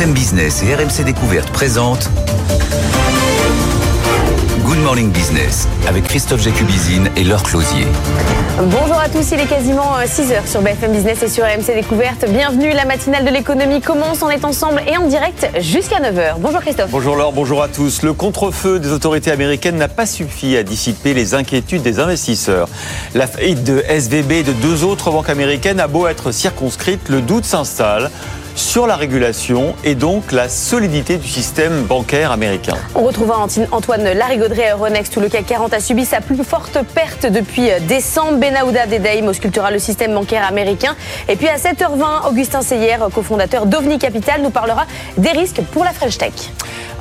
BFM Business et RMC Découverte présentent Good Morning Business avec Christophe Jacubizine et Laure Closier. Bonjour à tous, il est quasiment 6h euh, sur BFM Business et sur RMC Découverte. Bienvenue, la matinale de l'économie commence, on est ensemble et en direct jusqu'à 9h. Bonjour Christophe. Bonjour Laure, bonjour à tous. Le contre-feu des autorités américaines n'a pas suffi à dissiper les inquiétudes des investisseurs. La faillite de SVB et de deux autres banques américaines a beau être circonscrite, le doute s'installe sur la régulation et donc la solidité du système bancaire américain. On retrouvera Antoine Larigauderie à Euronext où le CAC 40 a subi sa plus forte perte depuis euh, décembre. Benahouda Dedaim auscultera le système bancaire américain. Et puis à 7h20, Augustin Seyer, cofondateur d'OVNI Capital, nous parlera des risques pour la French Tech.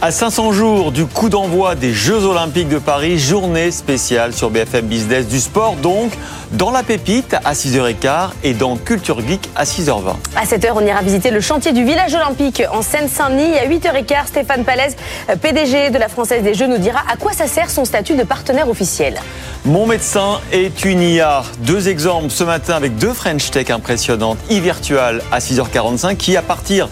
À 500 jours du coup d'envoi des Jeux Olympiques de Paris, journée spéciale sur BFM Business du sport, donc dans la pépite à 6h15 et dans Culture Geek à 6h20. À 7h, on ira visiter le chantier du village olympique en Seine-Saint-Denis. À 8h15, Stéphane Palaise, PDG de la Française des Jeux, nous dira à quoi ça sert son statut de partenaire officiel. Mon médecin est une IA. Deux exemples ce matin avec deux French Tech impressionnantes. e-virtual à 6h45 qui, à partir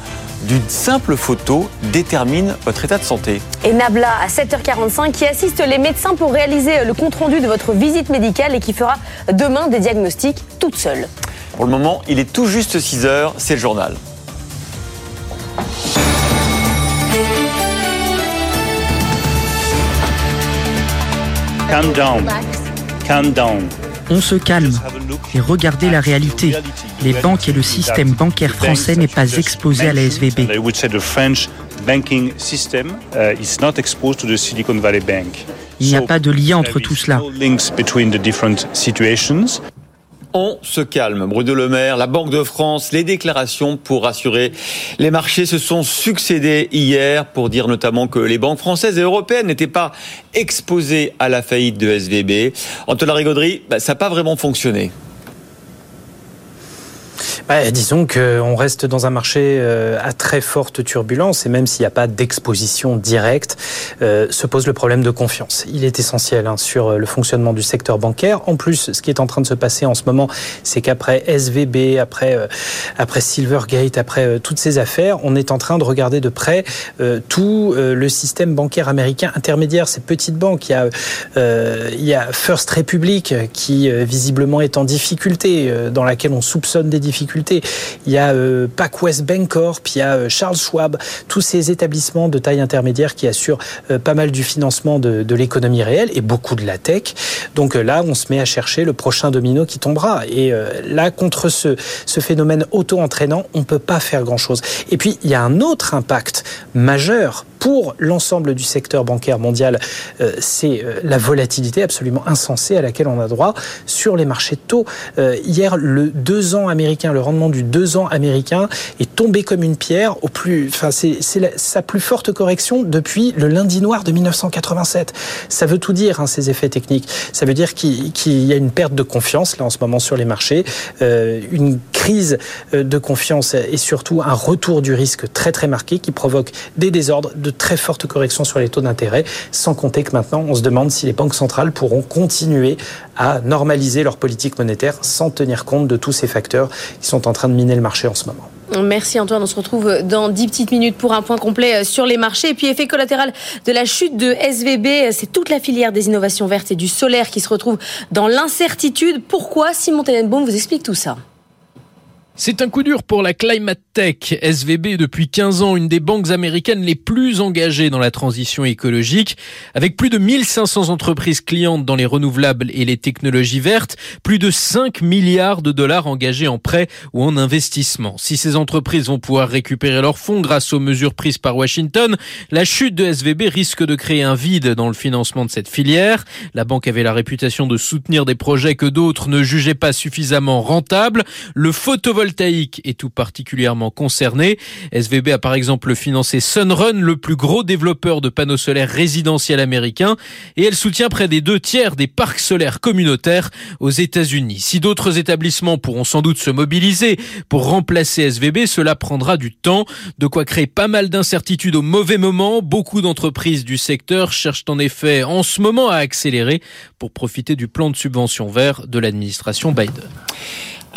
d'une simple photo détermine votre état de santé. Et Nabla à 7h45 qui assiste les médecins pour réaliser le compte-rendu de votre visite médicale et qui fera demain des diagnostics toute seule. Pour le moment, il est tout juste 6h, c'est le journal. Calm down. Calm down on se calme et regardez la réalité. Les banques et le système bancaire français n'est pas exposé à la SVB. Il n'y a pas de lien entre tout cela. On se calme. Bruno Le Maire, la Banque de France, les déclarations pour rassurer les marchés se sont succédées hier pour dire notamment que les banques françaises et européennes n'étaient pas exposées à la faillite de SVB. Antoine Rigauderie, bah, ça n'a pas vraiment fonctionné. Bah, disons qu'on reste dans un marché euh, à très forte turbulence et même s'il n'y a pas d'exposition directe, euh, se pose le problème de confiance. Il est essentiel hein, sur euh, le fonctionnement du secteur bancaire. En plus, ce qui est en train de se passer en ce moment, c'est qu'après SVB, après après Silvergate, après toutes ces affaires, on est en train de regarder de près tout le système bancaire américain intermédiaire, ces petites banques. Il y a il y a First Republic qui visiblement est en difficulté, dans laquelle on soupçonne des difficultés il y a euh, PacWest Bancorp, il y a euh, Charles Schwab, tous ces établissements de taille intermédiaire qui assurent euh, pas mal du financement de, l'économie réelle et beaucoup de la tech. Donc là, on se met à chercher le prochain domino qui tombera. Et là, contre ce, ce phénomène auto-entraînant, on ne peut pas faire grand-chose. Et puis, il y a un autre impact majeur pour l'ensemble du secteur bancaire mondial, euh, c'est euh, la volatilité absolument insensée à laquelle on a droit sur les marchés de taux. Euh, hier, le 2 ans américain, le rendement du 2 ans américain est tombé comme une pierre au plus, enfin, c'est sa plus forte correction depuis le lundi noir de 1987. Ça veut tout dire, hein, ces effets techniques. Ça veut dire qu'il y a une perte de confiance, là, en ce moment, sur les marchés, une crise de confiance et surtout un retour du risque très, très marqué qui provoque des désordres, de très fortes corrections sur les taux d'intérêt, sans compter que maintenant, on se demande si les banques centrales pourront continuer à normaliser leur politique monétaire sans tenir compte de tous ces facteurs qui sont en train de miner le marché en ce moment. Merci Antoine, on se retrouve dans 10 petites minutes pour un point complet euh, sur les marchés. Et puis effet collatéral de la chute de SVB, c'est toute la filière des innovations vertes et du solaire qui se retrouve dans l'incertitude. Pourquoi Simon Tenenbaum vous explique tout ça? C'est un coup dur pour la Climate Tech. SVB est depuis 15 ans une des banques américaines les plus engagées dans la transition écologique. Avec plus de 1500 entreprises clientes dans les renouvelables et les technologies vertes, plus de 5 milliards de dollars engagés en prêts ou en investissement. Si ces entreprises vont pouvoir récupérer leurs fonds grâce aux mesures prises par Washington, la chute de SVB risque de créer un vide dans le financement de cette filière. La banque avait la réputation de soutenir des projets que d'autres ne jugeaient pas suffisamment rentables. Le photovoltaïque photovoltaïque est tout particulièrement concerné. SVB a par exemple financé Sunrun, le plus gros développeur de panneaux solaires résidentiels américains, et elle soutient près des deux tiers des parcs solaires communautaires aux États-Unis. Si d'autres établissements pourront sans doute se mobiliser pour remplacer SVB, cela prendra du temps, de quoi créer pas mal d'incertitudes au mauvais moment. Beaucoup d'entreprises du secteur cherchent en effet en ce moment à accélérer pour profiter du plan de subvention vert de l'administration Biden.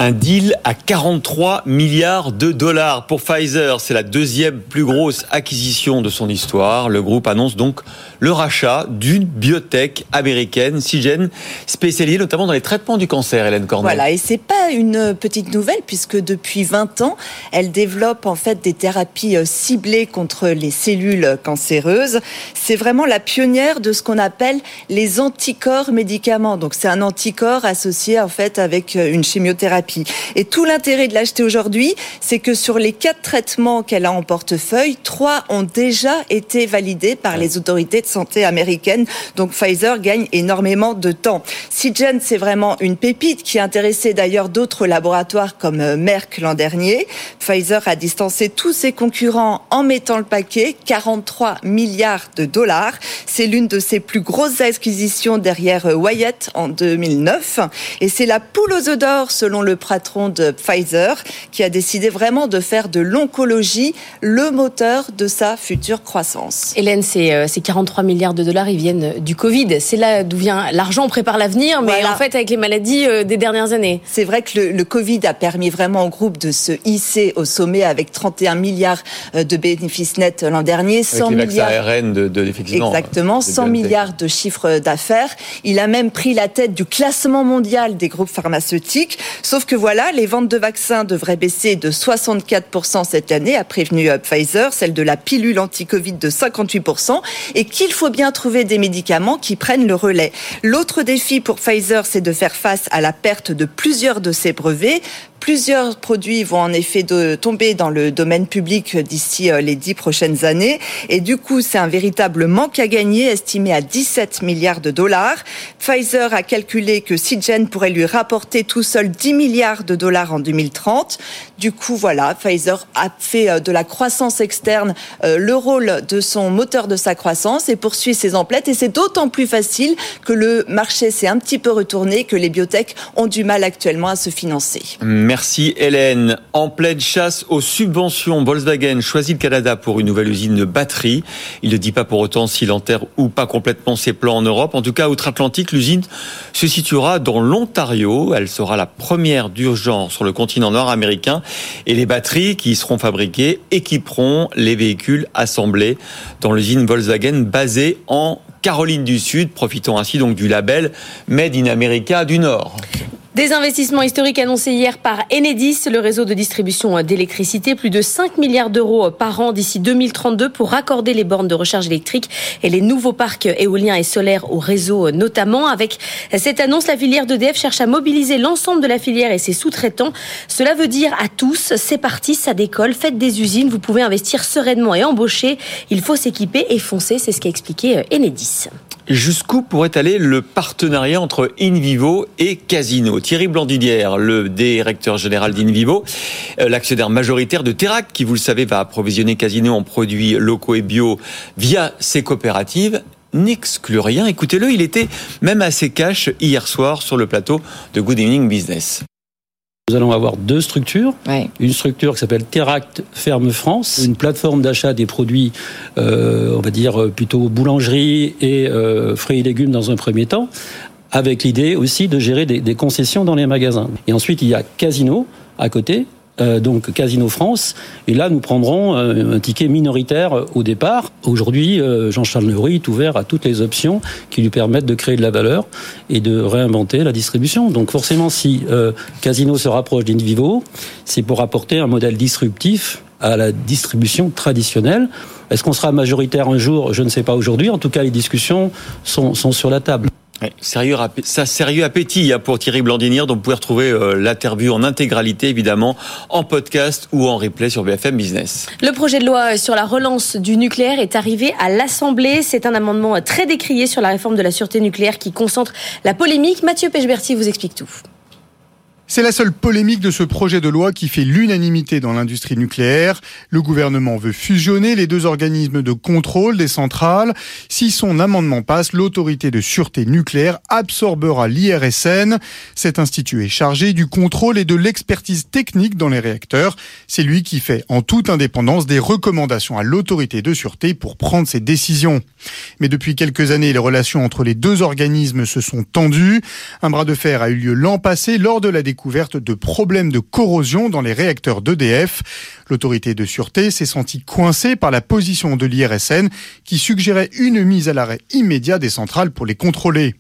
Un deal à 43 milliards de dollars pour Pfizer. C'est la deuxième plus grosse acquisition de son histoire. Le groupe annonce donc le rachat d'une biotech américaine, Seagen, spécialisée notamment dans les traitements du cancer, Hélène Cornet. Voilà, et c'est pas une petite nouvelle puisque depuis 20 ans, elle développe en fait des thérapies euh, ciblées contre les cellules cancéreuses. C'est vraiment la pionnière de ce qu'on appelle les anticorps médicaments. Donc c'est un anticorps associé en fait avec euh, une chimiothérapie. Et tout l'intérêt de l'acheter aujourd'hui, c'est que sur les quatre traitements qu'elle a en portefeuille, trois ont déjà été validés par les autorités de santé américaines. Donc Pfizer gagne énormément de temps. Seagen, c'est vraiment une pépite qui a intéressé d'ailleurs d'autres laboratoires comme euh, Merck l'an dernier. Pfizer a distancé tous ses concurrents en mettant le paquet, 43 milliards de dollars. C'est l'une de ses plus grosses acquisitions derrière euh, Wyatt en 2009. Et c'est la poule aux œufs d'or selon le patron de Pfizer, qui a décidé vraiment de faire de l'oncologie le moteur de sa future croissance. Hélène, ces, euh, ces 43 milliards de dollars, ils viennent du Covid. C'est là d'où vient l'argent, on prépare l'avenir, mais en fait avec les maladies euh, des dernières années. C'est vrai que le, le, Covid a permis vraiment au groupe de se hisser au sommet avec 31 milliards euh, de bénéfices nets l'an dernier, 100 avec les milliards ARN de, de exactement 100 milliards de chiffres d'affaires. Il a même pris la tête du classement mondial des groupes pharmaceutiques, sauf que que voilà, les ventes de vaccins devraient baisser de 64% cette année, a prévenu euh, Pfizer, celle de la pilule anti-Covid de 58%, et qu'il faut bien trouver des médicaments qui prennent le relais. L'autre défi pour Pfizer, c'est de faire face à la perte de plusieurs de ses brevets. Plusieurs produits vont en effet tomber dans le domaine public d'ici euh, les dix prochaines années. Et du coup, c'est un véritable manque à gagner, estimé à 17 milliards de dollars. Pfizer a calculé que Seagen pourrait lui rapporter tout seul 10 milliards de dollars en 2030. Du coup, voilà, Pfizer a fait euh, de la croissance externe euh, le rôle de son moteur de sa croissance et poursuit ses emplettes. Et c'est d'autant plus facile que le marché s'est un petit peu retourné, que les biotech ont du mal actuellement à se financer. Hélène. En pleine chasse aux subventions, Volkswagen choisit le Canada pour une nouvelle usine de batterie. Il ne dit pas pour autant s'il enterre ou pas complètement ses plans en Europe. En tout cas, outre-Atlantique, l'usine se situera dans l'Ontario. Elle sera la première du genre sur le continent nord-américain. Et les batteries qui y seront fabriquées équiperont les véhicules assemblés dans l'usine Volkswagen basée en Caroline du Sud, profitant ainsi donc du label Made in America du Nord. Des investissements historiques annoncés hier par Enedis, le réseau de distribution d'électricité, plus de 5 milliards d'euros par an d'ici 2032 pour raccorder les bornes de recharge électrique et les nouveaux parcs éoliens et solaires au réseau notamment. Avec cette annonce, la filière d'EDF cherche à mobiliser l'ensemble de la filière et ses sous-traitants. Cela veut dire à tous, c'est parti, ça décolle, faites des usines, vous pouvez investir sereinement et embaucher. Il faut s'équiper et foncer, c'est ce qu'a expliqué Enedis. Jusqu'où pourrait aller le partenariat entre InVivo et Casino? Thierry Blandidière, le directeur général d'InVivo, euh, l'actionnaire majoritaire de Terac, qui, vous le savez, va approvisionner Casino en produits locaux et bio via ses coopératives, n'exclut rien. Écoutez-le, il était même assez cash hier soir sur le plateau de Good Evening Business. Nous allons avoir deux structures. Ouais. Une structure qui s'appelle Teract Ferme France, une plateforme d'achat des produits, euh, on va dire plutôt boulangerie et euh, fruits et légumes dans un premier temps, avec l'idée aussi de gérer des, des, concessions dans les magasins. Et ensuite, il y a Casino à côté, euh, donc Casino France. Et là, nous prendrons euh, un ticket minoritaire euh, au départ. Aujourd'hui, Jean-Charles Neury est ouvert à toutes les options qui lui permettent de créer de la valeur et de réinventer la distribution. Donc forcément, si Casino se rapproche d'Invivo, c'est pour apporter un modèle disruptif à la distribution traditionnelle. Est-ce qu'on sera majoritaire un jour? Je ne sais pas aujourd'hui. En tout cas, les discussions sont sur la table. Sérieux, ça sérieux appétit hein, pour Thierry Blandinière, dont vous pouvez retrouver euh, l'interview en intégralité, évidemment, en podcast ou en replay sur BFM Business. Le projet de loi sur la relance du nucléaire est arrivé à l'Assemblée. C'est un amendement très décrié sur la réforme de la sûreté nucléaire qui concentre la polémique. Mathieu Pechberti vous explique tout. C'est la seule polémique de ce projet de loi qui fait l'unanimité dans l'industrie nucléaire. Le gouvernement veut fusionner les deux organismes de contrôle des centrales. Si son amendement passe, l'autorité de sûreté nucléaire absorbera l'IRSN. Cet institut est chargé du contrôle et de l'expertise technique dans les réacteurs. C'est lui qui fait en toute indépendance des recommandations à l'autorité de sûreté pour prendre ses décisions. Mais depuis quelques années, les relations entre les deux organismes se sont tendues. Un bras de fer a eu lieu l'an passé lors de la découverte découverte de problèmes de corrosion dans les réacteurs d'EDF. L'autorité de sûreté s'est sentie coincée par la position de l'IRSN qui suggérait une mise à l'arrêt immédiat des centrales pour les contrôler.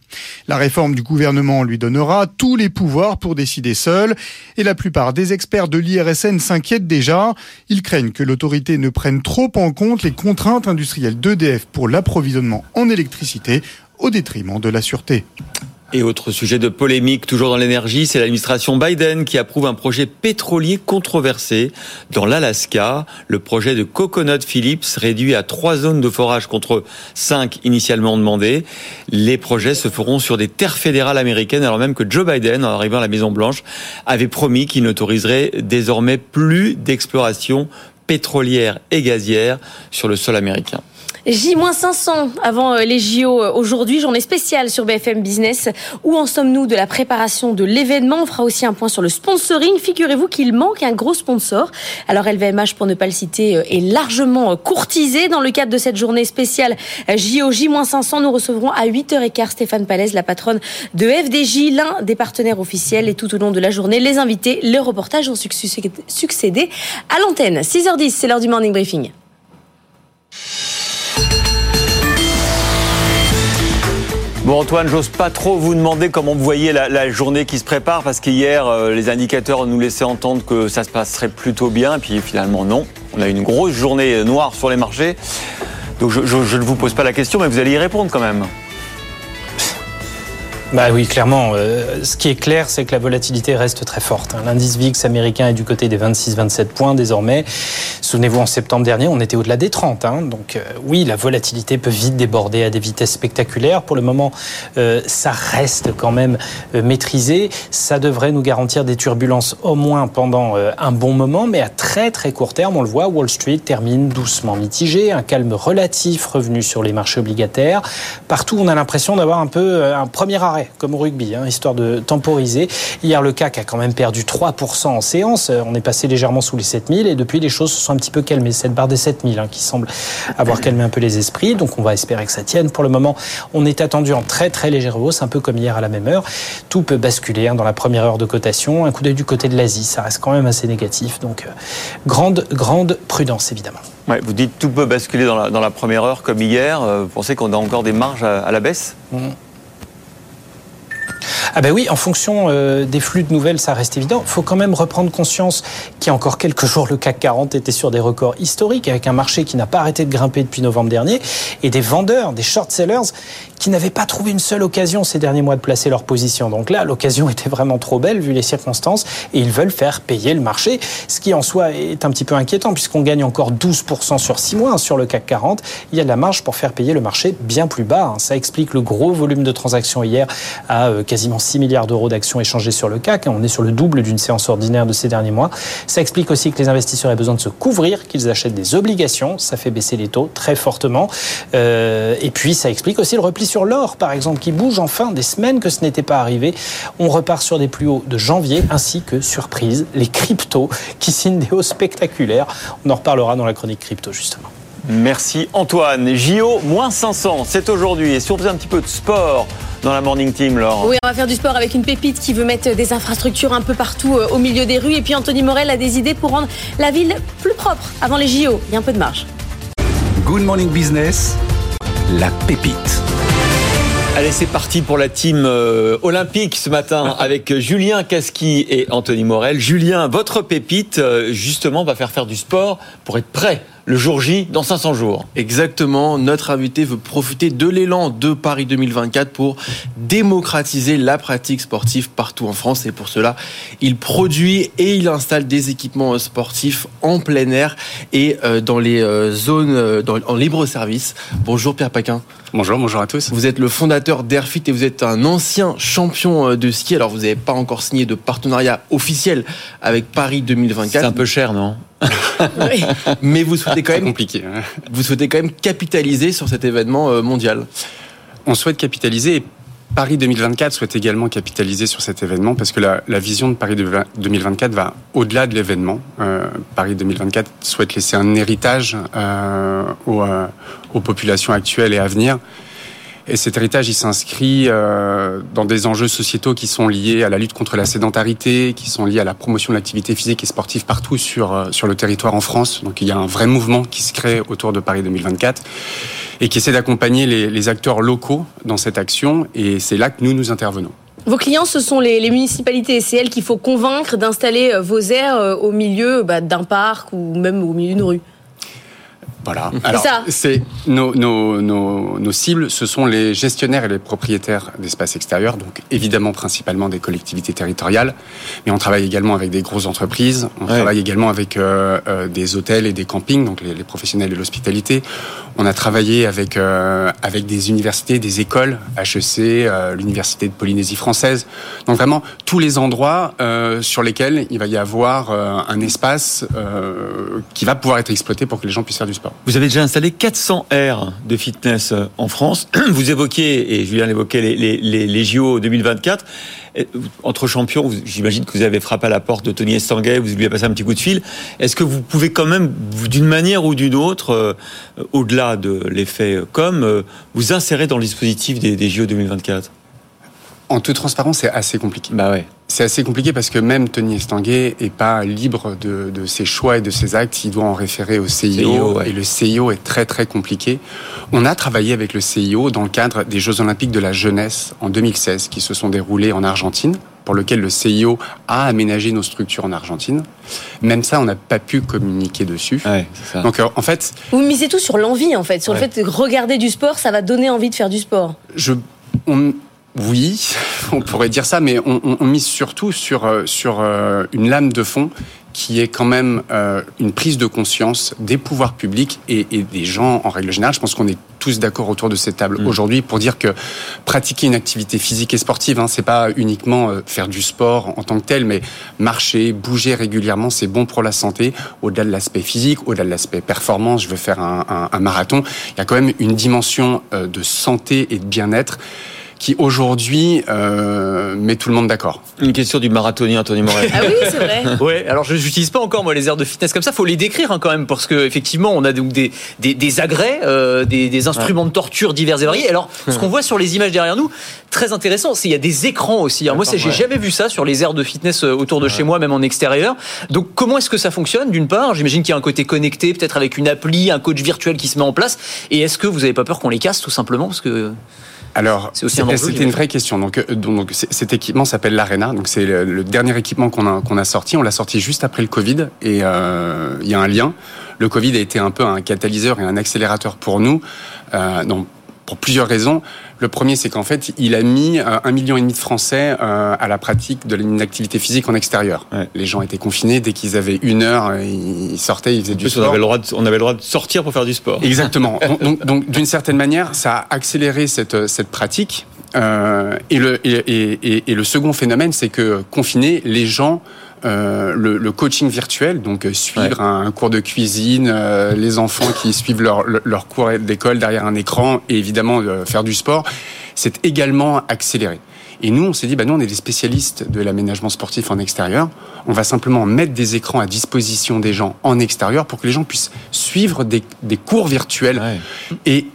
La réforme du gouvernement lui donnera tous les pouvoirs pour décider seul et la plupart des experts de l'IRSN s'inquiètent déjà. Ils craignent que l'autorité ne prenne trop en compte les contraintes industrielles d'EDF pour l'approvisionnement en électricité au détriment de la sûreté. Et autre sujet de polémique, toujours dans l'énergie, c'est l'administration Biden qui approuve un projet pétrolier controversé dans l'Alaska. Le projet de Coconut Phillips réduit à trois zones de forage contre cinq initialement demandées. Les projets se feront sur des terres fédérales américaines, alors même que Joe Biden, en arrivant à la Maison Blanche, avait promis qu'il n'autoriserait désormais plus d'exploration pétrolière et gazière sur le sol américain. J-500 avant euh, les JO euh, aujourd'hui, journée spéciale sur BFM Business. Où en sommes-nous de la préparation de l'événement? On fera aussi un point sur le sponsoring. Figurez-vous qu'il manque un gros sponsor. Alors LVMH, pour ne pas le citer, euh, est largement courtisé. Dans le cadre de cette journée spéciale JO J-500, nous recevrons à 8h15 Stéphane Palaise, la patronne de FDJ, l'un des partenaires officiels. Et tout au long de la journée, les invités, les reportages ont succédé à l'antenne. 6h10, c'est l'heure du morning briefing. Bon Antoine, j'ose pas trop vous demander comment vous voyez la, journée qui se prépare parce qu'hier euh, les indicateurs nous laissaient entendre que ça se passerait plutôt bien et puis finalement non. On a une grosse journée noire sur les marchés. Donc je, je ne vous pose pas la question mais vous allez y répondre quand même. Bah oui, clairement. Euh, ce qui est clair, c'est que la volatilité reste très forte. Hein. L'indice VIX américain est du côté des 26-27 points désormais. Souvenez-vous, en septembre dernier, on était au-delà des 30. Hein. Donc euh, oui, la volatilité peut vite déborder à des vitesses spectaculaires. Pour le moment, euh, ça reste quand même maîtrisé. Ça devrait nous garantir des turbulences au moins pendant un bon moment, mais à très très court terme, on le voit, Wall Street termine doucement mitigé, un calme relatif revenu sur les marchés obligataires. Partout, on a l'impression d'avoir un peu un premier arrêt comme au rugby, hein, histoire de temporiser. Hier, le CAC a quand même perdu 3% en séance. On est passé légèrement sous les 7000 et depuis, les choses se sont un petit peu calmées. Cette barre des 7000 hein, qui semble avoir calmé un peu les esprits. Donc, on va espérer que ça tienne. Pour le moment, on est attendu en très très légère hausse, un peu comme hier à la même heure. Tout peut basculer hein, dans la première heure de cotation. Un coup d'œil du côté de l'Asie, ça reste quand même assez négatif. Donc, euh, grande, grande prudence, évidemment. Ouais, vous dites tout peut basculer dans la, dans la première heure comme hier. Euh, vous pensez qu'on a encore des marges à, la baisse? Mmh. Ah ben oui, en fonction euh, des flux de nouvelles, ça reste évident. Il faut quand même reprendre conscience qu'il y a encore quelques jours, le CAC 40 était sur des records historiques, avec un marché qui n'a pas arrêté de grimper depuis novembre dernier, et des vendeurs, des short sellers, qui n'avaient pas trouvé une seule occasion ces derniers mois de placer leur position. Donc là, l'occasion était vraiment trop belle vu les circonstances, et ils veulent faire payer le marché, ce qui en soi est un petit peu inquiétant, puisqu'on gagne encore 12% sur 6 mois hein, sur le CAC 40. Il y a de la marge pour faire payer le marché bien plus bas. Hein. Ça explique le gros volume de transactions hier à euh, quasiment 6 milliards d'euros d'actions échangées sur le CAC. On est sur le double d'une séance ordinaire de ces derniers mois. Ça explique aussi que les investisseurs aient besoin de se couvrir, qu'ils achètent des obligations. Ça fait baisser les taux très fortement. Euh, et puis, ça explique aussi le repli sur l'or, par exemple, qui bouge enfin des semaines que ce n'était pas arrivé. On repart sur des plus hauts de janvier, ainsi que, surprise, les cryptos qui signent des hausses spectaculaires. On en reparlera dans la chronique crypto, justement. Merci Antoine. JO, moins 500, c'est aujourd'hui. Et si on faisait un petit peu de sport dans la Morning Team, Laure Oui, on va faire du sport avec une pépite qui veut mettre des infrastructures un peu partout euh, au milieu des rues. Et puis Anthony Morel a des idées pour rendre la ville plus propre avant les JO. Il y a un peu de marge. Good Morning Business, la pépite. Allez, c'est parti pour la team euh, olympique ce matin avec Julien Casqui et Anthony Morel. Julien, votre pépite, euh, justement, va faire faire du sport pour être prêt le jour J dans 500 jours. Exactement, notre invité veut profiter de l'élan de Paris 2024 pour démocratiser la pratique sportive partout en France et pour cela, il produit et il installe des équipements sportifs en plein air et euh, dans les euh, zones euh, en libre service. Bonjour Pierre Paquin. Bonjour, bonjour à tous. Vous êtes le fondateur d'Airfit et vous êtes un ancien champion de ski. Alors vous n'avez pas encore signé de partenariat officiel avec Paris 2024. C'est un peu cher, non? Mais vous souhaitez quand même compliqué. Vous souhaitez quand même capitaliser sur cet événement euh, mondial. On souhaite capitaliser et Paris 2024 souhaite également capitaliser sur cet événement parce que la, vision de Paris 2024 va au-delà de l'événement. Euh, Paris 2024 souhaite laisser un héritage euh, aux, aux, populations actuelles et à venir. Et cet héritage, il s'inscrit euh, dans des enjeux sociétaux qui sont liés à la lutte contre la sédentarité, qui sont liés à la promotion de l'activité physique et sportive partout sur, euh, sur le territoire en France. Donc il y a un vrai mouvement qui se crée autour de Paris 2024 et qui essaie d'accompagner les, acteurs locaux dans cette action. Et c'est là que nous, nous intervenons. Vos clients, ce sont les, municipalités. C'est elles qu'il faut convaincre d'installer euh, vos aires au milieu bah, d'un parc ou même au milieu d'une rue. Voilà. Alors, c'est nos, nos, nos, nos, cibles, ce sont les gestionnaires et les propriétaires d'espaces extérieurs, donc évidemment principalement des collectivités territoriales, mais on travaille également avec des grosses entreprises, on ouais. travaille également avec euh, euh, des hôtels et des campings, donc les, les professionnels de l'hospitalité. On a travaillé avec euh, avec des universités, des écoles, HEC, euh, l'université de Polynésie française. Donc vraiment tous les endroits euh, sur lesquels il va y avoir un espace qui va pouvoir être exploité pour que les gens puissent faire du sport. Vous avez déjà installé 400 aires de fitness en France. Vous évoquez, et Julien l'évoquait, les, les, les JO 2024. Entre champions, j'imagine que vous avez frappé à la porte de Tony Estanguet, vous lui avez passé un petit coup de fil. Est-ce que vous pouvez quand même, d'une manière ou d'une autre, euh, au-delà de l'effet com, euh, vous insérer dans le dispositif des, des JO 2024 En toute transparence, c'est assez compliqué. Bah ouais. C'est assez compliqué parce que même Tony Estanguet est pas libre de, de, ses choix et de ses actes. Il doit en référer au CIO, CIO ouais. et le CIO est très très compliqué. On a travaillé avec le CIO dans le cadre des Jeux Olympiques de la jeunesse en 2016 qui se sont déroulés en Argentine pour lequel le CIO a aménagé nos structures en Argentine. Même ça, on n'a pas pu communiquer dessus. Ouais, Donc euh, en fait, vous misez tout sur l'envie en fait, sur ouais. le fait de regarder du sport, ça va donner envie de faire du sport. Je on, oui, on pourrait dire ça, mais on, on, on mise surtout sur, euh, sur euh, une lame de fond qui est quand même euh, une prise de conscience des pouvoirs publics et, et, des gens en règle générale. Je pense qu'on est tous d'accord autour de cette table mmh. aujourd'hui pour dire que pratiquer une activité physique et sportive, hein, c'est pas uniquement euh, faire du sport en tant que tel, mais marcher, bouger régulièrement, c'est bon pour la santé. Au-delà de l'aspect physique, au-delà de l'aspect performance, je veux faire un, un, un, marathon. Il y a quand même une dimension euh, de santé et de bien-être qui aujourd'hui euh, met tout le monde d'accord. Une question du marathonien Anthony Morel. Ah oui, c'est vrai. ouais, alors je n'utilise pas encore moi les aires de fitness comme ça. Faut les décrire hein, quand même parce que effectivement on a donc des des, des agrès, euh, des, des, instruments ouais. de torture divers et variés. Alors ce qu'on voit sur les images derrière nous, très intéressant, c'est il y a des écrans aussi. Alors, moi, j'ai ouais. jamais vu ça sur les aires de fitness euh, autour de ouais. chez moi, même en extérieur. Donc comment est-ce que ça fonctionne D'une part, j'imagine qu'il y a un côté connecté, peut-être avec une appli, un coach virtuel qui se met en place. Et est-ce que vous n'avez pas peur qu'on les casse tout simplement? Parce que alors, c'était une vraie question. Donc, euh, donc cet équipement s'appelle l'Arena. Donc, c'est le, le, dernier équipement qu'on a, qu'on a sorti. On l'a sorti juste après le Covid. Et euh, il y a un lien. Le Covid a été un peu un catalyseur et un accélérateur pour nous. Euh, donc, pour plusieurs raisons. Le premier, c'est qu'en fait, il a mis euh, un million et demi de Français euh, à la pratique de l'activité physique en extérieur. Ouais. Les gens étaient confinés dès qu'ils avaient une heure, ils sortaient, ils faisaient du sport. On avait, le droit de, on avait le droit de sortir pour faire du sport. Exactement. donc, donc d'une certaine manière, ça a accéléré cette, cette pratique. Euh, et, le, et, et, et, le second phénomène, c'est que confinés, les gens euh, le, le, coaching virtuel, donc euh, suivre ouais. un, un, cours de cuisine, euh, les enfants qui suivent leur, leur cours d'école derrière un écran et évidemment euh, faire du sport, c'est également accéléré. Et nous, on s'est dit, bah, nous, on est des spécialistes de l'aménagement sportif en extérieur. On va simplement mettre des écrans à disposition des gens en extérieur pour que les gens puissent suivre des, des cours virtuels. Ouais. Et,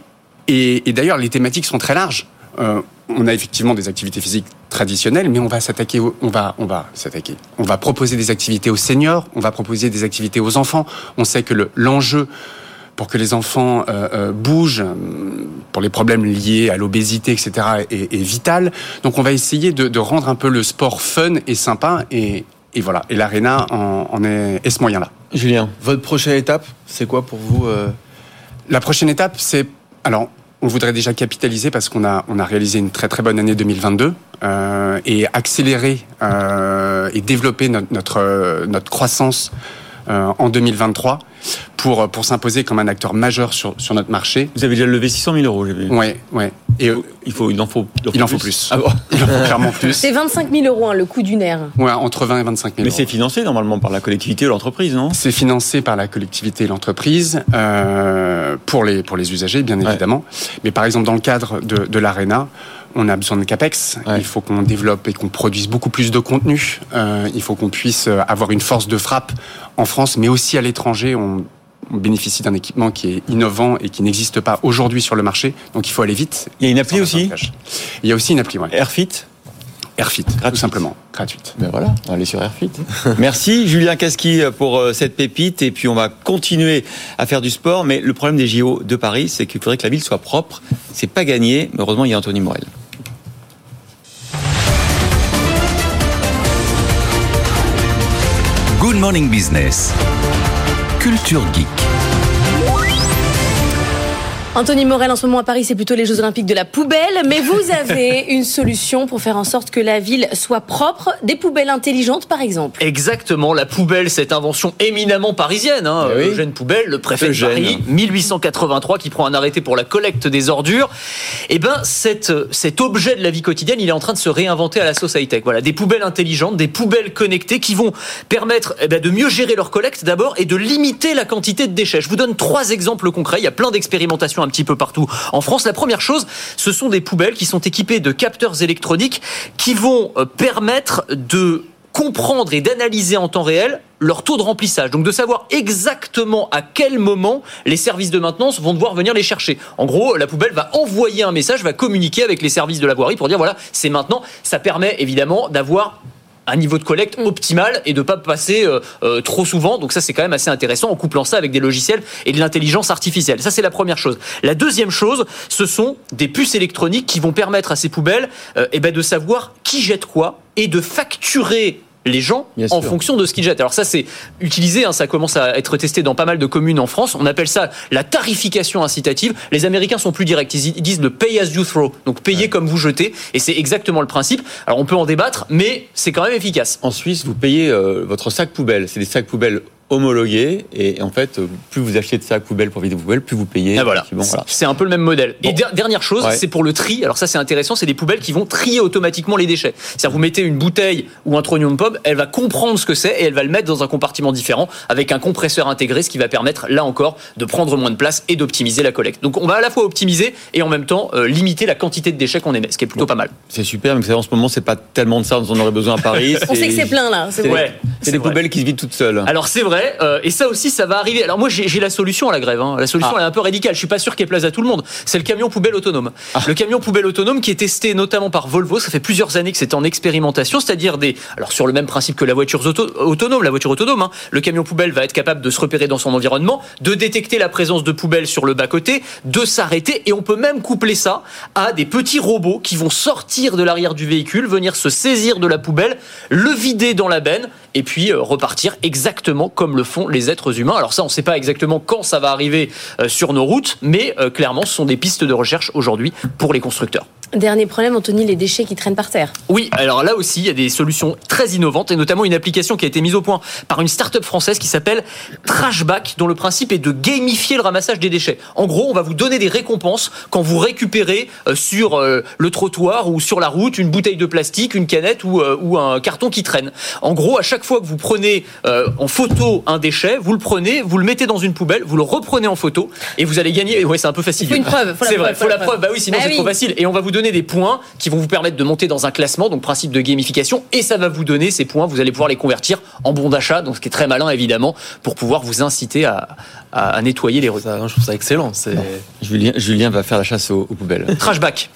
et, et d'ailleurs, les thématiques sont très larges. Euh, on a effectivement des activités physiques traditionnelles, mais on va s'attaquer, on va, on va s'attaquer. On va proposer des activités aux seniors, on va proposer des activités aux enfants. On sait que l'enjeu le, pour que les enfants euh, euh, bougent, pour les problèmes liés à l'obésité, etc., est, est, vital. Donc on va essayer de, de, rendre un peu le sport fun et sympa, et, et voilà. Et l'Arena en, en, est, est ce moyen-là. Julien, votre prochaine étape, c'est quoi pour vous euh... La prochaine étape, c'est alors on voudrait déjà capitaliser parce qu'on a, on a réalisé une très très bonne année 2022 euh, et accélérer euh, et développer notre, notre, notre croissance euh, en 2023 pour, pour s'imposer comme un acteur majeur sur, sur notre marché. Vous avez déjà levé 600 000 euros, j'ai vu. Oui, ouais. Et il, faut, il en faut, il en faut, il en faut plus. plus. Ah bon il en faut clairement plus. C'est 25 000 euros hein, le coût d'une aire. Ouais, entre 20 et 25 000 Mais c'est financé normalement par la collectivité ou l'entreprise, non? C'est financé par la collectivité et l'entreprise euh, pour, les, pour les usagers, bien ouais. évidemment. Mais par exemple, dans le cadre de, de l'ARENA, on a besoin de capex. Ouais. Il faut qu'on développe et qu'on produise beaucoup plus de contenu. Euh, il faut qu'on puisse avoir une force de frappe en France, mais aussi à l'étranger. On on bénéficie d'un équipement qui est innovant et qui n'existe pas aujourd'hui sur le marché. Donc il faut aller vite. Il y a une appli aussi Il y a aussi une appli, ouais. Airfit Airfit, tout simplement, gratuite. Ben voilà, allez sur Airfit. Merci Julien Casqui pour euh, cette pépite et puis on va continuer à faire du sport. Mais le problème des JO de Paris, c'est qu'il faudrait que la ville soit propre. C'est pas gagné. Mais heureusement, il y a Anthony Morel. Good Morning Business. Culture Geek. Anthony Morel, en ce moment à Paris, c'est plutôt les Jeux Olympiques de la poubelle. Mais vous avez une solution pour faire en sorte que la ville soit propre. Des poubelles intelligentes, par exemple. Exactement. La poubelle, cette invention éminemment parisienne. Hein. Eh oui. Eugène Poubelle, le préfet Eugène. de Paris, 1883, qui prend un arrêté pour la collecte des ordures. Eh ben, cette, cet objet de la vie quotidienne, il est en train de se réinventer à la sauce high-tech. Voilà, des poubelles intelligentes, des poubelles connectées qui vont permettre eh ben, de mieux gérer leur collecte d'abord et de limiter la quantité de déchets. Je vous donne trois exemples concrets. Il y a plein d'expérimentations un petit peu partout en France. La première chose, ce sont des poubelles qui sont équipées de capteurs électroniques qui vont euh, permettre de comprendre et d'analyser en temps réel leur taux de remplissage. Donc de savoir exactement à quel moment les services de maintenance vont devoir venir les chercher. En gros, la poubelle va envoyer un message, va communiquer avec les services de la voirie pour dire voilà, c'est maintenant. Ça permet évidemment d'avoir un niveau de collecte optimal et de pas passer euh, euh, trop souvent. Donc ça c'est quand même assez intéressant en couplant ça avec des logiciels et de l'intelligence artificielle. Ça c'est la première chose. La deuxième chose, ce sont des puces électroniques qui vont permettre à ces poubelles euh, eh ben, de savoir qui jette quoi et de facturer les gens Bien en sûr. fonction de ce qu'ils jettent. Alors ça c'est utilisé, hein, ça commence à être testé dans pas mal de communes en France. On appelle ça la tarification incitative. Les Américains sont plus directs, ils disent le pay as you throw, donc payer comme vous jetez, et c'est exactement le principe. Alors on peut en débattre, mais c'est quand même efficace. En Suisse, vous payez euh, votre sac poubelle. C'est des sacs poubelles homologués et en fait, euh, plus vous achetez de sacs poubelles pour vider vos poubelles, plus vous payez. Ah, voilà. C'est un peu le même modèle. Et der- dernière chose, Ouais. c'est pour le tri. Alors ça, c'est intéressant. C'est des poubelles qui vont trier automatiquement les déchets. C'est-à-dire, vous mettez une bouteille ou un trognon de pomme, elle va comprendre ce que c'est et elle va le mettre dans un compartiment différent avec un compresseur intégré, ce qui va permettre, là encore, de prendre moins de place et d'optimiser la collecte. Donc, on va à la fois optimiser et en même temps euh, limiter la quantité de déchets qu'on émet, ce qui est plutôt pas mal. C'est super, mais vous savez, en ce moment, c'est pas tellement de ça dont on aurait besoin à Paris. On sait que c'est plein là. c'est. Ouais, c'est des vrai. poubelles qui se vident toutes seules. Alors c'est vrai, euh, et ça aussi, ça va arriver. Alors moi, j'ai la solution à la grève. hein. La solution, Ah. elle est un peu radicale. Je suis pas sûr qu'elle plaise à tout le monde. C'est le camion poubelle autonome. Le camion poubelle autonome qui est testé notamment par Volvo. Ça fait plusieurs années que c'est en expérimentation, c'est-à-dire des. Alors sur le même principe que la voiture auto- autonome, la voiture autonome. hein. Le camion poubelle va être capable de se repérer dans son environnement, de détecter la présence de poubelles sur le bas côté, de s'arrêter, et on peut même coupler ça à des petits robots qui vont sortir de l'arrière du véhicule, venir se saisir de la poubelle, le vider dans la benne et puis euh, repartir exactement comme le font les êtres humains. Alors ça, on ne sait pas exactement quand ça va arriver euh, sur nos routes, mais euh, clairement, ce sont des pistes de recherche aujourd'hui pour les constructeurs. Dernier problème, Anthony, les déchets qui traînent par terre. Oui, alors là aussi, il y a des solutions très innovantes et notamment une application qui a été mise au point par une start-up française qui s'appelle Trashback, dont le principe est de gamifier le ramassage des déchets. En gros, on va vous donner des récompenses quand vous récupérez sur le trottoir ou sur la route une bouteille de plastique, une canette ou, ou un carton qui traîne. En gros, à chaque fois que vous prenez euh, en photo un déchet, vous le prenez, vous le mettez dans une poubelle, vous le reprenez en photo et vous allez gagner. Ouais, c'est un peu facile. Il faut une preuve, C'est preuve, vrai, faut la preuve. Bah oui, sinon Bah c'est oui. trop facile. Et on va vous donner des points qui vont vous permettre de monter dans un classement, donc principe de gamification, et ça va vous donner ces points. Vous allez pouvoir les convertir en bons d'achat, donc ce qui est très malin évidemment, pour pouvoir vous inciter à, à- à nettoyer les rues. Ça, je trouve ça excellent. C'est Julien, Julien va faire la chasse aux, aux poubelles. Trashback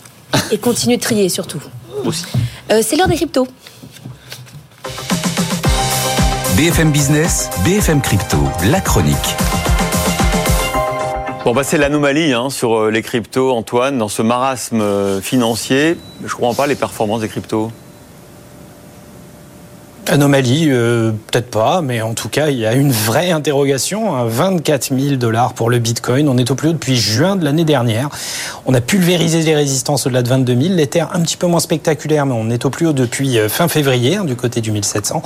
Et continue de trier surtout. aussi. Euh, c'est l'heure des cryptos. BFM Business, BFM Crypto, la chronique. Bon, bah, c'est l'anomalie hein, sur euh, les cryptos, Antoine, dans ce marasme euh, financier. Je comprends pas les performances des cryptos. Anomalie, euh, peut-être pas, mais en tout cas, il y a une vraie interrogation. hein. 24 000 dollars pour le Bitcoin. On est au plus haut depuis juin de l'année dernière. On a pulvérisé les résistances au-delà de 22 000. L'Ether, un petit peu moins spectaculaire, mais on est au plus haut depuis euh, fin février, hein, du côté du 1700.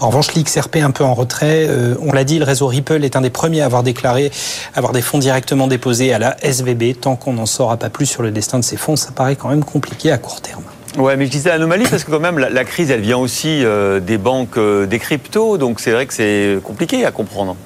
En revanche, l'XRP un peu en retrait. Euh, on l'a dit, le réseau Ripple est un des premiers à avoir déclaré avoir des fonds directement déposés à la SVB. Tant qu'on n'en saura pas plus sur le destin de ces fonds, ça paraît quand même compliqué à court terme. Ouais, mais je disais anomalie parce que quand même la, crise, elle vient aussi euh, des banques, euh, des cryptos, donc c'est vrai que c'est compliqué à comprendre.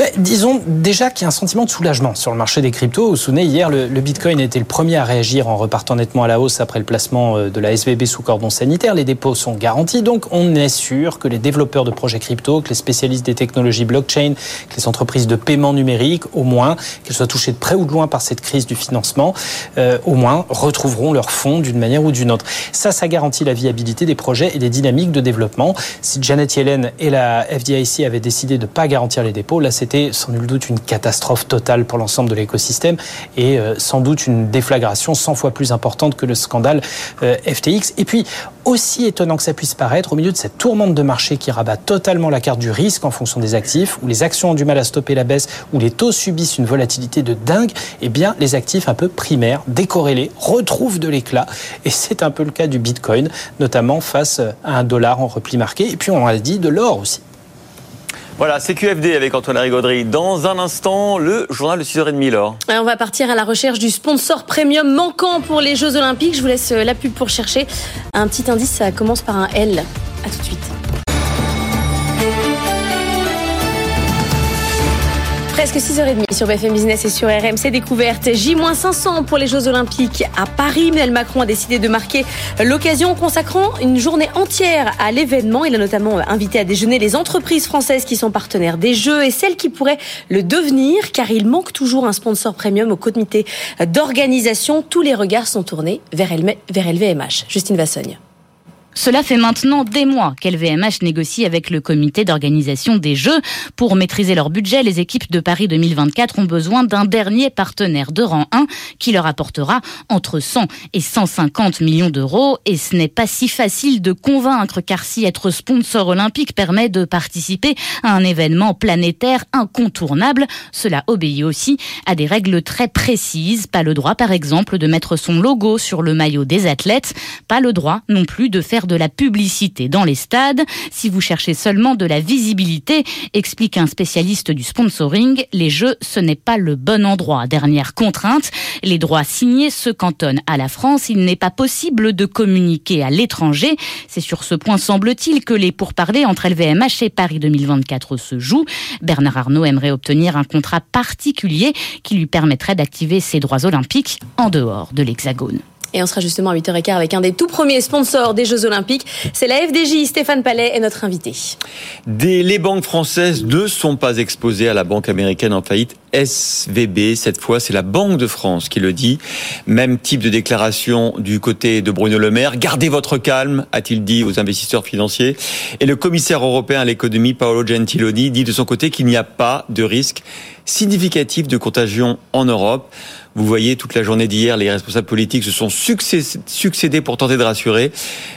Ben, Disons déjà qu'il y a un sentiment de soulagement sur le marché des cryptos. Vous vous souvenez, hier, le, le Bitcoin était le premier à réagir en repartant nettement à la hausse après le placement euh, de la SVB sous cordon sanitaire. Les dépôts sont garantis, donc on est sûr que les développeurs de projets crypto, que les spécialistes des technologies blockchain, que les entreprises de paiement numérique, au moins, qu'elles soient touchées de près ou de loin par cette crise du financement, euh, au moins retrouveront leurs fonds d'une manière ou d'une autre. Ça, ça garantit la viabilité des projets et des dynamiques de développement. Si Janet Yellen et la FDIC avaient décidé de ne pas garantir les dépôts, là, c'était sans nul doute une catastrophe totale pour l'ensemble de l'écosystème et euh, sans doute une déflagration 100 fois plus importante que le scandale euh, FTX. Et puis, aussi étonnant que ça puisse paraître, au milieu de cette tourmente de marché qui rabat totalement la carte du risque en fonction des actifs, où les actions ont du mal à stopper la baisse, où les taux subissent une volatilité de dingue, eh bien, les actifs un peu primaires, décorrélés, retrouvent de l'éclat. Et c'est un peu le cas du Bitcoin, notamment face à un dollar en repli marqué. Et puis, on a dit de l'or aussi. Voilà, c'est QFD avec Antoine Rigaudry. Dans un instant, le journal de 6h30, Laure. On va partir à la recherche du sponsor premium manquant pour les Jeux Olympiques. Je vous laisse la pub pour chercher. Un petit indice, ça commence par un L. A tout de suite. Presque 6h30 sur BFM Business et sur RMC Découverte. J-500 pour les Jeux Olympiques à Paris. Emmanuel Macron a décidé de marquer l'occasion en consacrant une journée entière à l'événement. Il a notamment invité à déjeuner les entreprises françaises qui sont partenaires des Jeux et celles qui pourraient le devenir car il manque toujours un sponsor premium au comité d'organisation. Tous les regards sont tournés vers, LVMH. Justine Vassogne. Cela fait maintenant des mois qu'LVMH négocie avec le comité d'organisation des Jeux. Pour maîtriser leur budget, les équipes de Paris 2024 ont besoin d'un dernier partenaire de rang 1 qui leur apportera entre 100 et 150 millions d'euros. Et ce n'est pas si facile de convaincre car si être sponsor olympique permet de participer à un événement planétaire incontournable, cela obéit aussi à des règles très précises. Pas le droit, par exemple, de mettre son logo sur le maillot des athlètes. Pas le droit non plus de faire de la publicité dans les stades. Si vous cherchez seulement de la visibilité, explique un spécialiste du sponsoring, les jeux, ce n'est pas le bon endroit. Dernière contrainte, les droits signés se cantonnent à la France. Il n'est pas possible de communiquer à l'étranger. C'est sur ce point, semble-t-il, que les pourparlers entre LVMH et Paris 2024 se jouent. Bernard Arnault aimerait obtenir un contrat particulier qui lui permettrait d'activer ses droits olympiques en dehors de l'Hexagone. Et on sera justement à 8h15 avec un des tout premiers sponsors des Jeux Olympiques. C'est la FDJ. Stéphane Palais est notre invité. les banques françaises ne sont pas exposées à la banque américaine en faillite SVB. Cette fois, c'est la Banque de France qui le dit. Même type de déclaration du côté de Bruno Le Maire. Gardez votre calme, a-t-il dit aux investisseurs financiers. Et le commissaire européen à l'économie, Paolo Gentiloni, dit de son côté qu'il n'y a pas de risque significatif de contagion en Europe. Vous voyez, toute la journée d'hier, les responsables politiques se sont succédés pour tenter de rassurer,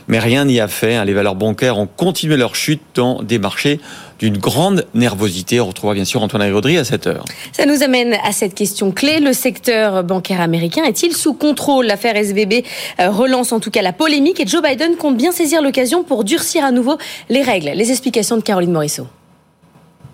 mais rien n'y a fait. Hein. Les valeurs bancaires ont continué leur chute dans des marchés d'une grande nervosité. On retrouvera bien sûr Antoine Agraudry à cette heure. Ça nous amène à cette question clé. Le secteur bancaire américain est-il sous contrôle? L'affaire SVB euh, relance en tout cas la polémique et Joe Biden compte bien saisir l'occasion pour durcir à nouveau les règles. Les explications de Caroline Morisseau.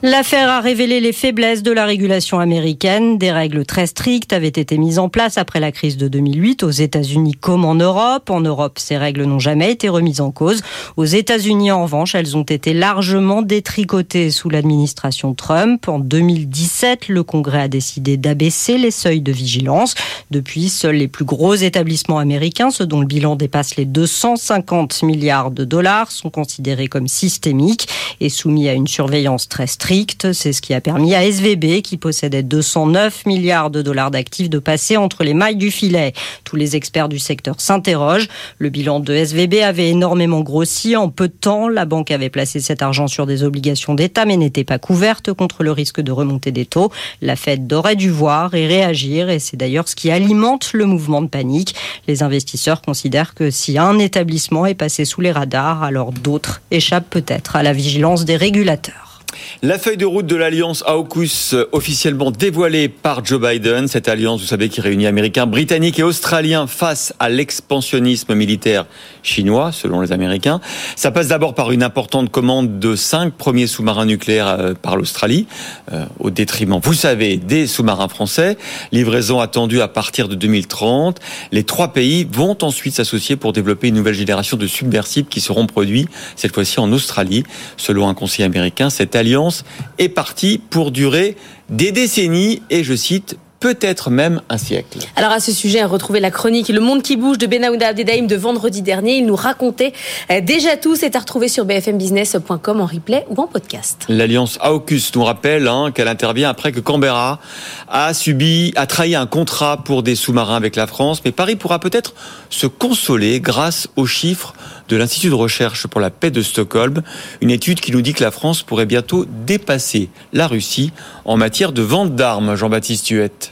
L'affaire a révélé les faiblesses de la régulation américaine. Des règles très strictes avaient été mises en place après la crise de 2008 aux États-Unis comme en Europe. En Europe, ces règles n'ont jamais été remises en cause. Aux États-Unis, en revanche, elles ont été largement détricotées sous l'administration Trump. En 2017, le Congrès a décidé d'abaisser les seuils de vigilance. Depuis, seuls les plus gros établissements américains, ceux dont le bilan dépasse les 250 milliards de dollars, sont considérés comme systémiques et soumis à une surveillance très stricte c'est ce qui a permis à SVB, qui possédait 209 milliards de dollars d'actifs, de passer entre les mailles du filet. Tous les experts du secteur s'interrogent. Le bilan de SVB avait énormément grossi. En peu de temps, la banque avait placé cet argent sur des obligations d'État, mais n'était pas couverte contre le risque de remontée des taux. La Fed aurait dû voir et réagir, et c'est d'ailleurs ce qui alimente le mouvement de panique. Les investisseurs considèrent que si un établissement est passé sous les radars, alors d'autres échappent peut-être à la vigilance des régulateurs. La feuille de route de l'alliance AUKUS officiellement dévoilée par Joe Biden. Cette alliance, vous savez, qui réunit Américains, Britanniques et Australiens face à l'expansionnisme militaire chinois, selon les Américains. Ça passe d'abord par une importante commande de cinq premiers sous-marins nucléaires euh, par l'Australie, euh, au détriment, vous savez, des sous-marins français. Livraison attendue à partir de 2030. Les trois pays vont ensuite s'associer pour développer une nouvelle génération de submersibles qui seront produits, cette fois-ci en Australie. Selon un conseiller américain, alliance est partie pour durer des décennies et, je cite, peut-être même un siècle. Alors à ce sujet, retrouvez la chronique Le Monde qui bouge de Benaouda Abdedaïm de vendredi dernier. Il nous racontait euh, déjà tout. C'est à retrouver sur bfmbusiness.com en replay ou en podcast. L'alliance AUKUS nous rappelle hein, qu'elle intervient après que Canberra a subi, a trahi un contrat pour des sous-marins avec la France. Mais Paris pourra peut-être se consoler grâce aux chiffres de l'Institut de recherche pour la paix de Stockholm, une étude qui nous dit que la France pourrait bientôt dépasser la Russie en matière de vente d'armes. Jean-Baptiste Huette.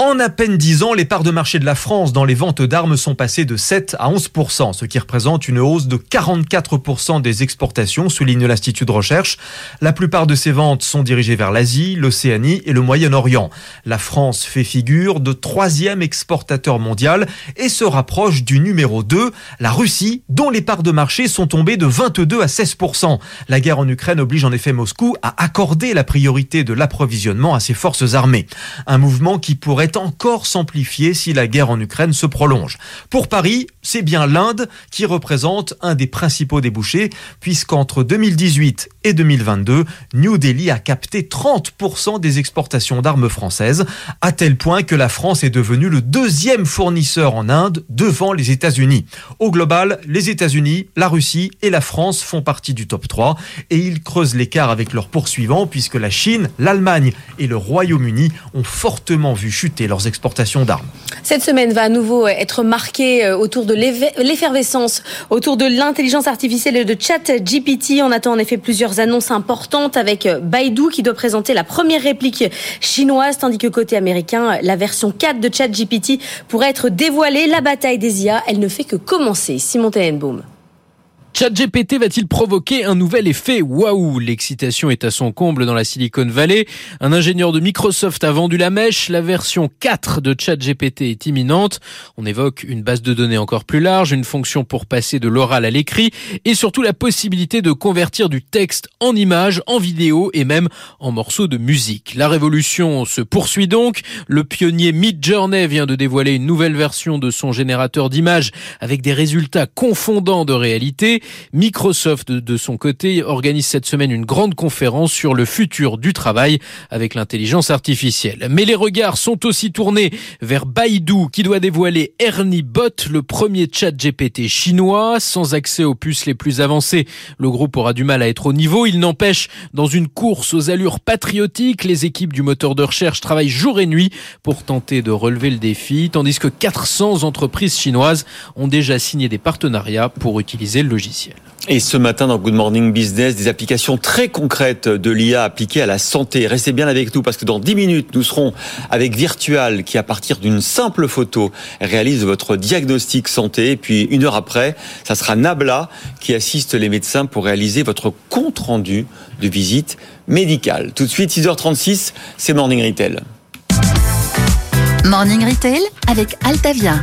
En à peine 10 ans, les parts de marché de la France dans les ventes d'armes sont passées de 7 à 11% ce qui représente une hausse de 44% des exportations, souligne l'Institut de recherche. La plupart de ces ventes sont dirigées vers l'Asie, l'Océanie et le Moyen-Orient. La France fait figure de troisième exportateur mondial et se rapproche du numéro 2, la Russie, dont les parts de marché sont tombées de 22 à 16% La guerre en Ukraine oblige en effet Moscou à accorder la priorité de l'approvisionnement à ses forces armées. Un mouvement qui pourrait encore s'amplifier si la guerre en Ukraine se prolonge. Pour Paris, c'est bien l'Inde qui représente un des principaux débouchés, puisqu'entre 2018 et 2022, New Delhi a capté 30% des exportations d'armes françaises, à tel point que la France est devenue le deuxième fournisseur en Inde devant les États-Unis. Au global, les États-Unis, la Russie et la France font partie du top 3 et ils creusent l'écart avec leurs poursuivants puisque la Chine, l'Allemagne et le Royaume-Uni ont fortement vu chuter leurs exportations d'armes. Cette semaine va à nouveau être marquée euh, autour de l'effervescence, autour de l'intelligence artificielle et de chat GPT. On attend en effet plusieurs annonces importantes avec euh, Baidu qui doit présenter la première réplique chinoise, tandis que côté américain, la version 4 de chat GPT pourrait être dévoilée. La bataille des IA, elle ne fait que commencer. Simon Tenenbaum. ChatGPT va-t-il provoquer un nouvel effet? Waouh L'excitation est à son comble dans la Silicon Valley. Un ingénieur de Microsoft a vendu la mèche. La version 4 de ChatGPT est imminente. On évoque une base de données encore plus large, une fonction pour passer de l'oral à l'écrit et surtout la possibilité de convertir du texte en images, en vidéo et même en morceaux de musique. La révolution se poursuit donc. Le pionnier Midjourney vient de dévoiler une nouvelle version de son générateur d'images avec des résultats confondants de réalité. Microsoft, de son côté, organise cette semaine une grande conférence sur le futur du travail avec l'intelligence artificielle. Mais les regards sont aussi tournés vers Baidu qui doit dévoiler Ernie Bot, le premier chat GPT chinois, sans accès aux puces les plus avancées. Le groupe aura du mal à être au niveau. Il n'empêche, dans une course aux allures patriotiques, les équipes du moteur de recherche travaillent jour et nuit pour tenter de relever le défi, tandis que 400 entreprises chinoises ont déjà signé des partenariats pour utiliser le logiciel. Et ce matin dans Good Morning Business, des applications très concrètes de l'IA appliquées à la santé. Restez bien avec nous parce que dans 10 minutes, nous serons avec Virtual qui, à partir d'une simple photo, réalise votre diagnostic santé. Et puis, une heure après, ça sera Nabla qui assiste les médecins pour réaliser votre compte rendu de visite médicale. Tout de suite, 6h36, c'est Morning Retail. Morning Retail avec Altavia.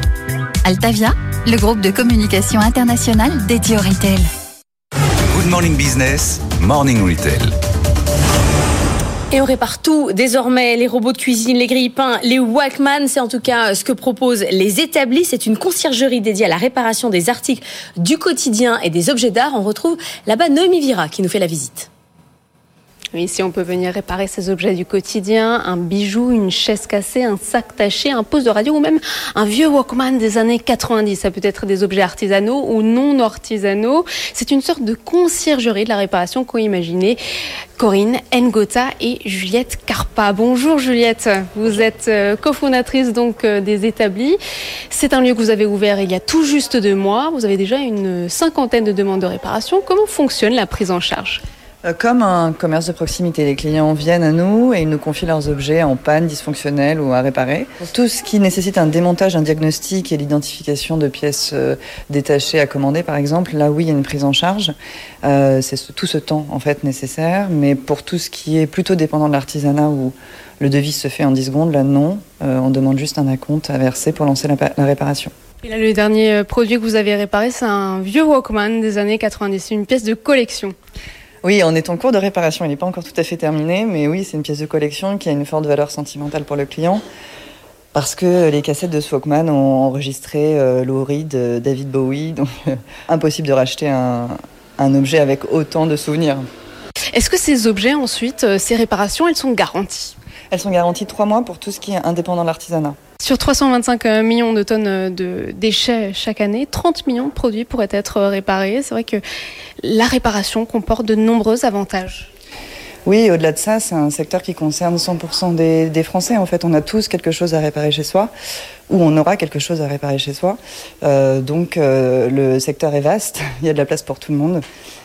Altavia, le groupe de communication internationale dédié au retail. Good Morning Business, Morning Retail. Et on répare tout désormais, les robots de cuisine, les grille-pains, les Walkman, c'est en tout cas ce que proposent les établis. C'est une conciergerie dédiée à la réparation des articles du quotidien et des objets d'art. On retrouve là-bas Noémie Vira qui nous fait la visite. Ici, on peut venir réparer ses objets du quotidien, un bijou, une chaise cassée, un sac taché, un poste de radio ou même un vieux Walkman des années 90. Ça peut être des objets artisanaux ou non artisanaux. C'est une sorte de conciergerie de la réparation qu'ont imaginé Corinne Ngota et Juliette Carpa. Bonjour Juliette, vous êtes euh, cofondatrice donc euh, des établis. C'est un lieu que vous avez ouvert il y a tout juste deux mois. Vous avez déjà une cinquantaine de demandes de réparation. Comment fonctionne la prise en charge? Comme un commerce de proximité, les clients viennent à nous et ils nous confient leurs objets en panne, dysfonctionnels ou à réparer. Tout ce qui nécessite un démontage, un diagnostic et l'identification de pièces euh, détachées à commander, par exemple, là oui, il y a une prise en charge. Euh, c'est tout ce temps en fait nécessaire, mais pour tout ce qui est plutôt dépendant de l'artisanat où le devis se fait en 10 secondes, là non, on demande juste un acompte à verser pour lancer la, la réparation. Et là, le dernier produit que vous avez réparé, c'est un vieux Walkman des années 90, c'est une pièce de collection. Oui, on est en cours de réparation. Il n'est pas encore tout à fait terminé, mais oui, c'est une pièce de collection qui a une forte valeur sentimentale pour le client. Parce que les cassettes de Swalkman ont enregistré euh, Lou Reed, euh, David Bowie, donc euh, impossible de racheter un, un objet avec autant de souvenirs. Est-ce que ces objets ensuite, ces réparations, elles sont garanties? Elles sont garanties trois mois pour tout ce qui est indépendant de l'artisanat. Sur 325 millions de tonnes de déchets chaque année, 30 millions de produits pourraient être réparés. C'est vrai que la réparation comporte de nombreux avantages. Oui, au-delà de ça, c'est un secteur qui concerne 100% des, Français. En fait, on a tous quelque chose à réparer chez soi, ou on aura quelque chose à réparer chez soi. Euh, donc, euh, le secteur est vaste. Il y a de la place pour tout le monde.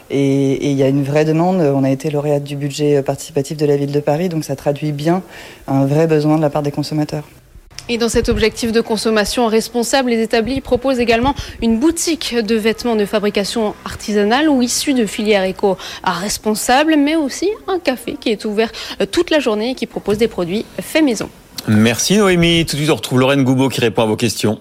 Et, et, il y a une vraie demande. On a été lauréate du budget participatif de la ville de Paris, donc ça traduit bien un vrai besoin de la part des consommateurs. Et dans cet objectif de consommation responsable, les établis proposent également une boutique de vêtements de fabrication artisanale ou issus de filières éco-responsables, mais aussi un café qui est ouvert toute la journée et qui propose des produits faits maison. Merci Noémie. Tout de suite, on retrouve Lorraine Goubeau qui répond à vos questions.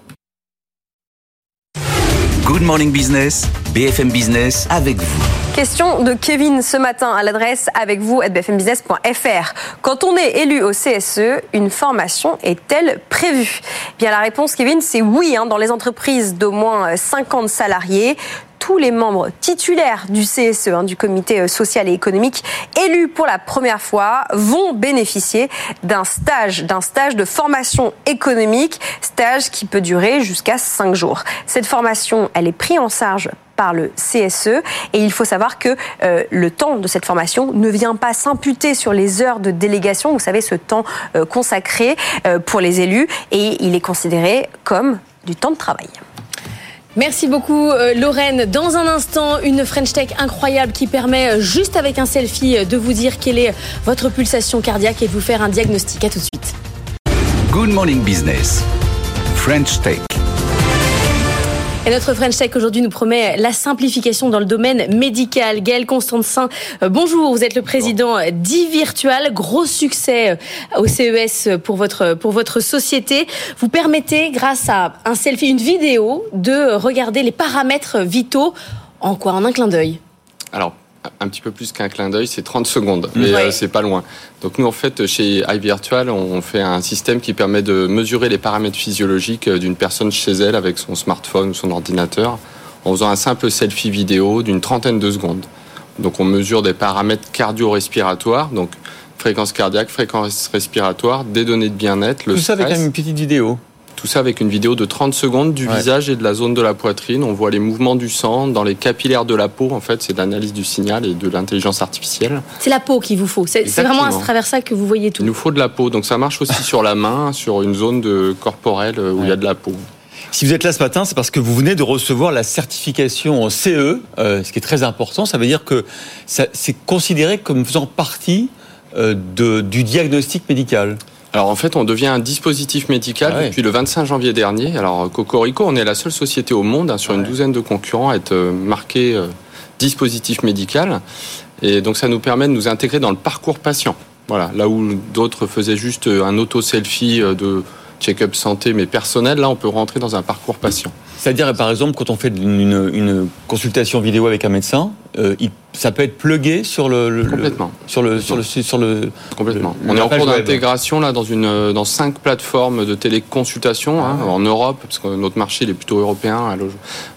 Good Morning Business, BFM Business avec vous. Question de Kevin ce matin à l'adresse avec vous bfmbusiness.fr. Quand on est élu au CSE, une formation est-elle prévue? Bien la réponse Kevin, c'est oui hein, dans les entreprises d'au moins 50 salariés tous les membres titulaires du CSE, hein, du comité social et économique, élus pour la première fois, vont bénéficier d'un stage, d'un stage de formation économique, stage qui peut durer jusqu'à 5 jours. Cette formation, elle est prise en charge par le CSE et il faut savoir que euh, le temps de cette formation ne vient pas s'imputer sur les heures de délégation, vous savez ce temps euh, consacré euh, pour les élus et il est considéré comme du temps de travail. Merci beaucoup Lorraine. Dans un instant, une French Tech incroyable qui permet juste avec un selfie de vous dire quelle est votre pulsation cardiaque et de vous faire un diagnostic. À tout de suite. Good Morning Business. French Tech. Et notre French Tech aujourd'hui nous promet la simplification dans le domaine médical. Gaël Constantin, bonjour, vous êtes le président d'e-Virtual, gros succès au CES pour votre, pour votre société. Vous permettez, grâce à un selfie, une vidéo, de regarder les paramètres vitaux. En quoi? En un clin d'œil. Alors, un petit peu plus qu'un clin d'œil, c'est 30 secondes, mais ouais. euh, c'est pas loin. Donc nous, en fait, chez iVirtual, on fait un système qui permet de mesurer les paramètres physiologiques d'une personne chez elle avec son smartphone ou son ordinateur en faisant un simple selfie vidéo d'une trentaine de secondes. Donc on mesure des paramètres cardio-respiratoires, donc fréquence cardiaque, fréquence respiratoire, des données de bien-être, le Tout ça avec une petite vidéo tout ça avec une vidéo de 30 secondes du ouais. visage et de la zone de la poitrine. On voit les mouvements du sang dans les capillaires de la peau. En fait, c'est de l'analyse du signal et de l'intelligence artificielle. C'est la peau qu'il vous faut. C'est vraiment à travers ça que vous voyez tout. Il nous faut de la peau. Donc ça marche aussi sur la main, sur une zone de corporelle où ouais. il y a de la peau. Si vous êtes là ce matin, c'est parce que vous venez de recevoir la certification CE, euh, ce qui est très important. Ça veut dire que c'est considéré comme faisant partie euh, de, du diagnostic médical. Alors en fait, on devient un dispositif médical ah ouais. depuis le 25 janvier dernier. Alors Cocorico, on est la seule société au monde hein, sur une douzaine de concurrents à être euh, marqué euh, dispositif médical. Et donc ça nous permet de nous intégrer dans le parcours patient. Voilà, là où d'autres faisaient juste un auto-selfie de check-up santé mais personnel, là on peut rentrer dans un parcours patient. C'est-à-dire, par exemple, quand on fait une, consultation vidéo avec un médecin, euh, il, ça peut être plugué sur le, le complètement sur le sur le sur le complètement. Le, on est en cours d'intégration là dans une dans cinq plateformes de téléconsultation ah, hein, en Europe parce que notre marché il est plutôt européen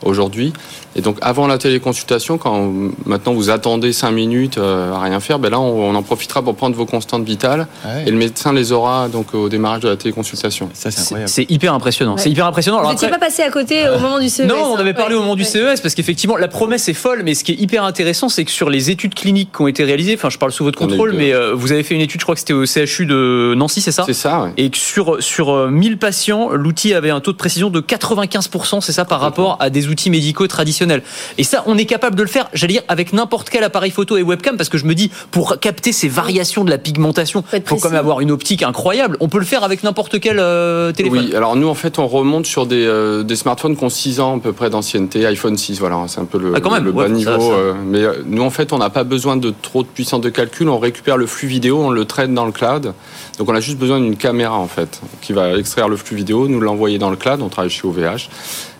aujourd'hui. Et donc avant la téléconsultation, quand maintenant vous attendez cinq minutes euh, à rien faire, ben là on, on, en profitera pour prendre vos constantes vitales ah ouais. et le médecin les aura donc au démarrage de la téléconsultation. Ça c'est hyper impressionnant. Ouais. C'est hyper impressionnant. Vous n'étiez pas passé à côté au moment du CES. Non, on avait parlé au moment du CES parce qu'effectivement la promesse est folle, mais ce qui est hyper intéressant, c'est que sur les études cliniques qui ont été réalisées, enfin je parle sous votre contrôle, mais euh, vous avez fait une étude, je crois que c'était au CHU de Nancy, c'est ça? C'est ça. Ouais. Et que sur sur 1000 patients, l'outil avait un taux de précision de 95%, c'est ça par rapport à des outils médicaux traditionnels. Et ça, on est capable de le faire, j'allais dire, avec n'importe quel appareil photo et webcam, parce que je me dis, pour capter ces variations de la pigmentation, il faut, faut quand même avoir une optique incroyable. On peut le faire avec n'importe quel euh, téléphone. Oui, alors nous, en fait, on remonte sur des, euh, des smartphones qui ont 6 ans à peu près d'ancienneté, iPhone 6, voilà, c'est un peu le, ah, quand même, le bas ouais, niveau. Ça, ça. Euh, mais nous, en fait, on n'a pas besoin de trop de puissance de calcul, on récupère le flux vidéo, on le traite dans le cloud. Donc on a juste besoin d'une caméra, en fait, qui va extraire le flux vidéo, nous l'envoyer dans le cloud, on travaille chez OVH.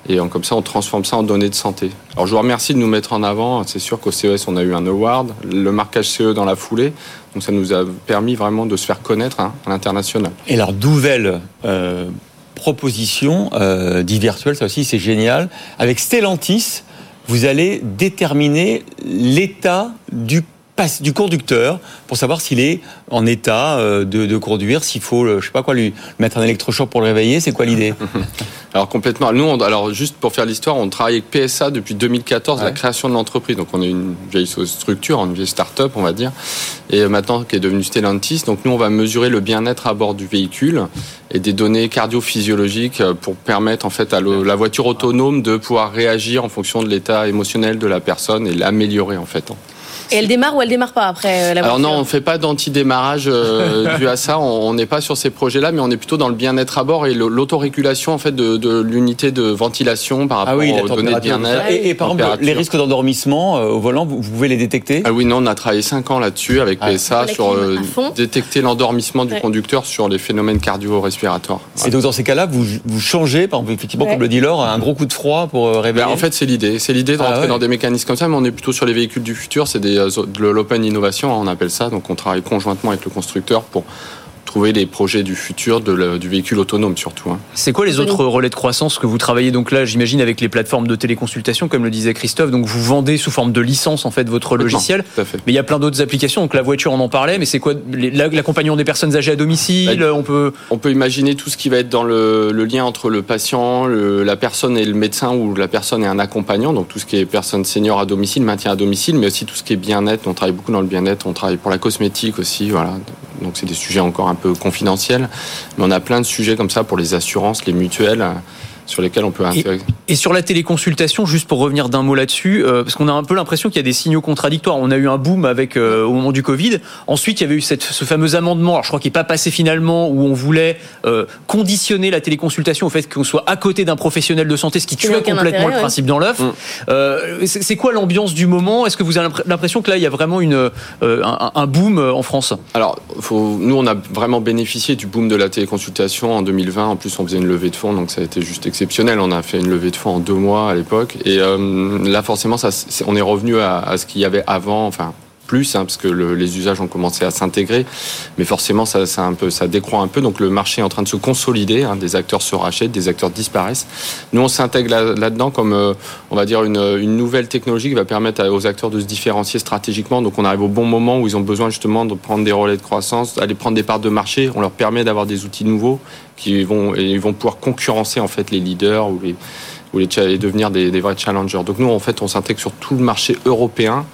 Et comme ça, on transforme ça en données de santé. Alors, je vous remercie de nous mettre en avant. C'est sûr qu'au CES, on a eu un award, le marquage CE dans la foulée. Donc, ça nous a permis vraiment de se faire connaître hein, à l'international. Et alors, nouvelle euh, proposition euh, ça aussi, c'est génial. Avec Stellantis, vous allez déterminer l'état du passe du conducteur pour savoir s'il est en état euh, de, de conduire, s'il faut, euh, je sais pas quoi, lui mettre un électrochoc pour le réveiller. C'est quoi l'idée Alors complètement. Nous, on- alors juste pour faire l'histoire, on travaille avec PSA depuis 2014, la création de l'entreprise. Donc on est une vieille structure, une vieille start-up, on va dire, et euh, maintenant qui est devenue Stellantis. Donc nous, on va mesurer le bien-être à bord du véhicule et des données cardio-physiologiques pour permettre en fait à le- la voiture autonome de pouvoir réagir en fonction de l'état émotionnel de la personne et l'améliorer en fait. Et elle démarre ou elle démarre pas après euh, la Alors voiture non, on fait pas d'anti-démarrage euh, dû à ça. On n'est pas sur ces projets-là, mais on est plutôt dans le bien-être à bord et l'autorégulation en fait de, de l'unité de ventilation par rapport Ah oui, la aux données de bien-être. Et, et par exemple, les risques d'endormissement euh, au volant, vous, vous pouvez les détecter? Ah oui, non, on a travaillé 5 ans là-dessus avec Ah. PSA sur euh, détecter l'endormissement du Ouais. conducteur sur les phénomènes cardio-respiratoires. Et donc dans ces cas-là, vous, vous changez, par exemple, effectivement, comme le dit Laure, un gros coup de froid pour euh, réveiller. Ben, en fait, c'est l'idée. C'est l'idée de Ah rentrer ouais. dans des mécanismes comme ça, mais on est plutôt sur les véhicules du futur. C'est euh, de l'open innovation, hein, on appelle ça. Donc, on travaille conjointement avec le constructeur pour trouver les projets du futur de le- du véhicule autonome surtout. hein. C'est quoi les autres relais de croissance que vous travaillez donc là, j'imagine avec les plateformes de téléconsultation, comme le disait Christophe. Donc vous vendez sous forme de licence en fait votre logiciel. Tout à fait. Mais il y a plein d'autres applications. Donc la voiture, on en parlait. Mais c'est quoi l'accompagnement des personnes âgées à domicile Bah, On peut. On peut imaginer tout ce qui va être dans le, le lien entre le patient, le- la personne et le médecin ou la personne et un accompagnant. Donc tout ce qui est personne senior à domicile, maintien à domicile, mais aussi tout ce qui est bien-être. On travaille beaucoup dans le bien-être. On travaille pour la cosmétique aussi. Voilà. Donc c'est des sujets encore un peu confidentiels. Mais on a plein de sujets comme ça pour les assurances, les mutuelles, sur lesquels on peut intégrer. Et sur la téléconsultation, juste pour revenir d'un mot là-dessus, euh, parce qu'on a un peu l'impression qu'il y a des signaux contradictoires. On a eu un boom avec euh, au moment du Covid. Ensuite, il y avait eu cette, ce fameux amendement. Alors, je crois qu'il n'est pas passé finalement où on voulait euh, conditionner la téléconsultation au fait qu'on soit à côté d'un professionnel de santé, ce qui tuait complètement intérêt, le ouais. principe dans l'œuf. Euh, c'est quoi l'ambiance du moment? Est-ce que vous avez l'impr- l'impression que là, il y a vraiment une, euh, un, un boom en France? Alors, faut, nous, on a vraiment bénéficié du boom de la téléconsultation en 2020. En plus, on faisait une levée de fonds, donc ça a été juste exceptionnel. On a fait une levée de fonds en deux mois à l'époque. Et euh, là, forcément, on est revenu à, ce qu'il y avait avant, enfin plus, hein, parce que le- les usages ont commencé à s'intégrer. Mais forcément, ça, ça, un peu, décroît un peu. Donc, le marché est en train de se consolider. hein. des acteurs se rachètent, des acteurs disparaissent. Nous, on s'intègre là- là-dedans comme, euh, on va dire, une, nouvelle technologie qui va permettre aux acteurs de se différencier stratégiquement. Donc, on arrive au bon moment où ils ont besoin justement de prendre des relais de croissance, d'aller prendre des parts de marché. On leur permet d'avoir des outils nouveaux qui vont, ils vont pouvoir concurrencer en fait les leaders ou les, ou les et devenir des, des vrais challengers. Donc, nous, en fait, on s'intègre sur tout le marché européen.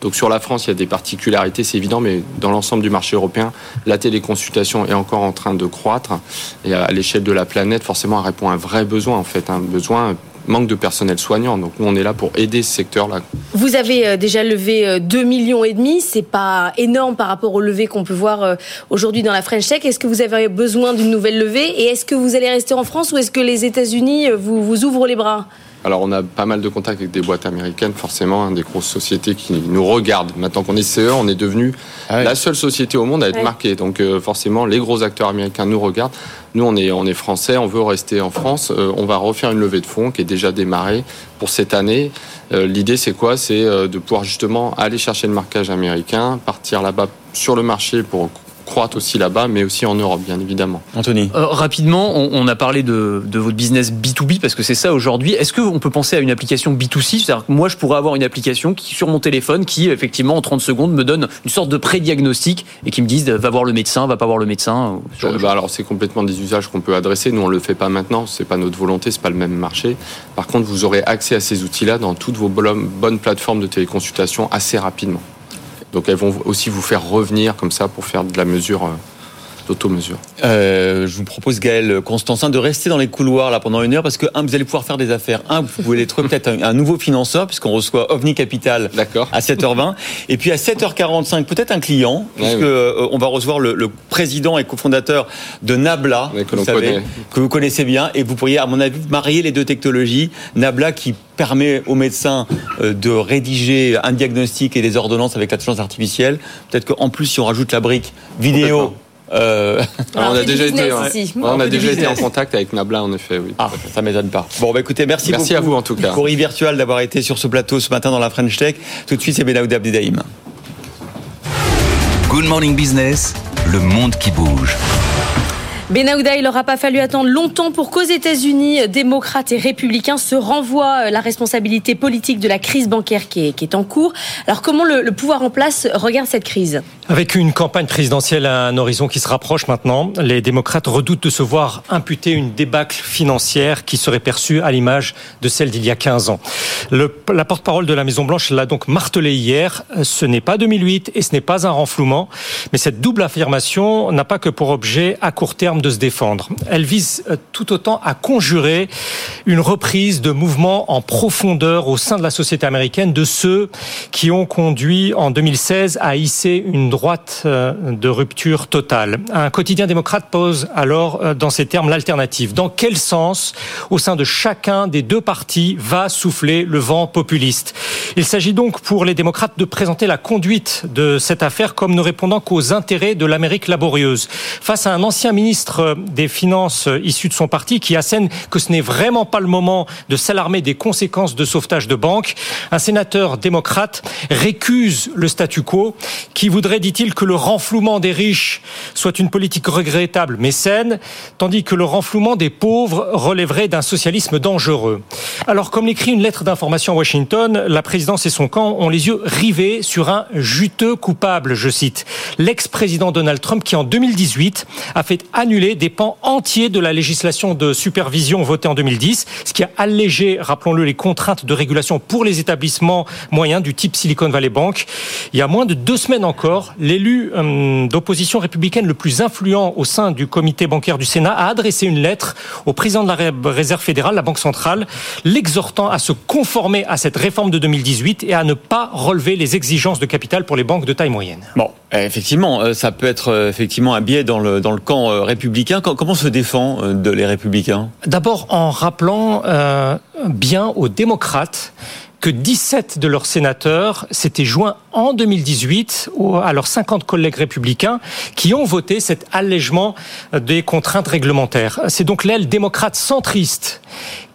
Donc sur la France, il y a des particularités, c'est évident, mais dans l'ensemble du marché européen, la téléconsultation est encore en train de croître. Et à l'échelle de la planète, forcément, elle répond à un vrai besoin, en fait, un besoin, manque de personnel soignant. Donc nous, on est là pour aider ce secteur-là. Vous avez euh, déjà levé euh, 2 millions et demi, c'est pas énorme par rapport au levé qu'on peut voir euh, aujourd'hui dans la French Tech. Est-ce que vous avez besoin d'une nouvelle levée? Et est-ce que vous allez rester en France ou est-ce que les États-Unis euh, vous, vous ouvrent les bras? Alors on a pas mal de contacts avec des boîtes américaines, forcément, hein, des grosses sociétés qui nous regardent. Maintenant qu'on est CE, on est devenu la seule société au monde à être marquée. Donc euh, forcément, les gros acteurs américains nous regardent. Nous, on est, on est français, on veut rester en France. Euh, on va refaire une levée de fonds qui est déjà démarrée pour cette année. Euh, L'idée, c'est quoi? C'est euh, de pouvoir justement aller chercher le marquage américain, partir là-bas sur le marché pour croître aussi là-bas, mais aussi en Europe, bien évidemment. Anthony Euh, rapidement, on, on a parlé de, de votre business B2B parce que c'est ça aujourd'hui. Est-ce qu'on peut penser à une application B2C C'est-à-dire que moi, je pourrais avoir une application qui, sur mon téléphone qui, effectivement, en 30 secondes, me donne une sorte de pré-diagnostic et qui me dise va voir le médecin, va pas voir le médecin. ce genre de Euh, bah alors c'est complètement des usages qu'on peut adresser. Nous on le fait pas maintenant, c'est pas notre volonté, c'est pas le même marché. Par contre, vous aurez accès à ces outils-là dans toutes vos bonnes plateformes de téléconsultation assez rapidement. Donc elles vont aussi vous faire revenir comme ça pour faire de la mesure euh, d'auto-mesure. Euh, je vous propose, Gaël Constantin, de rester dans les couloirs là pendant une heure parce que, un, vous allez pouvoir faire des affaires. Un, vous pouvez trouver peut-être un, un nouveau financeur puisqu'on reçoit OVNI Capital à 7h20. Et puis à 7h45, peut-être un client, puisque euh, on va recevoir le, le président et cofondateur de Nabla, que vous savez, que vous connaissez bien. Et vous pourriez, à mon avis, marier les deux technologies. Nabla qui permet aux médecins euh, de rédiger un diagnostic et des ordonnances avec l'intelligence artificielle. Peut-être qu'en plus, si on rajoute la brique vidéo, euh, Alors, on a déjà été, business ouais. ici. Ouais, On on a fait du déjà été en contact avec Nabla en effet, oui. Ah, ça m'étonne pas. Bon, bah écoutez, merci, Merci beaucoup. à vous, en tout cas. Courrier virtuel d'avoir été sur ce plateau ce matin dans la French Tech. Tout de suite, c'est Benaoud Abdedaïm. Good Morning Business, le monde qui bouge. Benahouda, il n'aura pas fallu attendre longtemps pour qu'aux États-Unis, démocrates et républicains se renvoient euh, la responsabilité politique de la crise bancaire qui est, en cours. Alors comment le, pouvoir en place regarde cette crise? Avec une campagne présidentielle à un horizon qui se rapproche maintenant, les démocrates redoutent de se voir imputer une débâcle financière qui serait perçue à l'image de celle d'il y a 15 ans. Le, la porte-parole de la Maison-Blanche l'a donc martelé hier. Ce n'est pas 2008 et ce n'est pas un renflouement, mais cette double affirmation n'a pas que pour objet à court terme de se défendre. Elle vise euh, tout autant à conjurer une reprise de mouvements en profondeur au sein de la société américaine de ceux qui ont conduit en 2016 à hisser une droite euh, de rupture totale. Un quotidien démocrate pose alors euh, dans ces termes l'alternative. Dans quel sens, au sein de chacun des deux partis, va souffler le vent populiste? Il s'agit donc pour les démocrates de présenter la conduite de cette affaire comme ne répondant qu'aux intérêts de l'Amérique laborieuse. Face à un ancien ministre des Finances issu de son parti qui assène que ce n'est vraiment pas le moment de s'alarmer des conséquences de sauvetage de banques. Un sénateur démocrate récuse le statu quo qui voudrait, dit-il, que le renflouement des riches soit une politique regrettable mais saine, tandis que le renflouement des pauvres relèverait d'un socialisme dangereux. Alors, comme l'écrit une lettre d'information à Washington, la présidence et son camp ont les yeux rivés sur un juteux coupable, je cite. L'ex-président Donald Trump qui, en 2018, a fait annuler des pans entiers de la législation de supervision votée en 2010, ce qui a allégé, rappelons-le, les contraintes de régulation pour les établissements moyens du type Silicon Valley Bank. Il y a moins de deux semaines encore, l'élu hum, d'opposition républicaine le plus influent au sein du comité bancaire du Sénat a adressé une lettre au président de la Réserve fédérale, la Banque centrale, l'exhortant à se conformer à cette réforme de 2018 et à ne pas relever les exigences de capital pour les banques de taille moyenne. Bon, effectivement, euh, ça peut être euh, effectivement un biais dans le, dans le camp euh, républicain Comment se défend euh, de les républicains? D'abord en rappelant euh, bien aux démocrates que 17 de leurs sénateurs s'étaient joints en 2018 à leurs 50 collègues républicains qui ont voté cet allègement des contraintes réglementaires. C'est donc l'aile démocrate centriste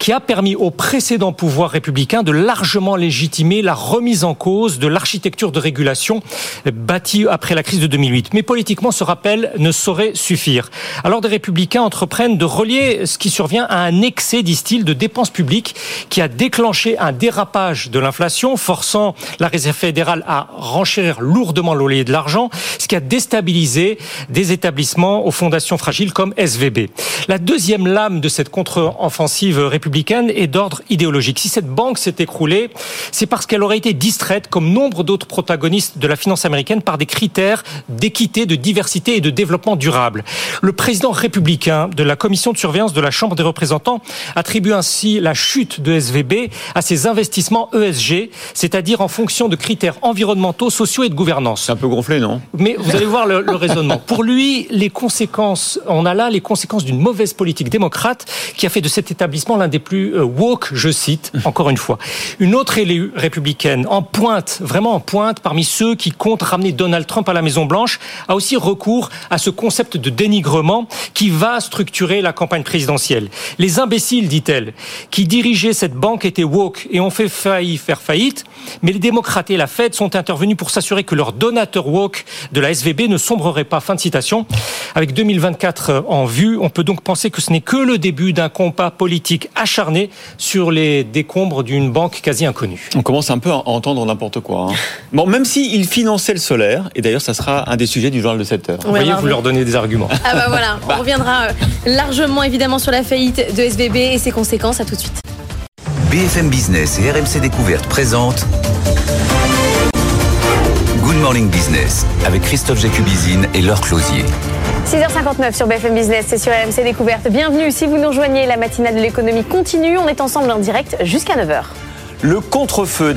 qui a permis au précédent pouvoir républicain de largement légitimer la remise en cause de l'architecture de régulation bâtie après la crise de 2008. Mais politiquement, ce rappel ne saurait suffire. Alors des républicains entreprennent de relier ce qui survient à un excès, disent-ils, de dépenses publiques qui a déclenché un dérapage de l'inflation, forçant la Réserve fédérale à renchérir lourdement l'olé de l'argent, ce qui a déstabilisé des établissements aux fondations fragiles comme SVB. La deuxième lame de cette contre-offensive républicaine est d'ordre idéologique. Si cette banque s'est écroulée, c'est parce qu'elle aurait été distraite, comme nombre d'autres protagonistes de la finance américaine, par des critères d'équité, de diversité et de développement durable. Le président républicain de la commission de surveillance de la Chambre des représentants attribue ainsi la chute de SVB à ses investissements ESG, c'est-à-dire en fonction de critères environnementaux, sociaux et de gouvernance. C'est un peu gonflé, non? Mais vous allez voir le, le raisonnement. Pour lui, les conséquences, on a là les conséquences d'une mauvaise politique démocrate qui a fait de cet établissement l'un des plus euh, woke, je cite, encore une fois. Une autre élue républicaine, en pointe, vraiment en pointe, parmi ceux qui comptent ramener Donald Trump à la Maison-Blanche, a aussi recours à ce concept de dénigrement qui va structurer la campagne présidentielle. Les imbéciles, dit-elle, qui dirigeaient cette banque étaient woke et ont fait failli faire faillite, mais les démocrates et la Fed sont intervenus pour s'assurer que leur donateur woke de la SVB ne sombrerait pas. Fin de citation. Avec 2024 en vue, on peut donc penser que ce n'est que le début d'un combat politique acharné sur les décombres d'une banque quasi inconnue. On commence un peu à entendre n'importe quoi. Hein. Bon, même s'ils finançaient le solaire, et d'ailleurs ça sera un des sujets du journal de 7 heures. Vous voyez, vous leur donnez des arguments. Ah bah voilà, on reviendra euh, largement évidemment sur la faillite de SVB et ses conséquences. À tout de suite. BFM Business et RMC Découverte présentent Good Morning Business avec Christophe Jacubizine et Laure Closier. 6h59 sur BFM Business et sur RMC Découverte. Bienvenue si vous nous rejoignez. La matinale de l'économie continue. On est ensemble en direct jusqu'à 9h. Le contre-feu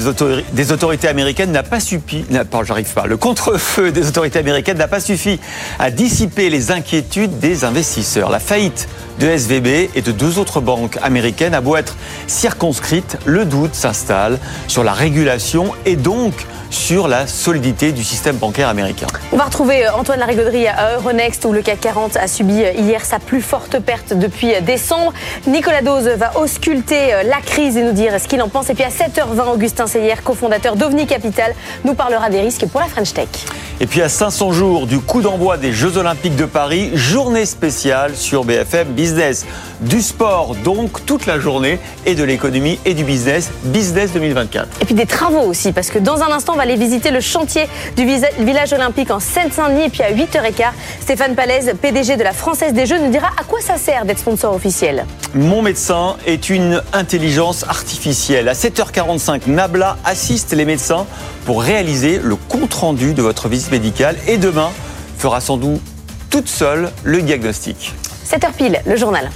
des, autorités américaines n'a pas suffi. J'arrive pas. Le contre-feu des autorités américaines n'a pas suffi à dissiper les inquiétudes des investisseurs. La faillite de SVB et de deux autres banques américaines a beau être circonscrite, le doute s'installe sur la régulation et donc sur la solidité du système bancaire américain. On va retrouver euh, Antoine Larigauderie à Euronext où le CAC 40 a subi euh, hier sa plus forte perte depuis euh, décembre. Nicolas Dose va ausculter la crise et nous dire ce qu'il en pense. Et puis à 7h20, Augustin Seyer, cofondateur d'OVNI Capital, nous parlera des risques pour la French Tech. Et puis à 500 jours du coup d'envoi des Jeux Olympiques de Paris, journée spéciale sur BFM Business. Du sport donc toute la journée et de l'économie et du business, Business 2024. Et puis des travaux aussi parce que dans un instant, on va aller visiter le chantier du village olympique en Seine-Saint-Denis. Et puis à 8h15, Stéphane Palaise, PDG de la Française des Jeux, nous dira à quoi ça sert d'être sponsor officiel. Mon médecin est une intelligence artificielle. À 7h45, Nabla assiste les médecins pour réaliser le compte-rendu de votre visite médicale et demain fera sans doute toute seule le diagnostic. 7h pile, le journal.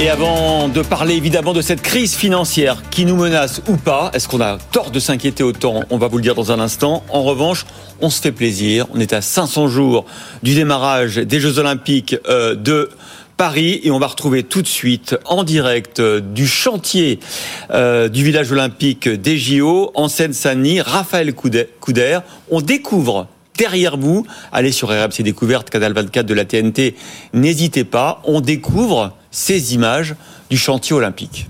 Et avant de parler évidemment de cette crise financière qui nous menace ou pas, est-ce qu'on a tort de s'inquiéter autant? On va vous le dire dans un instant. En revanche, on se fait plaisir. On est à 500 jours du démarrage des Jeux Olympiques euh, de Paris et on va retrouver tout de suite en direct euh, du chantier euh, du village olympique des JO en Seine-Saint-Denis, Raphaël Couder. On découvre derrière vous, allez sur RMC Découverte, canal 24 de la TNT, n'hésitez pas, on découvre ces images du chantier olympique.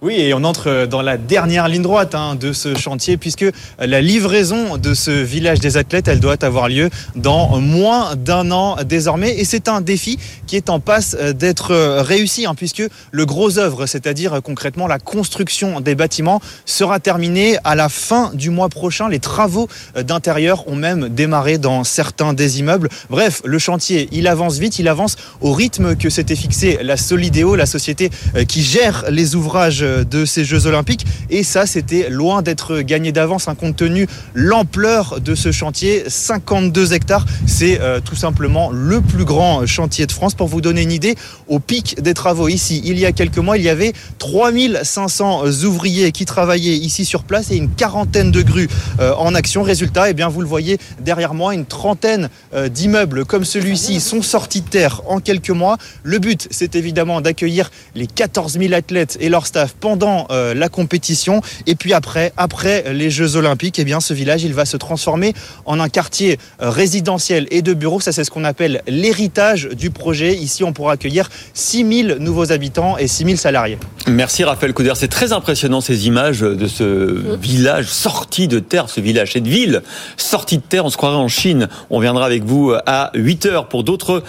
Oui, et on entre dans la dernière ligne droite hein, de ce chantier, puisque la livraison de ce village des athlètes, elle doit avoir lieu dans moins d'un an désormais. Et c'est un défi qui est en passe d'être réussi, hein, puisque le gros œuvre, c'est-à-dire concrètement la construction des bâtiments, sera terminé à la fin du mois prochain. Les travaux d'intérieur ont même démarré dans certains des immeubles. Bref, le chantier, il avance vite, il avance au rythme que s'était fixé la Solidéo, la société qui gère les ouvrages de ces Jeux Olympiques. Et ça, c'était loin d'être gagné d'avance, hein, compte tenu l'ampleur de ce chantier. 52 hectares, c'est euh, tout simplement le plus grand chantier de France. Pour vous donner une idée, au pic des travaux ici, il y a quelques mois, il y avait 3500 ouvriers qui travaillaient ici sur place et une quarantaine de grues euh, en action. Résultat, eh bien, vous le voyez derrière moi, une trentaine euh, d'immeubles comme celui-ci sont sortis de terre en quelques mois. Le but, c'est évidemment d'accueillir les 14 000 athlètes et leur staff pendant euh, la compétition. Et puis après, après les Jeux Olympiques, eh bien, ce village, il va se transformer en un quartier euh, résidentiel et de bureaux. Ça, c'est ce qu'on appelle l'héritage du projet. Ici, on pourra accueillir 6000 nouveaux habitants et 6000 salariés. Merci Raphaël Couder. C'est très impressionnant ces images de ce village sorti de terre, ce village, cette ville sortie de terre. On se croirait en Chine. On viendra avec vous à 8 heures pour d'autres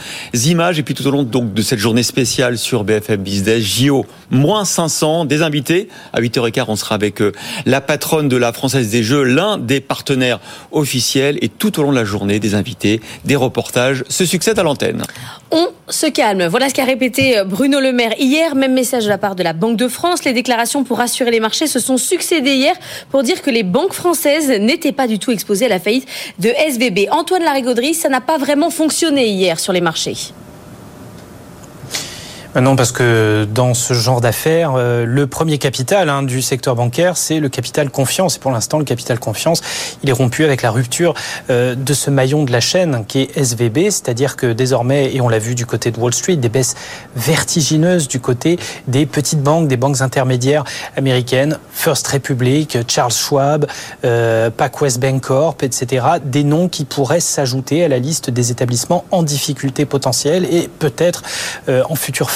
images. Et puis tout au long donc, de cette journée spéciale sur BFM Business, JO, moins 500, des invités. À 8h15, on sera avec euh, la patronne de la Française des Jeux, l'un des partenaires officiels. Et tout au long de la journée, des invités, des reportages se succèdent à l'antenne. On se calme. Voilà ce qu'a répété euh, Bruno Le Maire hier. Même message de la part de la Banque de France. Les déclarations pour rassurer les marchés se sont succédées hier pour dire que les banques françaises n'étaient pas du tout exposées à la faillite de SVB. Antoine Larigauderie, ça n'a pas vraiment fonctionné hier sur les marchés. Euh, non, parce que dans ce genre d'affaires, euh, le premier capital hein, du secteur bancaire, c'est le capital confiance. Et pour l'instant, le capital confiance, il est rompu avec la rupture euh, de ce maillon de la chaîne qui est SVB, c'est-à-dire que désormais, et on l'a vu du côté de Wall Street, des baisses vertigineuses du côté des petites banques, des banques intermédiaires américaines, First Republic, Charles Schwab, euh, PacWest Bancorp, etc. Des noms qui pourraient s'ajouter à la liste des établissements en difficulté potentielle et peut-être en futur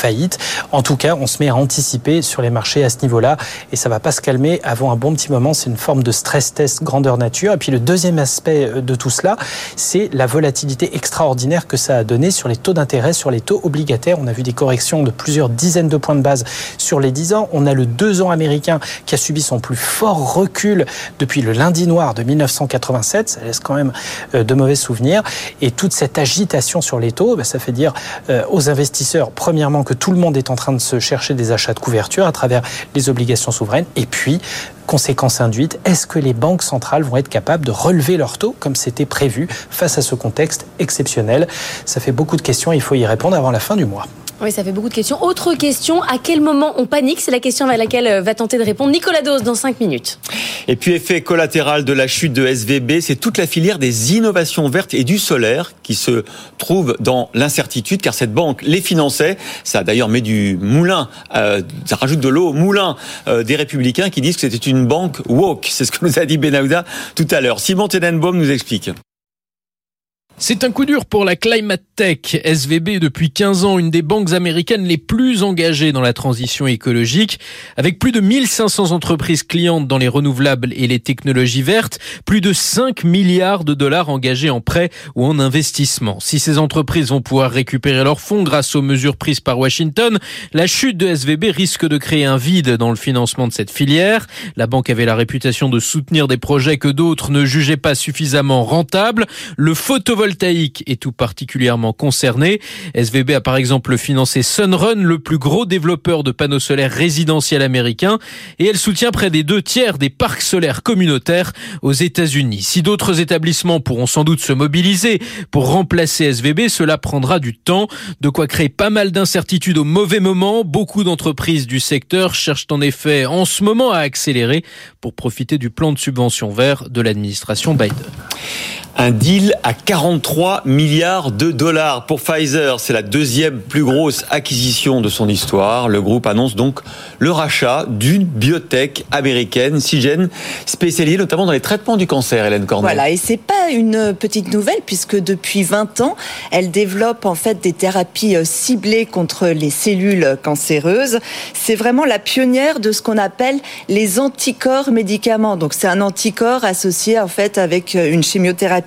En tout cas, on se met à anticiper sur les marchés à ce niveau-là et ça va pas se calmer avant un bon petit moment. C'est une forme de stress test grandeur nature. Et puis le deuxième aspect euh, de tout cela, c'est la volatilité extraordinaire que ça a donné sur les taux d'intérêt, sur les taux obligataires. On a vu des corrections de plusieurs dizaines de points de base sur les 10 ans. On a le 2 ans américain qui a subi son plus fort recul depuis le lundi noir de 1987. Ça laisse quand même euh, de mauvais souvenirs. Et toute cette agitation sur les taux, ben, ça fait dire euh, aux investisseurs, premièrement, que tout le monde est en train de se chercher des achats de couverture à travers les obligations souveraines. Et puis, conséquence induite, est-ce que les banques centrales vont être capables de relever leurs taux comme c'était prévu face à ce contexte exceptionnel? Ça fait beaucoup de questions, il faut y répondre avant la fin du mois. Oui, ça fait beaucoup de questions. Autre question, à quel moment on panique C'est la question à laquelle euh, va tenter de répondre Nicolas Dose dans 5 minutes. Et puis effet collatéral de la chute de SVB, c'est toute la filière des innovations vertes et du solaire qui se trouve dans l'incertitude car cette banque les finançait. Ça d'ailleurs met du moulin, euh, ça rajoute de l'eau au moulin euh, des républicains qui disent que c'était une banque woke. C'est ce que nous a dit Benahouda tout à l'heure. Simon Tenenbaum nous explique. C'est un coup dur pour la Climate Tech. SVB depuis 15 ans une des banques américaines les plus engagées dans la transition écologique, avec plus de 1500 entreprises clientes dans les renouvelables et les technologies vertes, plus de 5 milliards de dollars engagés en prêts ou en investissement. Si ces entreprises vont pouvoir récupérer leurs fonds grâce aux mesures prises par Washington, la chute de SVB risque de créer un vide dans le financement de cette filière. La banque avait la réputation de soutenir des projets que d'autres ne jugeaient pas suffisamment rentables. Le photovoltaïque photovoltaïque est tout particulièrement concerné. SVB a par exemple financé Sunrun, le plus gros développeur de panneaux solaires résidentiels américains, et elle soutient près des deux tiers des parcs solaires communautaires aux États-Unis. Si d'autres établissements pourront sans doute se mobiliser pour remplacer SVB, cela prendra du temps, de quoi créer pas mal d'incertitudes au mauvais moment. Beaucoup d'entreprises du secteur cherchent en effet en ce moment à accélérer pour profiter du plan de subvention vert de l'administration Biden. Un deal à 43 milliards de dollars pour Pfizer. C'est la deuxième plus grosse acquisition de son histoire. Le groupe annonce donc le rachat d'une biotech américaine, Sigen, spécialisée notamment dans les traitements du cancer, Hélène Cornet. Voilà, et c'est pas une petite nouvelle puisque depuis 20 ans, elle développe en fait des thérapies euh, ciblées contre les cellules cancéreuses. C'est vraiment la pionnière de ce qu'on appelle les anticorps médicaments. Donc c'est un anticorps associé en fait avec euh, une chimiothérapie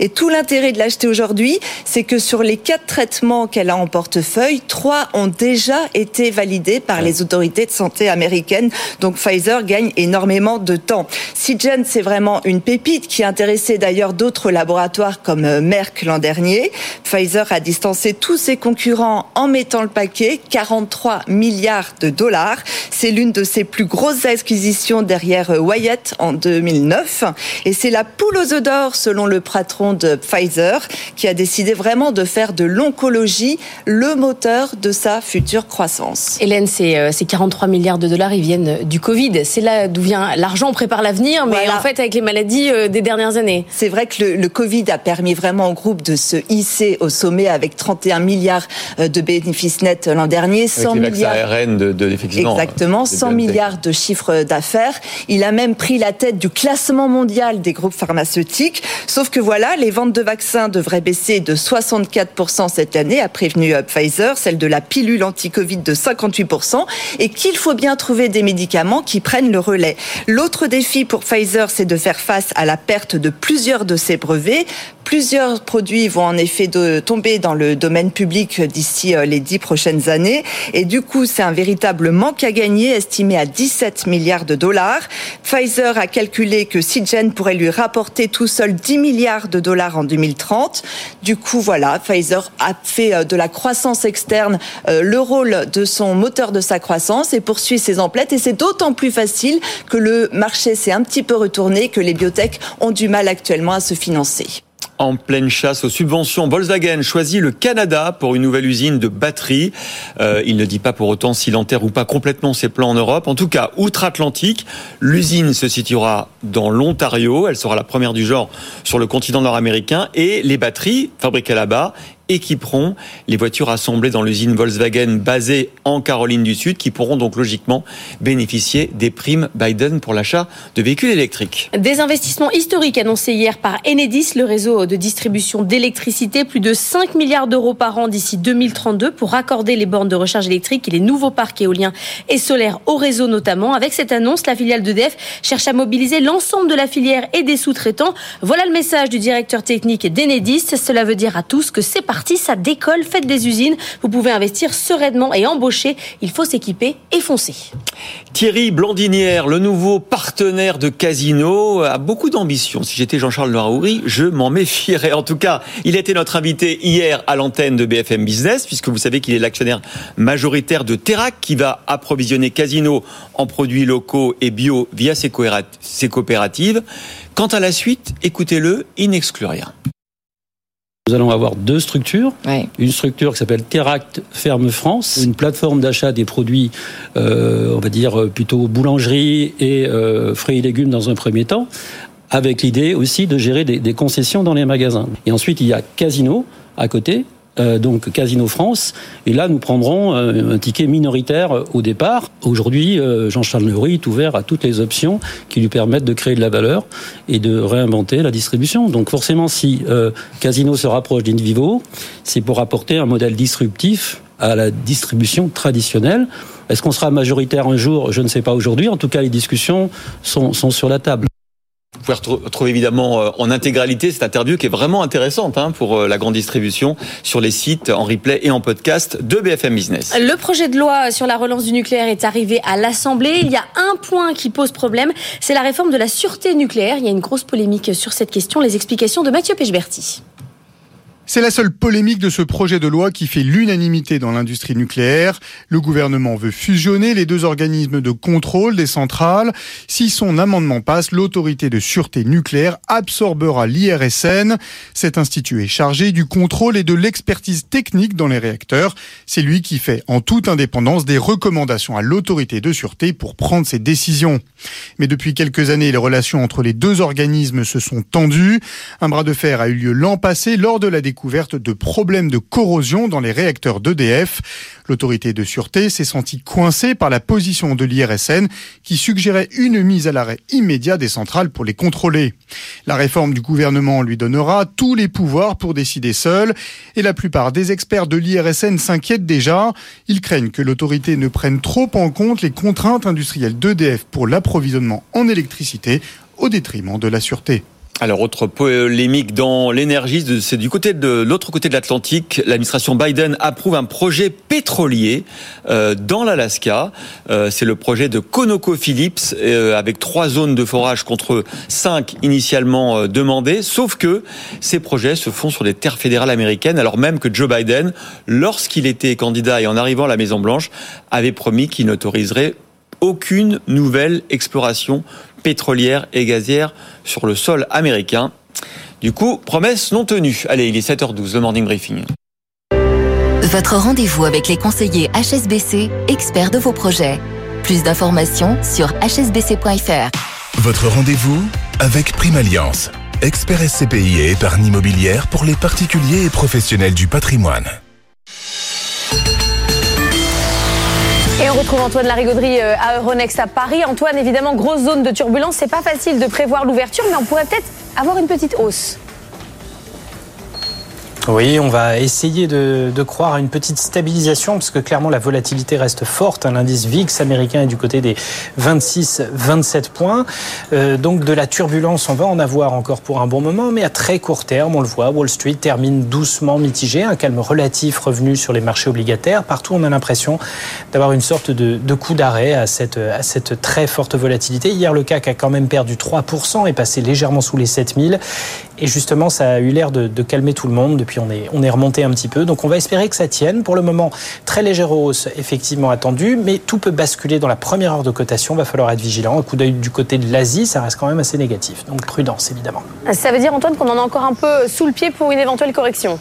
et tout l'intérêt de l'acheter aujourd'hui, c'est que sur les quatre traitements qu'elle a en portefeuille, trois ont déjà été validés par les autorités de santé américaines. Donc Pfizer gagne énormément de temps. Seagen, c'est vraiment une pépite qui intéressait d'ailleurs d'autres laboratoires comme euh, Merck l'an dernier. Pfizer a distancé tous ses concurrents en mettant le paquet, 43 milliards de dollars. C'est l'une de ses plus grosses acquisitions derrière euh, Wyatt en 2009. Et c'est la poule aux œufs d'or selon le patron de Pfizer, qui a décidé vraiment de faire de l'oncologie le moteur de sa future croissance. Hélène, ces, ces 43 milliards de dollars, ils viennent du Covid. C'est là d'où vient l'argent, on prépare l'avenir, mais Voilà. en fait avec les maladies euh, des dernières années. C'est vrai que le, le Covid a permis vraiment au groupe de se hisser au sommet avec 31 milliards euh, de bénéfices nets l'an dernier, 100 Avec les vaccins milliards. ARN de, de effectivement. Exactement, de 100 BioNTech. milliards de chiffre d'affaires. Il a même pris la tête du classement mondial des groupes pharmaceutiques. Sauf que voilà, les ventes de vaccins devraient baisser de 64% cette année, a prévenu euh, Pfizer, celle de la pilule anti-Covid de 58%, et qu'il faut bien trouver des médicaments qui prennent le relais. L'autre défi pour Pfizer, c'est de faire face à la perte de plusieurs de ses brevets. Plusieurs produits vont en effet tomber dans le domaine public d'ici euh, les dix prochaines années. Et du coup, c'est un véritable manque à gagner, estimé à 17 milliards de dollars. Pfizer a calculé que Seagen pourrait lui rapporter tout seul 10 milliards de dollars en 2030. Du coup, voilà, Pfizer a fait euh, de la croissance externe euh, le rôle de son moteur de sa croissance et poursuit ses emplettes. Et c'est d'autant plus facile que le marché s'est un petit peu retourné, que les biotech ont du mal actuellement à se financer. En pleine chasse aux subventions, Volkswagen choisit le Canada pour une nouvelle usine de batteries. Euh, il ne dit pas pour autant s'il enterre ou pas complètement ses plans en Europe. En tout cas, outre-Atlantique, l'usine se situera dans l'Ontario. Elle sera la première du genre sur le continent nord-américain. Et les batteries fabriquées là-bas équiperont les voitures assemblées dans l'usine Volkswagen basée en Caroline du Sud qui pourront donc logiquement bénéficier des primes Biden pour l'achat de véhicules électriques. Des investissements historiques annoncés hier par Enedis, le réseau de distribution d'électricité, plus de 5 milliards d'euros par an d'ici 2032 pour raccorder les bornes de recharge électrique et les nouveaux parcs éoliens et solaires au réseau notamment. Avec cette annonce, la filiale d'EDF cherche à mobiliser l'ensemble de la filière et des sous-traitants. Voilà le message du directeur technique d'Enedis. Cela veut dire à tous que c'est parti, ça décolle, faites des usines, vous pouvez investir sereinement et embaucher. Il faut s'équiper et foncer. Thierry Blandinière, le nouveau partenaire de Casino, a beaucoup d'ambition. Si j'étais Jean-Charles Noiraouri, je m'en méfierais. En tout cas, il était notre invité hier à l'antenne de BFM Business, puisque vous savez qu'il est l'actionnaire majoritaire de Terac, qui va approvisionner Casino en produits locaux et bio via ses coopératives. Quant à la suite, écoutez-le, il n'exclut rien. Nous allons avoir deux structures. Une structure qui s'appelle Teract Ferme France, une plateforme d'achat des produits, euh, on va dire plutôt boulangerie et euh, fruits et légumes dans un premier temps, avec l'idée aussi de gérer des, des concessions dans les magasins. Et ensuite, il y a Casino à côté, euh, donc Casino France. Et là, nous prendrons euh, un ticket minoritaire euh, au départ. Aujourd'hui, Jean-Charles Neury est ouvert à toutes les options qui lui permettent de créer de la valeur et de réinventer la distribution. Donc forcément, si Casino se rapproche d'Invivo, c'est pour apporter un modèle disruptif à la distribution traditionnelle. Est-ce qu'on sera majoritaire un jour? Je ne sais pas aujourd'hui. En tout cas, les discussions sont, sont sur la table. Pouvez retrouver évidemment euh, en intégralité cette interview qui est vraiment intéressante hein, pour euh, la grande distribution sur les sites en replay et en podcast de BFM Business. Le projet de loi sur la relance du nucléaire est arrivé à l'Assemblée. Il y a un point qui pose problème, c'est la réforme de la sûreté nucléaire. Il y a une grosse polémique sur cette question. Les explications de Mathieu Pechberti. C'est la seule polémique de ce projet de loi qui fait l'unanimité dans l'industrie nucléaire. Le gouvernement veut fusionner les deux organismes de contrôle des centrales. Si son amendement passe, l'autorité de sûreté nucléaire absorbera l'IRSN. Cet institut est chargé du contrôle et de l'expertise technique dans les réacteurs. C'est lui qui fait en toute indépendance des recommandations à l'autorité de sûreté pour prendre ses décisions. Mais depuis quelques années, les relations entre les deux organismes se sont tendues. Un bras de fer a eu lieu l'an passé lors de la découverte découverte de problèmes de corrosion dans les réacteurs d'EDF. L'autorité de sûreté s'est sentie coincée par la position de l'IRSN qui suggérait une mise à l'arrêt immédiat des centrales pour les contrôler. La réforme du gouvernement lui donnera tous les pouvoirs pour décider seul et la plupart des experts de l'IRSN s'inquiètent déjà. Ils craignent que l'autorité ne prenne trop en compte les contraintes industrielles d'EDF pour l'approvisionnement en électricité au détriment de la sûreté. Alors, autre polémique dans l'énergie, c'est du côté de l'autre côté de l'Atlantique. L'administration Biden approuve un projet pétrolier euh, dans l'Alaska. Euh, c'est le projet de ConocoPhillips euh, avec trois zones de forage contre cinq initialement euh, demandées. Sauf que ces projets se font sur des terres fédérales américaines, alors même que Joe Biden, lorsqu'il était candidat et en arrivant à la Maison Blanche, avait promis qu'il n'autoriserait aucune nouvelle exploration pétrolière et gazière sur le sol américain. Du coup, promesse non tenue. Allez, il est 7h12, le morning briefing. Votre rendez-vous avec les conseillers HSBC, experts de vos projets. Plus d'informations sur hsbc.fr. Votre rendez-vous avec Prime Alliance, expert SCPI et épargne immobilière pour les particuliers et professionnels du patrimoine. Et on retrouve Antoine Larigauderie euh, à Euronext à Paris. Antoine, évidemment, grosse zone de turbulence. C'est pas facile de prévoir l'ouverture, mais on pourrait peut-être avoir une petite hausse. Oui, on va essayer de, croire à une petite stabilisation parce que clairement la volatilité reste forte. L'indice VIX américain est du côté des 26-27 points. Euh, donc de la turbulence, on va en avoir encore pour un bon moment, mais à très court terme, on le voit, Wall Street termine doucement mitigé, un calme relatif revenu sur les marchés obligataires. Partout, on a l'impression d'avoir une sorte de, coup d'arrêt à cette, à cette très forte volatilité. Hier, le CAC a quand même perdu 3% et passé légèrement sous les 7000. Et justement, ça a eu l'air de, calmer tout le monde depuis on est, on est remonté un petit peu. Donc on va espérer que ça tienne. Pour le moment, très légère hausse effectivement attendue, mais tout peut basculer dans la première heure de cotation. Il va falloir être vigilant. Un coup d'œil du côté de l'Asie, ça reste quand même assez négatif. Donc prudence évidemment. Ça veut dire Antoine qu'on en a encore un peu sous le pied pour une éventuelle correction?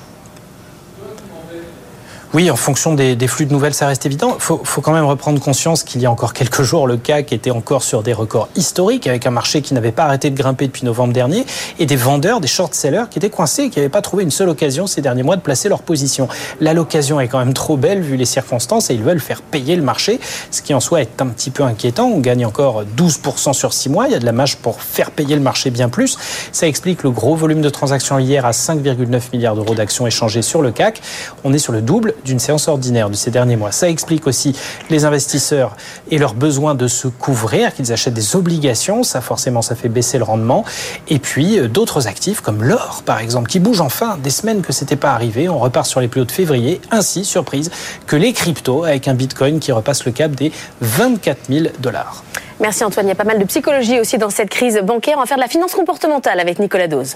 Oui, en fonction des, flux de nouvelles, ça reste évident. Il faut, quand même reprendre conscience qu'il y a encore quelques jours, le CAC était encore sur des records historiques, avec un marché qui n'avait pas arrêté de grimper depuis novembre dernier, et des vendeurs, des short-sellers qui étaient coincés et qui n'avaient pas trouvé une seule occasion ces derniers mois de placer leur position. Là, l'occasion est quand même trop belle vu les circonstances et ils veulent faire payer le marché, ce qui en soi est un petit peu inquiétant. On gagne encore 12% sur 6 mois. Il y a de la marge pour faire payer le marché bien plus. Ça explique le gros volume de transactions hier à 5,9 milliards d'euros d'actions échangées sur le CAC. On est sur le double d'une séance ordinaire de ces derniers mois. Ça explique aussi les investisseurs et leur besoin de se couvrir, qu'ils achètent des obligations, ça forcément ça fait baisser le rendement. Et puis euh, d'autres actifs comme l'or par exemple, qui bougent enfin des semaines que c'était pas arrivé. On repart sur les plus hauts de février. Ainsi, surprise, que les cryptos avec un bitcoin qui repasse le cap des 24 000 dollars. Merci Antoine. Il y a pas mal de psychologie aussi dans cette crise bancaire. On va faire de la finance comportementale avec Nicolas Dose.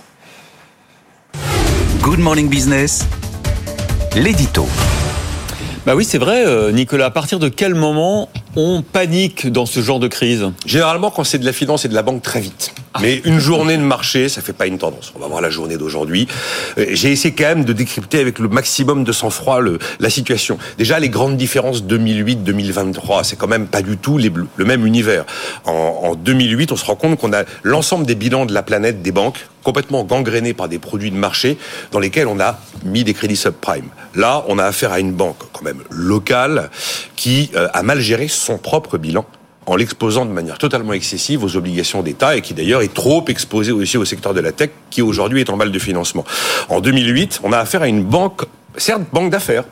Good Morning Business, l'édito. Bah oui, c'est vrai, euh, Nicolas. À partir de quel moment on panique dans ce genre de crise Généralement, quand c'est de la finance et de la banque, très vite. Mais une journée de marché, ça fait pas une tendance. On va voir la journée d'aujourd'hui. Euh, J'ai essayé quand même de décrypter avec le maximum de sang-froid la situation. Déjà, les grandes différences 2008-2023, c'est quand même pas du tout les- le même univers. En, en 2008, on se rend compte qu'on a l'ensemble des bilans de la planète des banques complètement gangrénés par des produits de marché dans lesquels on a mis des crédits subprime. Là, on a affaire à une banque quand même locale qui euh, a mal géré son propre bilan en l'exposant de manière totalement excessive aux obligations d'État et qui d'ailleurs est trop exposé aussi au secteur de la tech qui aujourd'hui est en mal de financement. En 2008, on a affaire à une banque certes banque d'affaires,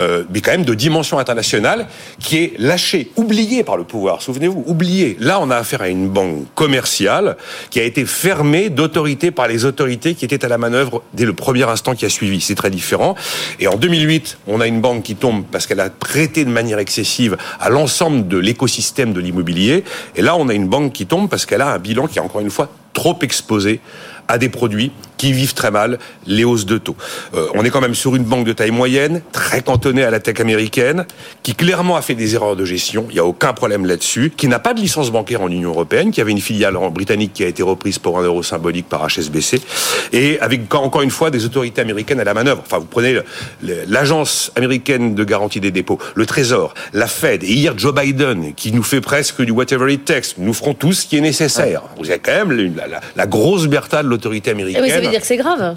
euh, mais quand même de dimension internationale, qui est lâchée, oubliée par le pouvoir. Souvenez-vous, oubliée. Là, on a affaire à une banque commerciale qui a été fermée d'autorité par les autorités qui étaient à la manœuvre dès le premier instant qui a suivi. C'est très différent. Et en 2008, on a une banque qui tombe parce qu'elle a prêté de manière excessive à l'ensemble de l'écosystème de l'immobilier. Et là, on a une banque qui tombe parce qu'elle a un bilan qui est encore une fois trop exposé à des produits qui vivent très mal les hausses de taux. Euh, on est quand même sur une banque de taille moyenne, très cantonnée à la tech américaine, qui clairement a fait des erreurs de gestion, il n'y a aucun problème là-dessus, qui n'a pas de licence bancaire en Union Européenne, qui avait une filiale en britannique qui a été reprise pour un euro symbolique par HSBC, et avec encore une fois des autorités américaines à la manœuvre. Enfin, vous prenez l'agence américaine de garantie des dépôts, le Trésor, la Fed, et hier Joe Biden, qui nous fait presque du whatever it takes, nous ferons tout ce qui est nécessaire. Vous avez quand même la, la- la grosse bertha de l'autorité Eh américaine. Veut dire que c'est grave.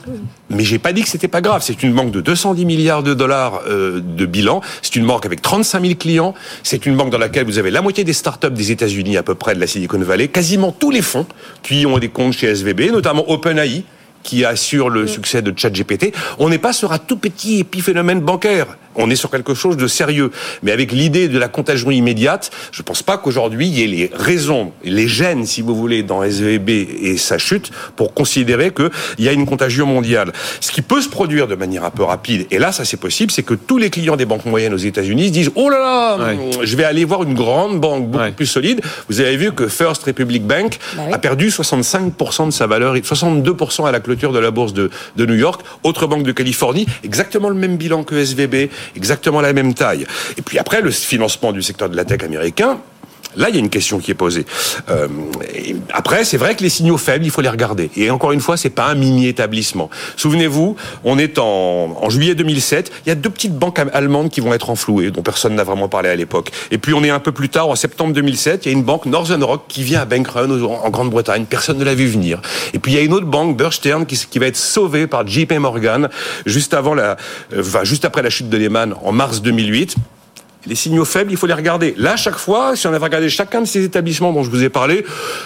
Mais j'ai pas dit que c'était pas grave. C'est une banque de 210 milliards de dollars euh, de bilan. C'est une banque avec 35 000 clients. C'est une banque dans laquelle vous avez la moitié des startups des États-Unis, à peu près de la Silicon Valley, quasiment tous les fonds qui ont des comptes chez SVB, notamment OpenAI qui assure le succès de ChatGPT. On n'est pas sur un tout petit épiphénomène bancaire. On est sur quelque chose de sérieux. Mais avec l'idée de la contagion immédiate, je pense pas qu'aujourd'hui il y ait les raisons, les gènes, si vous voulez, dans SVB et sa chute pour considérer qu'il y a une contagion mondiale. Ce qui peut se produire de manière un peu rapide, et là ça c'est possible, c'est que tous les clients des banques moyennes aux États-Unis se disent oh là là, je vais aller voir une grande banque beaucoup plus solide. Vous avez vu que First Republic Bank Bah oui. a perdu 65% de sa valeur, et 62% à la clôture de la bourse de, de New York. Autre banque de Californie, exactement le même bilan que SVB, exactement la même taille. Et puis après, le financement du secteur de la tech américain, Là, il y a une question qui est posée. Euh, après, c'est vrai que les signaux faibles, il faut les regarder. Et encore une fois, c'est pas un mini-établissement. Souvenez-vous, on est en, en juillet 2007. Il y a deux petites banques allemandes qui vont être enflouées, dont personne n'a vraiment parlé à l'époque. Et puis, on est un peu plus tard, en septembre 2007, il y a une banque Northern Rock qui vient à bank run au- en Grande-Bretagne. Personne ne l'a vu venir. Et puis, il y a une autre banque, Bear Stearns, qui, qui va être sauvée par JP Morgan juste avant la, euh, juste après la chute de Lehman en mars 2008. Les signaux faibles, il faut les regarder. Là, chaque fois, si on avait regardé chacun de ces établissements dont je vous ai parlé,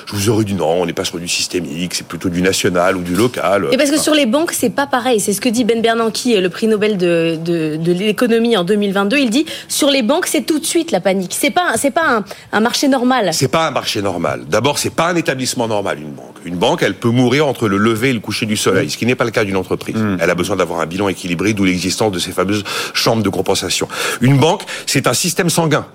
je vous aurais dit non, on n'est pas sur du systémique, c'est plutôt du national ou du local. Et parce que sur les banques, c'est pas pareil. C'est ce que dit Ben Bernanke, le prix Nobel de, de, de l'économie en 2022. Il dit sur les banques, c'est tout de suite la panique. C'est pas, c'est pas un, un marché normal. C'est pas un marché normal. D'abord, c'est pas un établissement normal, une banque. Une banque, elle peut mourir entre le lever et le coucher du soleil, ce qui n'est pas le cas d'une entreprise. Elle a besoin d'avoir un bilan équilibré, d'où l'existence de ces fameuses chambres de compensation. Une banque, c'est un système sanguin.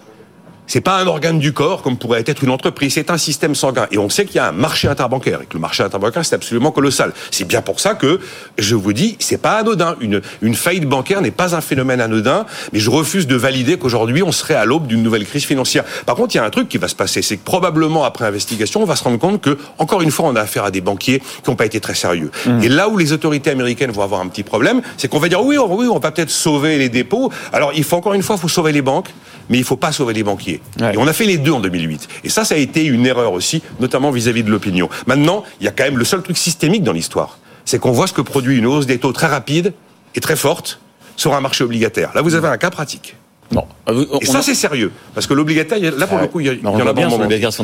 C'est pas un organe du corps comme pourrait être une entreprise, c'est un système sanguin. Et on sait qu'il y a un marché interbancaire et que le marché interbancaire c'est absolument colossal. C'est bien pour ça que je vous dis, c'est pas anodin. Une, une faillite bancaire n'est pas un phénomène anodin, mais je refuse de valider qu'aujourd'hui on serait à l'aube d'une nouvelle crise financière. Par contre, il y a un truc qui va se passer, c'est que probablement après investigation, on va se rendre compte que encore une fois, on a affaire à des banquiers qui n'ont pas été très sérieux. Et là où les autorités américaines vont avoir un petit problème, c'est qu'on va dire oui, on, oui, on va peut-être sauver les dépôts. Alors il faut encore une fois, il faut sauver les banques, mais il faut pas sauver les banquiers. Et on a fait les deux en 2008. Et ça, ça a été une erreur aussi, notamment vis-à-vis de l'opinion. Maintenant, il y a quand même le seul truc systémique dans l'histoire, c'est qu'on voit ce que produit une hausse des taux très rapide et très forte sur un marché obligataire. Là, vous avez un cas pratique. Non. Et ça, c'est sérieux. Parce que l'obligataire, là, pour Ah le coup, il y, a- ouais. il y On en a bien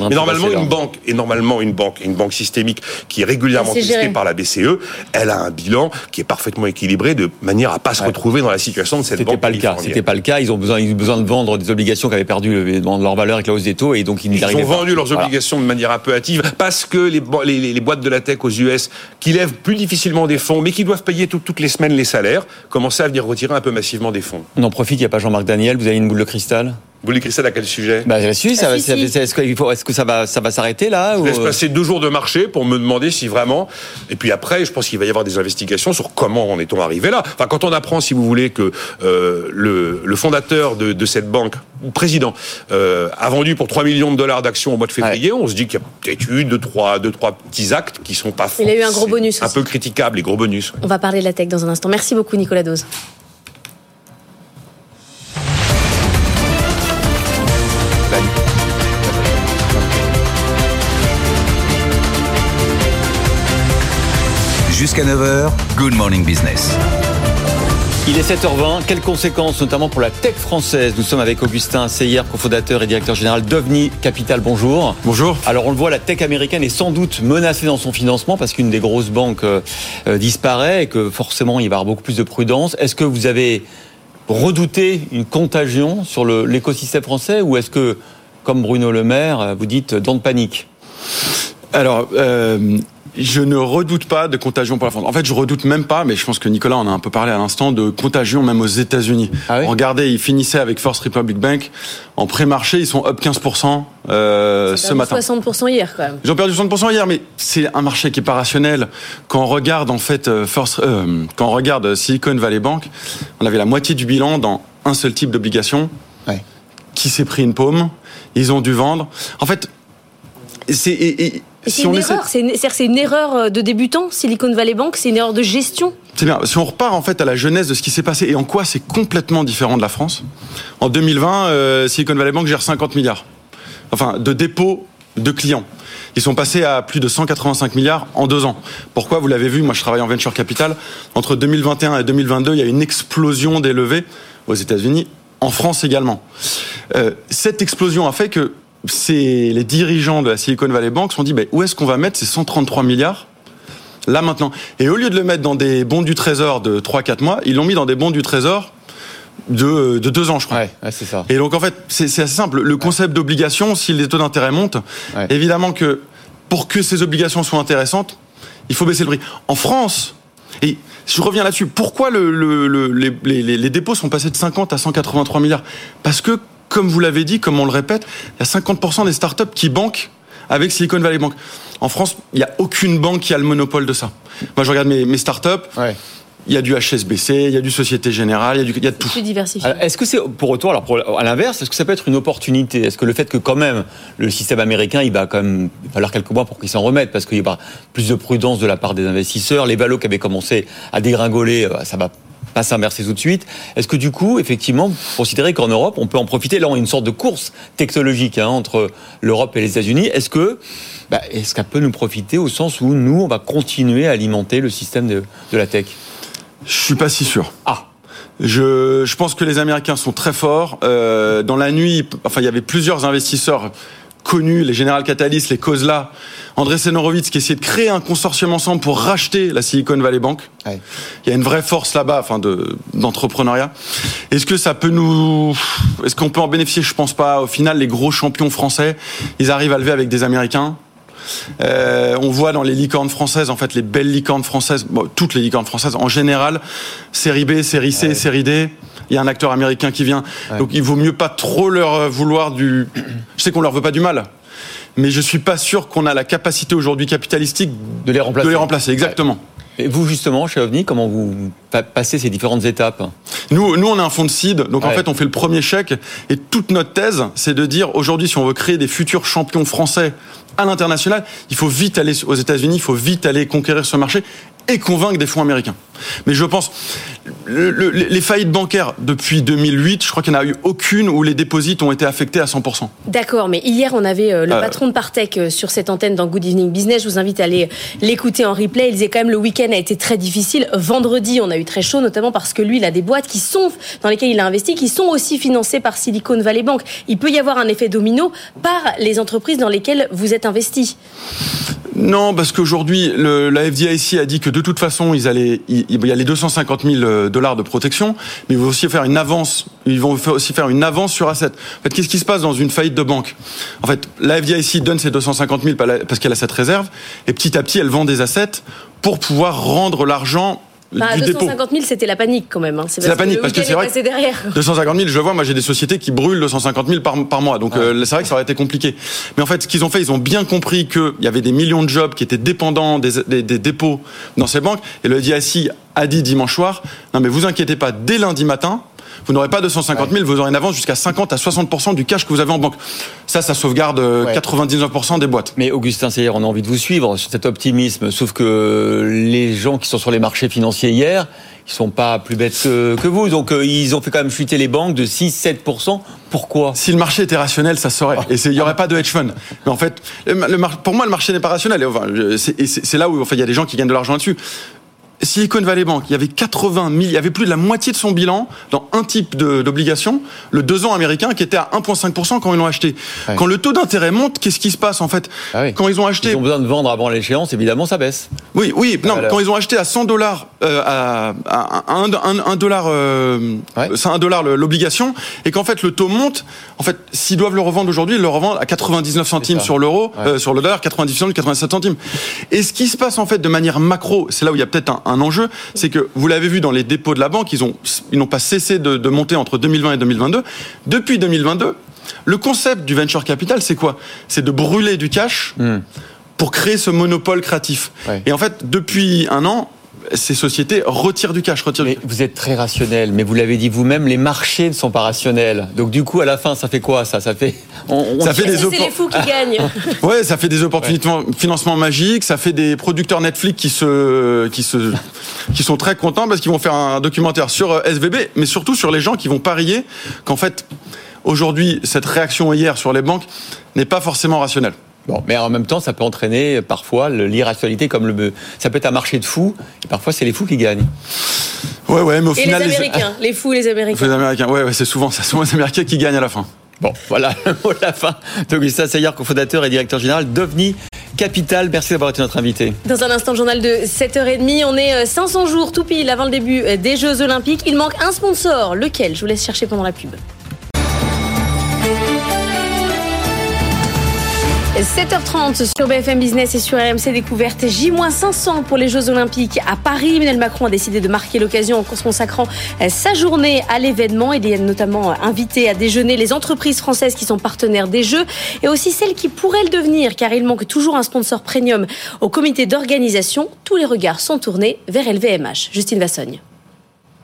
Mais normalement, une banque, et normalement, une banque, une banque systémique qui est régulièrement testée géré. par la BCE, elle a un bilan qui est parfaitement équilibré de manière à pas se retrouver dans la situation de cette C'était banque. pas le cas. C'était pas le cas. Ils ont besoin, ils ont besoin de vendre des obligations qui avaient perdu leur valeur avec la hausse des taux et donc ils n'y Ils arrivaient ont pas. vendu leurs Voilà. obligations de manière un peu hâtive parce que les, bo- les, les- les boîtes de la tech aux US qui lèvent plus difficilement des fonds mais qui doivent payer tout- toutes les semaines les salaires commençaient à venir retirer un peu massivement des fonds. On en profite. Il n'y a pas Jean-Marc Daniel. Vous avez une boule de cristal Vous voulez ça à quel sujet bah, Est-ce est que ça va, ça va s'arrêter là Je laisse passer deux jours de marché pour me demander si vraiment. Et puis après, je pense qu'il va y avoir des investigations sur comment en est-on arrivé là. Enfin, quand on apprend, si vous voulez, que euh, le, le, fondateur de, de, cette banque, président, euh, a vendu pour 3 millions de dollars d'actions au mois de février, on se dit qu'il y a peut-être eu deux trois, deux, trois petits actes qui sont pas. Il a eu un gros bonus. Un peu critiquables, les gros bonus. On va parler de la tech dans un instant. Merci beaucoup, Nicolas Dose. Jusqu'à 9h, Good Morning Business. Il est 7h20. Quelles conséquences, notamment pour la tech française? Nous sommes avec Augustin Seyer, cofondateur et directeur général d'OVNI Capital. Bonjour. Bonjour. Alors, on le voit, la tech américaine est sans doute menacée dans son financement parce qu'une des grosses banques euh, euh, disparaît et que forcément, il va y avoir beaucoup plus de prudence. Est-ce que vous avez redouté une contagion sur l'écosystème français ou est-ce que, comme Bruno Le Maire, vous dites dans de panique alors, euh, je ne redoute pas de contagion pour la France. En fait, je redoute même pas, mais je pense que Nicolas en a un peu parlé à l'instant, de contagion même aux États-Unis. Ah Regardez, ils finissaient avec First Republic Bank. En pré-marché, ils sont up 15% euh, ce matin. 60% hier quand même. Ils ont perdu 60% hier, mais c'est un marché qui est pas rationnel. Quand on regarde en fait euh, First, euh, quand on regarde Silicon Valley Bank, on avait la moitié du bilan dans un seul type d'obligation, ouais. qui s'est pris une paume. Ils ont dû vendre. En fait, c'est c'est une erreur, c'est une, erreur euh, de débutant, Silicon Valley Bank, c'est une erreur de gestion. C'est bien. Si on repart en fait à la jeunesse de ce qui s'est passé et en quoi c'est complètement différent de la France. En 2020, euh, Silicon Valley Bank gère 50 milliards, enfin de dépôts de clients. Ils sont passés à plus de 185 milliards en deux ans. Pourquoi? Vous l'avez vu, moi je travaille en venture capital. Entre 2021 et 2022, il y a une explosion des levées aux États-Unis, en France également. Euh, cette explosion a fait que c'est les dirigeants de la Silicon Valley Bank se sont dit bah, où est-ce qu'on va mettre ces 133 milliards là maintenant? Et au lieu de le mettre dans des bons du trésor de 3-4 mois, ils l'ont mis dans des bons du trésor de, de deux ans, je crois. Ouais, c'est ça. Et donc en fait, c'est assez simple. Le concept d'obligation, si les taux d'intérêt montent, évidemment que pour que ces obligations soient intéressantes, il faut baisser le prix. En France, et je reviens là-dessus, pourquoi le, le, les, les, les dépôts sont passés de 50 à 183 milliards? Parce que comme vous l'avez dit, comme on le répète, il y a 50% des startups qui banquent avec Silicon Valley Bank. En France, il n'y a aucune banque qui a le monopole de ça. Moi, je regarde mes, mes startups. Ouais. Il y a du HSBC, il y a du Société Générale, il y a, du, il y a de tout. Est-ce que c'est pour retour, alors pour, à l'inverse, est-ce que ça peut être une opportunité? Est-ce que le fait que quand même le système américain, il va quand même falloir quelques mois pour qu'il s'en remette, parce qu'il y aura plus de prudence de la part des investisseurs, les valos qui avaient commencé à dégringoler, euh, ça va pas s'inverser tout de suite. Est-ce que du coup, effectivement, considérer qu'en Europe, on peut en profiter? Là, on a une sorte de course technologique hein, entre l'Europe et les États-Unis. Est-ce que, bah, est-ce qu'elle peut nous profiter au sens où nous, on va continuer à alimenter le système de, de la tech? Je suis pas si sûr. Ah. Je, je pense que les Américains sont très forts. Euh, dans la nuit, enfin, il y avait plusieurs investisseurs connus, les General Catalyst, les Kozla, André Senorovic qui essayait de créer un consortium ensemble pour racheter la Silicon Valley Bank. Il y a une vraie force là-bas, enfin de d'entrepreneuriat. Est-ce que ça peut nous, est-ce qu'on peut en bénéficier? Je pense pas. Au final, les gros champions français, ils arrivent à lever avec des Américains. Euh, on voit dans les licornes françaises, en fait, les belles licornes françaises, bon, toutes les licornes françaises, en général, série B, série C, série D il y a un acteur américain qui vient. Donc il vaut mieux pas trop leur vouloir du. Je sais qu'on leur veut pas du mal, mais je suis pas sûr qu'on a la capacité aujourd'hui capitalistique de les remplacer. De les remplacer, exactement. Et vous, justement, chez OVNI, comment vous passez ces différentes étapes nous, nous, on a un fonds de seed, donc en fait, on fait le premier chèque. Et toute notre thèse, c'est de dire aujourd'hui, si on veut créer des futurs champions français à l'international, il faut vite aller aux États-Unis, il faut vite aller conquérir ce marché et convaincre des fonds américains. Mais je pense, les faillites bancaires depuis 2008, je crois qu'il n'y en a eu aucune où les déposits ont été affectés à 100%. D'accord, mais hier, on avait euh, le euh. patron de Partech euh, sur cette antenne dans Good Evening Business. Je vous invite à aller l'écouter en replay. Il disait quand même le week-end a été très difficile. Vendredi, on a eu très chaud, notamment parce que lui, il a des boîtes qui sont, dans lesquelles il a investi, qui sont aussi financées par Silicon Valley Bank. Il peut y avoir un effet domino par les entreprises dans lesquelles vous êtes investi. Non, parce qu'aujourd'hui, la FDIC a dit que de toute façon, ils allaient, il, y a les 250 000 euh, dollars de protection, mais ils vont aussi faire une avance. Ils vont aussi faire une avance sur asset. En fait, qu'est-ce qui se passe dans une faillite de banque? En fait, la FDIC donne ses 250 000 parce qu'elle a cette réserve, et petit à petit, elle vend des assets pour pouvoir rendre l'argent Bah, du dépôt. 250 000, c'était la panique quand même. hein. C'est la panique, parce que c'est est vrai passé derrière. 250 000, je vois, moi j'ai des sociétés qui brûlent 250 000 par, par mois. Donc euh, c'est vrai que ça aurait été compliqué. Mais en fait, ce qu'ils ont fait, ils ont bien compris qu'il y avait des millions de jobs qui étaient dépendants des, des- des dépôts dans ces banques. Et le DSI a dit dimanche soir, non mais vous inquiétez pas, dès lundi matin, vous n'aurez pas 250 000, vous aurez une avance jusqu'à 50 à 60% du cash que vous avez en banque. Ça, ça sauvegarde euh, 99% des boîtes. Mais Augustin Seyer, on a envie de vous suivre sur cet optimisme, sauf que les gens qui sont sur les marchés financiers hier, ils sont pas plus bêtes que, que vous, donc euh, ils ont fait quand même chuter les banques de 6-7%. Pourquoi? Si le marché était rationnel, ça serait. Et il n'y aurait pas de hedge fund. Mais en fait, le, le mar- pour moi, le marché n'est pas rationnel. Et enfin, c'est là où enfin, il y a des gens qui gagnent de l'argent là-dessus. Silicon Valley Bank, il y avait 80 000, il y avait plus de la moitié de son bilan dans un type de- d'obligation, le 2 ans américain, qui était à 1,5% quand ils l'ont acheté. Quand le taux d'intérêt monte, qu'est-ce qui se passe en fait? Quand ils ont acheté. Ils ont besoin de vendre avant l'échéance, évidemment, ça baisse. Oui, oui, non, valeur. quand ils ont acheté à 100 dollars, euh, à, à, un, un- un dollar, euh, c'est un dollar l'obligation, et qu'en fait le taux monte, en fait, s'ils doivent le revendre aujourd'hui, ils le revendent à 99 centimes sur l'euro, euh, sur le dollar, 98 centimes, 87 centimes. Et ce qui se passe en fait de manière macro, c'est là où il y a peut-être un, un enjeu, c'est que vous l'avez vu dans les dépôts de la banque, ils ont, ils n'ont pas cessé de, de monter entre 2020 et 2022. Depuis 2022, le concept du venture capital, c'est quoi? C'est de brûler du cash pour créer ce monopole créatif. Et en fait, depuis un an, ces sociétés retirent du cash, retirent Mais vous êtes très rationnel, mais vous l'avez dit vous-même, les marchés ne sont pas rationnels. Donc du coup, à la fin, ça fait quoi ça? Ça fait, on- on- Ça fait des oppor- les fous qui gagnent. Ouais, ça fait des opportunités de financement magiques, ça fait des producteurs Netflix qui se, qui se, qui sont très contents parce qu'ils vont faire un documentaire sur euh, SVB, mais surtout sur les gens qui vont parier qu'en fait, aujourd'hui, cette réaction hier sur les banques n'est pas forcément rationnelle. Bon, mais en même temps, ça peut entraîner parfois le- l'irrationalité, comme le, ça peut être un marché de fous. Et parfois, c'est les fous qui gagnent. Ouais, ouais, mais au Et les final, Américains, les fous les Américains. les Américains, ouais, ouais, c'est souvent, c'est souvent les Américains qui gagnent à la fin. Bon, voilà le mot de la fin d'Augustin Seyer, cofondateur et directeur général d'OVNI Capital. Merci d'avoir été notre invité. Dans un instant, le journal de 7h30, on est euh, 500 jours tout pile avant le début euh, des Jeux Olympiques. Il manque un sponsor. Lequel? Je vous laisse chercher pendant la pub. 7h30 sur BFM Business et sur RMC Découverte. J-500 pour les Jeux Olympiques à Paris. Emmanuel Macron a décidé de marquer l'occasion en se consacrant euh, sa journée à l'événement. Il est notamment invité à déjeuner les entreprises françaises qui sont partenaires des Jeux et aussi celles qui pourraient le devenir car il manque toujours un sponsor premium au comité d'organisation. Tous les regards sont tournés vers LVMH. Justine Vassogne.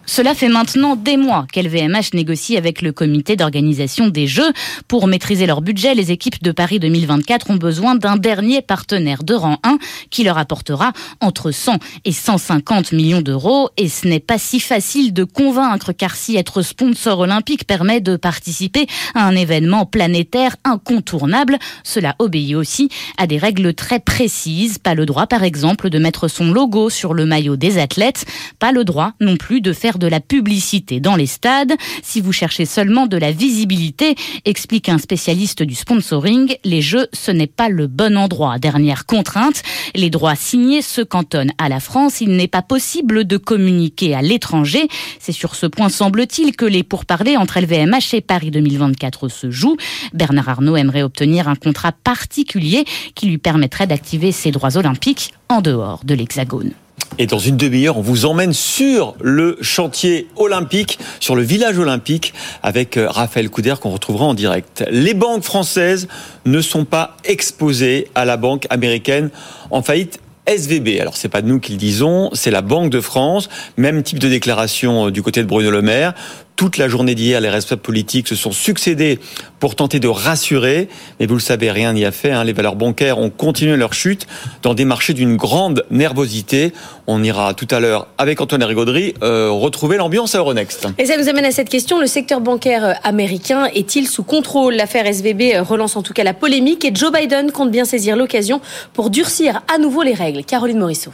Cela fait maintenant des mois qu'LVMH négocie avec le comité d'organisation des Jeux. Pour maîtriser leur budget, les équipes de Paris 2024 ont besoin d'un dernier partenaire de rang 1 qui leur apportera entre 100 et 150 millions d'euros. Et ce n'est pas si facile de convaincre car si être sponsor olympique permet de participer à un événement planétaire incontournable, cela obéit aussi à des règles très précises. Pas le droit, par exemple, de mettre son logo sur le maillot des athlètes. Pas le droit non plus de faire de la publicité dans les stades. Si vous cherchez seulement de la visibilité, explique un spécialiste du sponsoring, les jeux, ce n'est pas le bon endroit. Dernière contrainte, les droits signés se cantonnent à la France. Il n'est pas possible de communiquer à l'étranger. C'est sur ce point, semble-t-il, que les pourparlers entre LVMH et Paris 2024 se jouent. Bernard Arnault aimerait obtenir un contrat particulier qui lui permettrait d'activer ses droits olympiques en dehors de l'Hexagone. Et dans une demi-heure, on vous emmène sur le chantier olympique, sur le village olympique, avec euh, Raphaël Couder qu'on retrouvera en direct. Les banques françaises ne sont pas exposées à la banque américaine en faillite. SVB, alors c'est pas nous qui le disons, c'est la Banque de France, même type de déclaration euh, du côté de Bruno Le Maire. Toute la journée d'hier, les responsables politiques se sont succédés pour tenter de rassurer, mais vous le savez, rien n'y a fait. hein. Les valeurs bancaires ont continué leur chute dans des marchés d'une grande nervosité. On ira tout à l'heure avec Antoine Rigaudry euh, retrouver l'ambiance à Euronext. Et ça nous amène à cette question. Le secteur bancaire euh, américain est-il sous contrôle? L'affaire SVB euh, relance en tout cas la polémique et Joe Biden compte bien saisir l'occasion pour durcir à nouveau les règles. Caroline Morisseau.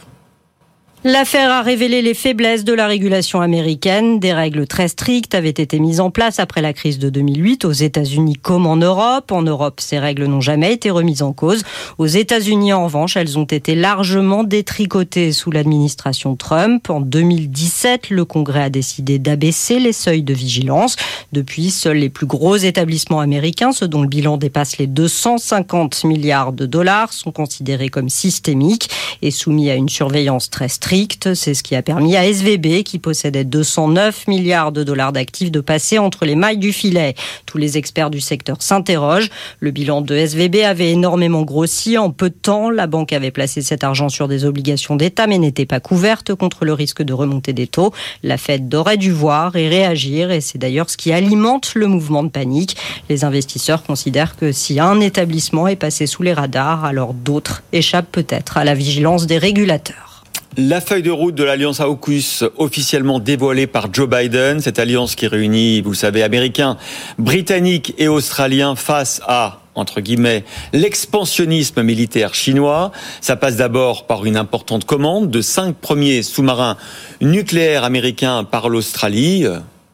L'affaire a révélé les faiblesses de la régulation américaine. Des règles très strictes avaient été mises en place après la crise de 2008 aux États-Unis comme en Europe. En Europe, ces règles n'ont jamais été remises en cause. Aux États-Unis, en revanche, elles ont été largement détricotées sous l'administration Trump. En 2017, le Congrès a décidé d'abaisser les seuils de vigilance. Depuis, seuls les plus gros établissements américains, ceux dont le bilan dépasse les 250 milliards de dollars, sont considérés comme systémiques et soumis à une surveillance très stricte C'est ce qui a permis à SVB, qui possédait 209 milliards de dollars d'actifs, de passer entre les mailles du filet. Tous les experts du secteur s'interrogent. Le bilan de SVB avait énormément grossi en peu de temps. La banque avait placé cet argent sur des obligations d'État, mais n'était pas couverte contre le risque de remontée des taux. La Fed aurait dû voir et réagir, et c'est d'ailleurs ce qui alimente le mouvement de panique. Les investisseurs considèrent que si un établissement est passé sous les radars, alors d'autres échappent peut-être à la vigilance des régulateurs. La feuille de route de l'alliance AUKUS officiellement dévoilée par Joe Biden, cette alliance qui réunit, vous savez, Américains, Britanniques et Australiens face à entre guillemets, l'expansionnisme militaire chinois. Ça passe d'abord par une importante commande de cinq premiers sous-marins nucléaires américains par l'Australie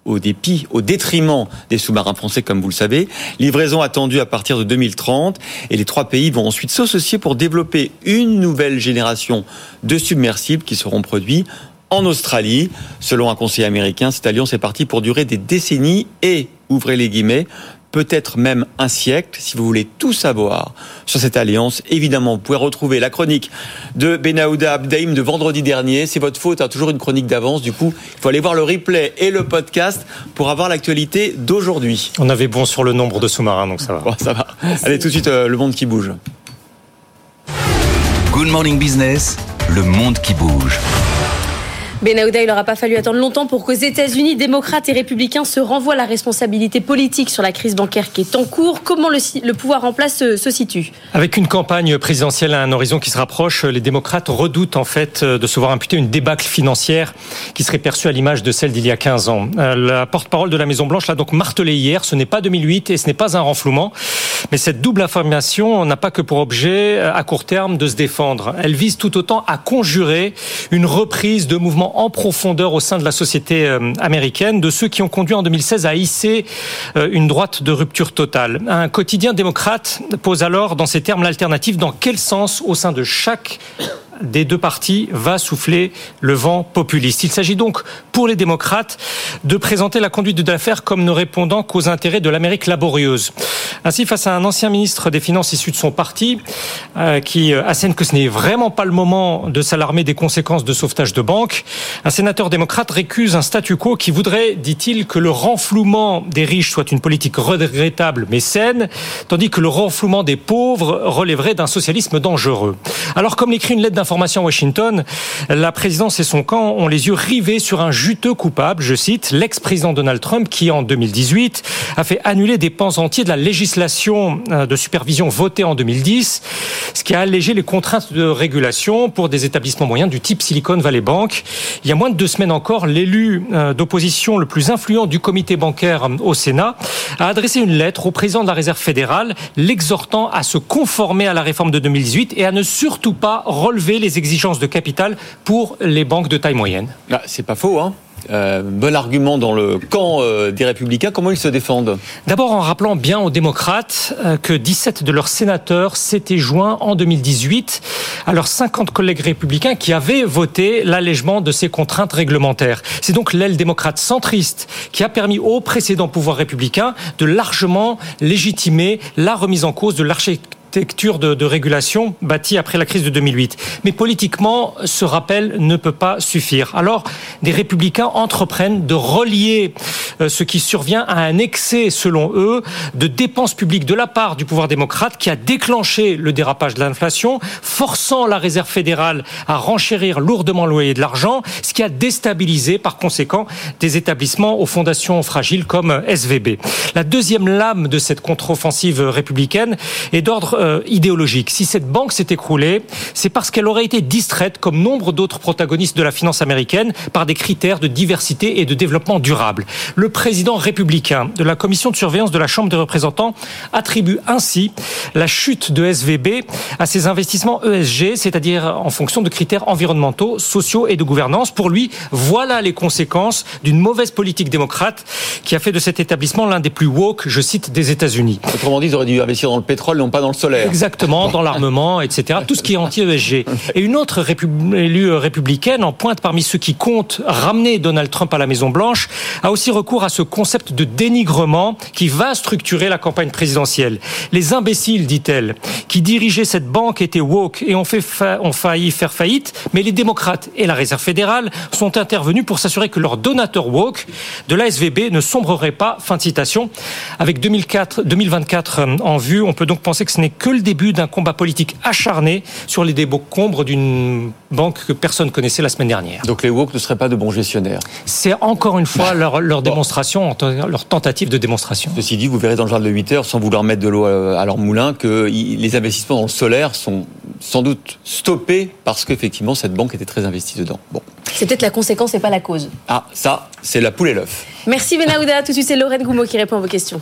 au dépit, au détriment des sous-marins français, comme vous le savez. Livraison attendue à partir de 2030 et les trois pays vont ensuite s'associer pour développer une nouvelle génération de submersibles qui seront produits en Australie. Selon un conseiller américain, cette alliance est partie pour durer des décennies et, ouvrez les guillemets, peut-être même un siècle. Si vous voulez tout savoir sur cette alliance, évidemment, vous pouvez retrouver la chronique de Benahouda Abdaim de vendredi dernier. C'est votre faute, a hein, toujours une chronique d'avance. Du coup, il faut aller voir le replay et le podcast pour avoir l'actualité d'aujourd'hui. On avait bon sur le nombre de sous-marins, donc ça va. ça va. Allez, tout de suite, euh, le monde qui bouge. Good Morning Business, le monde qui bouge. Benahouda, il n'aura pas fallu attendre longtemps pour qu'aux États-Unis, démocrates et républicains se renvoient la responsabilité politique sur la crise bancaire qui est en cours. Comment le, pouvoir en place se, situe? Avec une campagne présidentielle à un horizon qui se rapproche, les démocrates redoutent en fait de se voir imputer une débâcle financière qui serait perçue à l'image de celle d'il y a 15 ans. Euh, la porte-parole de la Maison-Blanche l'a donc martelé hier. Ce n'est pas 2008 et ce n'est pas un renflouement. Mais cette double affirmation n'a pas que pour objet, euh, à court terme, de se défendre. Elle vise tout autant à conjurer une reprise de mouvements en profondeur au sein de la société euh, américaine de ceux qui ont conduit en 2016 à hisser euh, une droite de rupture totale. Un quotidien démocrate pose alors dans ces termes l'alternative dans quel sens au sein de chaque des deux partis va souffler le vent populiste. Il s'agit donc pour les démocrates de présenter la conduite de l'affaire comme ne répondant qu'aux intérêts de l'Amérique laborieuse. Ainsi, face à un ancien ministre des Finances issu de son parti, euh, qui assène que ce n'est vraiment pas le moment de s'alarmer des conséquences de sauvetage de banques, un sénateur démocrate récuse un statu quo qui voudrait, dit-il, que le renflouement des riches soit une politique regrettable mais saine, tandis que le renflouement des pauvres relèverait d'un socialisme dangereux. Alors, comme l'écrit une lettre Washington, la présidence et son camp ont les yeux rivés sur un juteux coupable, je cite, l'ex-président Donald Trump, qui en 2018 a fait annuler des pans entiers de la législation euh, de supervision votée en 2010, ce qui a allégé les contraintes de régulation pour des établissements moyens du type Silicon Valley Bank. Il y a moins de deux semaines encore, l'élu euh, d'opposition le plus influent du comité bancaire euh, au Sénat a adressé une lettre au président de la Réserve fédérale, l'exhortant à se conformer à la réforme de 2018 et à ne surtout pas relever les exigences de capital pour les banques de taille moyenne. Ah, c'est pas faux, hein euh, bon argument dans le camp euh, des Républicains. Comment ils se défendent? D'abord en rappelant bien aux démocrates euh, que 17 de leurs sénateurs s'étaient joints en 2018 à leurs 50 collègues républicains qui avaient voté l'allègement de ces contraintes réglementaires. C'est donc l'aile démocrate centriste qui a permis au précédent pouvoir républicain de largement légitimer la remise en cause de l'architecture de, régulation bâtie après la crise de 2008. Mais politiquement, ce rappel ne peut pas suffire. Alors, des républicains entreprennent de relier euh, ce qui survient à un excès, selon eux, de dépenses publiques de la part du pouvoir démocrate qui a déclenché le dérapage de l'inflation, forçant la réserve fédérale à renchérir lourdement le loyer de l'argent, ce qui a déstabilisé par conséquent des établissements aux fondations fragiles comme SVB. La deuxième lame de cette contre-offensive républicaine est d'ordre euh, idéologique. Si cette banque s'est écroulée, c'est parce qu'elle aurait été distraite, comme nombre d'autres protagonistes de la finance américaine, par des critères de diversité et de développement durable. Le président républicain de la commission de surveillance de la Chambre des représentants attribue ainsi la chute de SVB à ses investissements ESG, c'est-à-dire en fonction de critères environnementaux, sociaux et de gouvernance. Pour lui, voilà les conséquences d'une mauvaise politique démocrate qui a fait de cet établissement l'un des plus woke, je cite, des États-Unis. Autrement dit, ils auraient dû investir dans le pétrole, non pas dans le soleil. Exactement, dans l'armement, etc. Tout ce qui est anti-ESG. Et une autre élue républicaine, en pointe parmi ceux qui comptent ramener Donald Trump à la Maison-Blanche, a aussi recours à ce concept de dénigrement qui va structurer la campagne présidentielle. Les imbéciles, dit-elle, qui dirigeaient cette banque étaient woke et ont, fait ont failli faire faillite, mais les démocrates et la Réserve fédérale sont intervenus pour s'assurer que leur donateur woke de la SVB ne sombrerait pas. Fin de citation. Avec 2004, 2024 euh, en vue, on peut donc penser que ce n'est que le début d'un combat politique acharné sur les décombres d'une banque que personne connaissait la semaine dernière. Donc les woke ne seraient pas de bons gestionnaires C'est encore une fois leur, leur démonstration, leur tentative de démonstration. Ceci dit, vous verrez dans le journal de 8 heures, sans vouloir mettre de l'eau à leur moulin, que les investissements dans le solaire sont sans doute stoppés parce qu'effectivement cette banque était très investie dedans. Bon. C'est peut-être la conséquence et pas la cause. Ah, ça, c'est la poule et l'œuf. Merci Benahouda. Tout de suite, c'est Lorraine Goumeau qui répond à vos questions.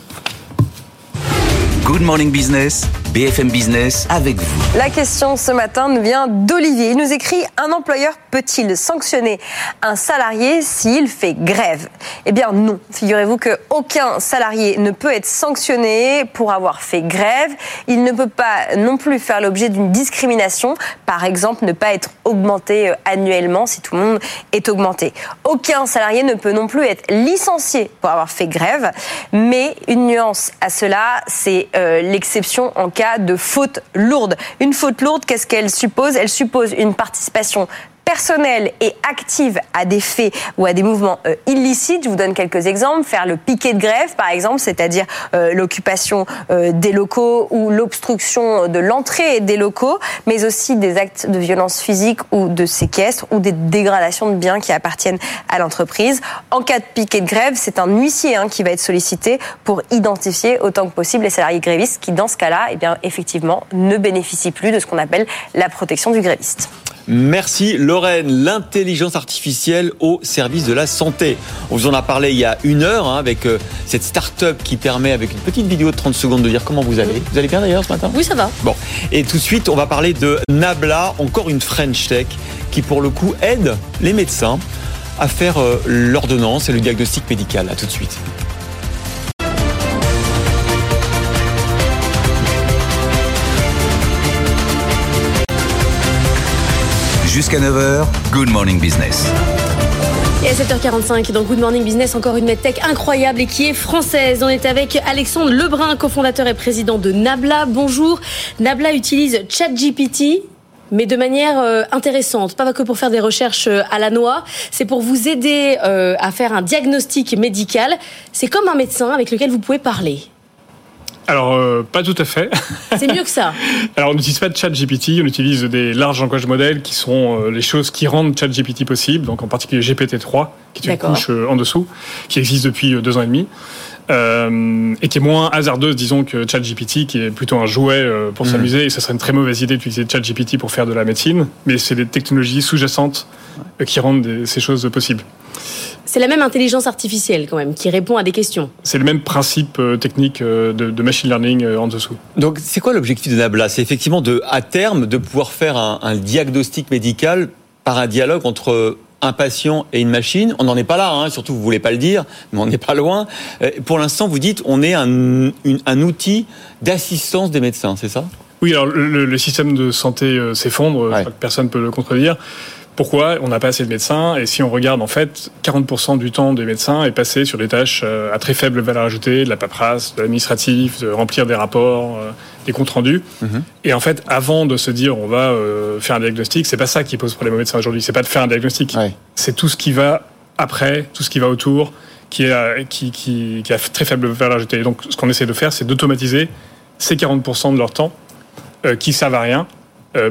Good Morning Business, BFM Business avec vous. La question ce matin nous vient d'Olivier. Il nous écrit Un employeur peut-il sanctionner un salarié s'il fait grève? Eh bien non. Figurez-vous qu'aucun salarié ne peut être sanctionné pour avoir fait grève. Il ne peut pas non plus faire l'objet d'une discrimination. Par exemple, ne pas être augmenté euh, annuellement si tout le monde est augmenté. Aucun salarié ne peut non plus être licencié pour avoir fait grève. Mais une nuance à cela, c'est euh, l'exception en cas de faute lourde. Une faute lourde, qu'est-ce qu'elle suppose? Elle suppose une participation personnelle et active à des faits ou à des mouvements euh, illicites. Je vous donne quelques exemples. Faire le piquet de grève, par exemple, c'est-à-dire euh, l'occupation euh, des locaux ou l'obstruction de l'entrée des locaux, mais aussi des actes de violence physique ou de séquestre ou des dégradations de biens qui appartiennent à l'entreprise. En cas de piquet de grève, c'est un huissier hein, qui va être sollicité pour identifier autant que possible les salariés grévistes qui, dans ce cas-là, eh bien, effectivement, ne bénéficient plus de ce qu'on appelle la protection du gréviste. Merci Lorraine. L'intelligence artificielle au service de la santé. On vous en a parlé il y a une heure hein, avec euh, cette start-up qui permet, avec une petite vidéo de 30 secondes, de dire comment vous allez. Vous allez bien d'ailleurs ce matin? Oui, ça va. Bon. Et tout de suite, on va parler de Nabla, encore une French Tech qui, pour le coup, aide les médecins à faire euh, l'ordonnance et le diagnostic médical. À tout de suite. Jusqu'à 9h, Good Morning Business. Et à 7h45, dans Good Morning Business, encore une medtech incroyable et qui est française. On est avec Alexandre Lebrun, cofondateur et président de Nabla. Bonjour. Nabla utilise ChatGPT mais de manière euh, intéressante, pas que pour faire des recherches euh, à la noix, c'est pour vous aider euh, à faire un diagnostic médical. C'est comme un médecin avec lequel vous pouvez parler. Alors, euh, pas tout à fait. C'est mieux que ça. Alors, on n'utilise pas de chat GPT, on utilise des larges langages modèles qui sont euh, les choses qui rendent chat GPT possible, donc en particulier GPT-3, qui est une couche euh, en dessous, qui existe depuis deux ans et demi. et qui est moins hasardeuse, disons, que ChatGPT, qui est plutôt un jouet pour s'amuser. Et ce serait une très mauvaise idée d'utiliser ChatGPT pour faire de la médecine. Mais c'est des technologies sous-jacentes qui rendent ces choses possibles. C'est la même intelligence artificielle quand même qui répond à des questions. C'est le même principe euh, technique euh, de, machine learning euh, en dessous. Donc c'est quoi l'objectif de Nabla? C'est effectivement de, à terme de pouvoir faire un, diagnostic médical par un dialogue entre un patient et une machine. On n'en est pas là, hein, surtout vous voulez pas le dire, mais on n'est pas loin. Pour l'instant, vous dites on est un, un outil d'assistance des médecins, c'est ça? Oui, alors le, système de santé s'effondre, personne ne peut le contredire. Pourquoi on n'a pas assez de médecins Et si on regarde, en fait, 40% du temps des médecins est passé sur des tâches euh, à très faible valeur ajoutée, de la paperasse, de l'administratif, de remplir des rapports, euh, des comptes rendus. Mhm. Et en fait, avant de se dire on va euh, faire un diagnostic, c'est pas ça qui pose problème aux médecins aujourd'hui. C'est pas de faire un diagnostic. C'est tout ce qui va après, tout ce qui va autour, qui, est, qui, qui, qui a très faible valeur ajoutée. Et donc, ce qu'on essaie de faire, c'est d'automatiser ces 40% de leur temps qui servent à rien euh,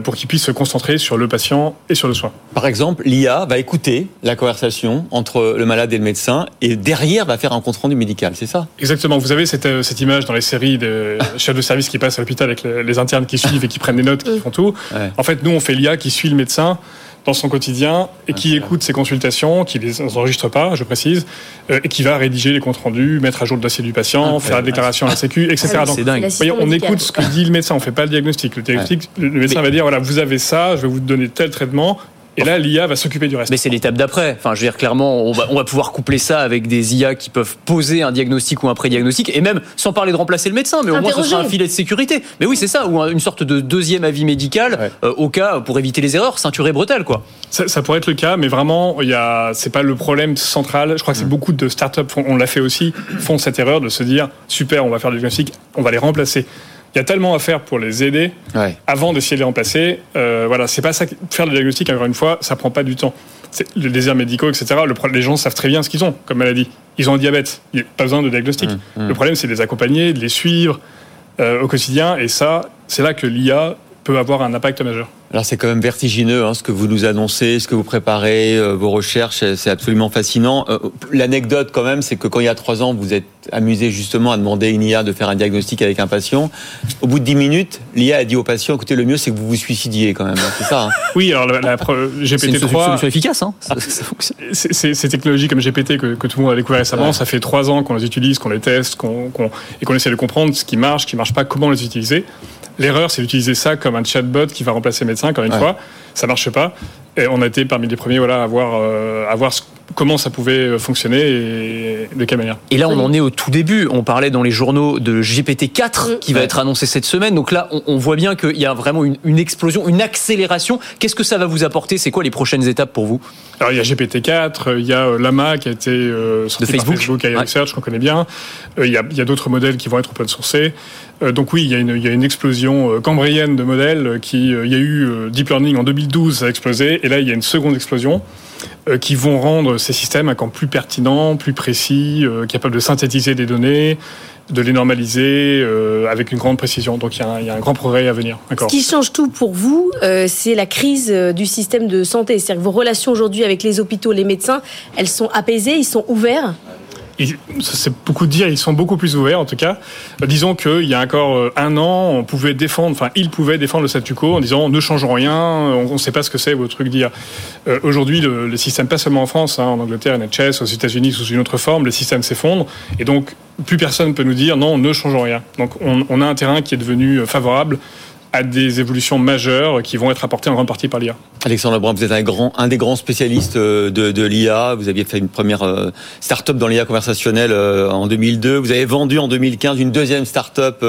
pour qu'ils puissent se concentrer sur le patient et sur le soin. Par exemple, l'IA va écouter la conversation entre le malade et le médecin et derrière va faire un compte rendu médical, c'est ça? Exactement. Vous avez cette, euh, cette, image dans les séries de chefs de service qui passent à l'hôpital avec les, internes qui suivent et qui prennent des notes, qui font tout. En fait, nous, on fait l'IA qui suit le médecin dans son quotidien et qui écoute ses consultations, qui les enregistre pas, je précise, euh, et qui va rédiger les comptes rendus, mettre à jour le dossier du patient, faire la déclaration à la Sécu, etc. Ah, c'est dingue. on écoute ce que dit le médecin, on fait pas le diagnostic. Le, diagnostic, le médecin va dire voilà, vous avez ça, je vais vous donner tel traitement. Et là, l'IA va s'occuper du reste. Mais c'est l'étape d'après. Enfin, je veux dire, clairement, on va, on va pouvoir coupler ça avec des IA qui peuvent poser un diagnostic ou un pré-diagnostic, et même, sans parler de remplacer le médecin, mais au moins ce sera un filet de sécurité. Mais oui, c'est ça, ou une sorte de deuxième avis médical, euh, au cas, pour éviter les erreurs, ceinture et bretelle, quoi. Ça, ça, pourrait être le cas, mais vraiment, il y a, c'est pas le problème central. Je crois que c'est mm. beaucoup de startups, on l'a fait aussi, font cette erreur de se dire, super, on va faire le diagnostic, on va les remplacer il y a tellement à faire pour les aider avant d'essayer de les remplacer. Euh, voilà, c'est pas ça. Faire le diagnostic, encore une fois, ça prend pas du temps. Les déserts médicaux, etc. Le, les gens savent très bien ce qu'ils ont comme maladie. Ils ont un diabète. Il n'y a pas besoin de diagnostic. Mmh, mmh. Le problème, c'est de les accompagner, de les suivre euh, au quotidien. Et ça, c'est là que l'IA peut avoir un impact majeur. Alors c'est quand même vertigineux hein, ce que vous nous annoncez, ce que vous préparez, euh, vos recherches, c'est absolument fascinant. Euh, l'anecdote quand même, c'est que quand il y a trois ans, vous êtes amusé justement à demander à une IA de faire un diagnostic avec un patient. Au bout de dix minutes, l'IA a dit au patient, écoutez, le mieux c'est que vous vous suicidiez quand même. Hein, c'est ça. Hein. Oui, alors la, GPT-3... C'est une solution efficace. Hein. Ces technologies comme GPT que, tout le monde a découvert récemment, ça fait trois ans qu'on les utilise, qu'on les teste, qu'on, et qu'on essaie de comprendre ce qui marche, ce qui marche pas, comment les utiliser. L'erreur, c'est d'utiliser ça comme un chatbot qui va remplacer le médecin, encore une fois. Ça marche pas. Et on a été parmi les premiers voilà, à voir, euh, à voir comment ça pouvait fonctionner et de quelle manière. Et là, on en est au tout début. On parlait dans les journaux de GPT-4 qui va être annoncé cette semaine. Donc là, on, voit bien qu'il y a vraiment une, explosion, une accélération. Qu'est-ce que ça va vous apporter? C'est quoi les prochaines étapes pour vous? Alors, il y a GPT-4, il y a euh, Lama qui a été euh, sorti de Facebook, par Facebook Research, qu'on connaît bien. il y a, a d'autres modèles qui vont être open sourcés. Donc oui, il y, a une, une explosion cambrienne de modèles. Qui, il y a eu Deep Learning en 2012, ça a explosé. Et là, il y a une seconde explosion euh, qui vont rendre ces systèmes encore plus pertinents, plus précis, euh, capables de synthétiser des données, de les normaliser euh, avec une grande précision. Donc il y, a un, grand progrès à venir. Ce qui change tout pour vous, c'est la crise du système de santé. C'est-à-dire que vos relations aujourd'hui avec les hôpitaux, les médecins, elles sont apaisées, ils sont ouverts? C'est beaucoup de dire, ils sont beaucoup plus ouverts en tout cas. Euh, disons qu'il y a encore euh, un an, on pouvait défendre, enfin, ils pouvaient défendre le statu quo en disant ne changeons rien, on ne sait pas ce que c'est vos trucs d'IA. Euh, aujourd'hui, le, système, pas seulement en France, hein, en Angleterre, NHS, aux États-Unis sous une autre forme, le système s'effondre et donc plus personne ne peut nous dire non, ne changeons rien. Donc on, on a un terrain qui est devenu favorable à des évolutions majeures qui vont être apportées en grande partie par l'IA. Alexandre Lebrun, vous êtes un, grand, un des grands spécialistes euh, de, de l'IA. Vous aviez fait une première euh, start-up dans l'IA conversationnelle euh, en 2002. Vous avez vendu en 2015 une deuxième start-up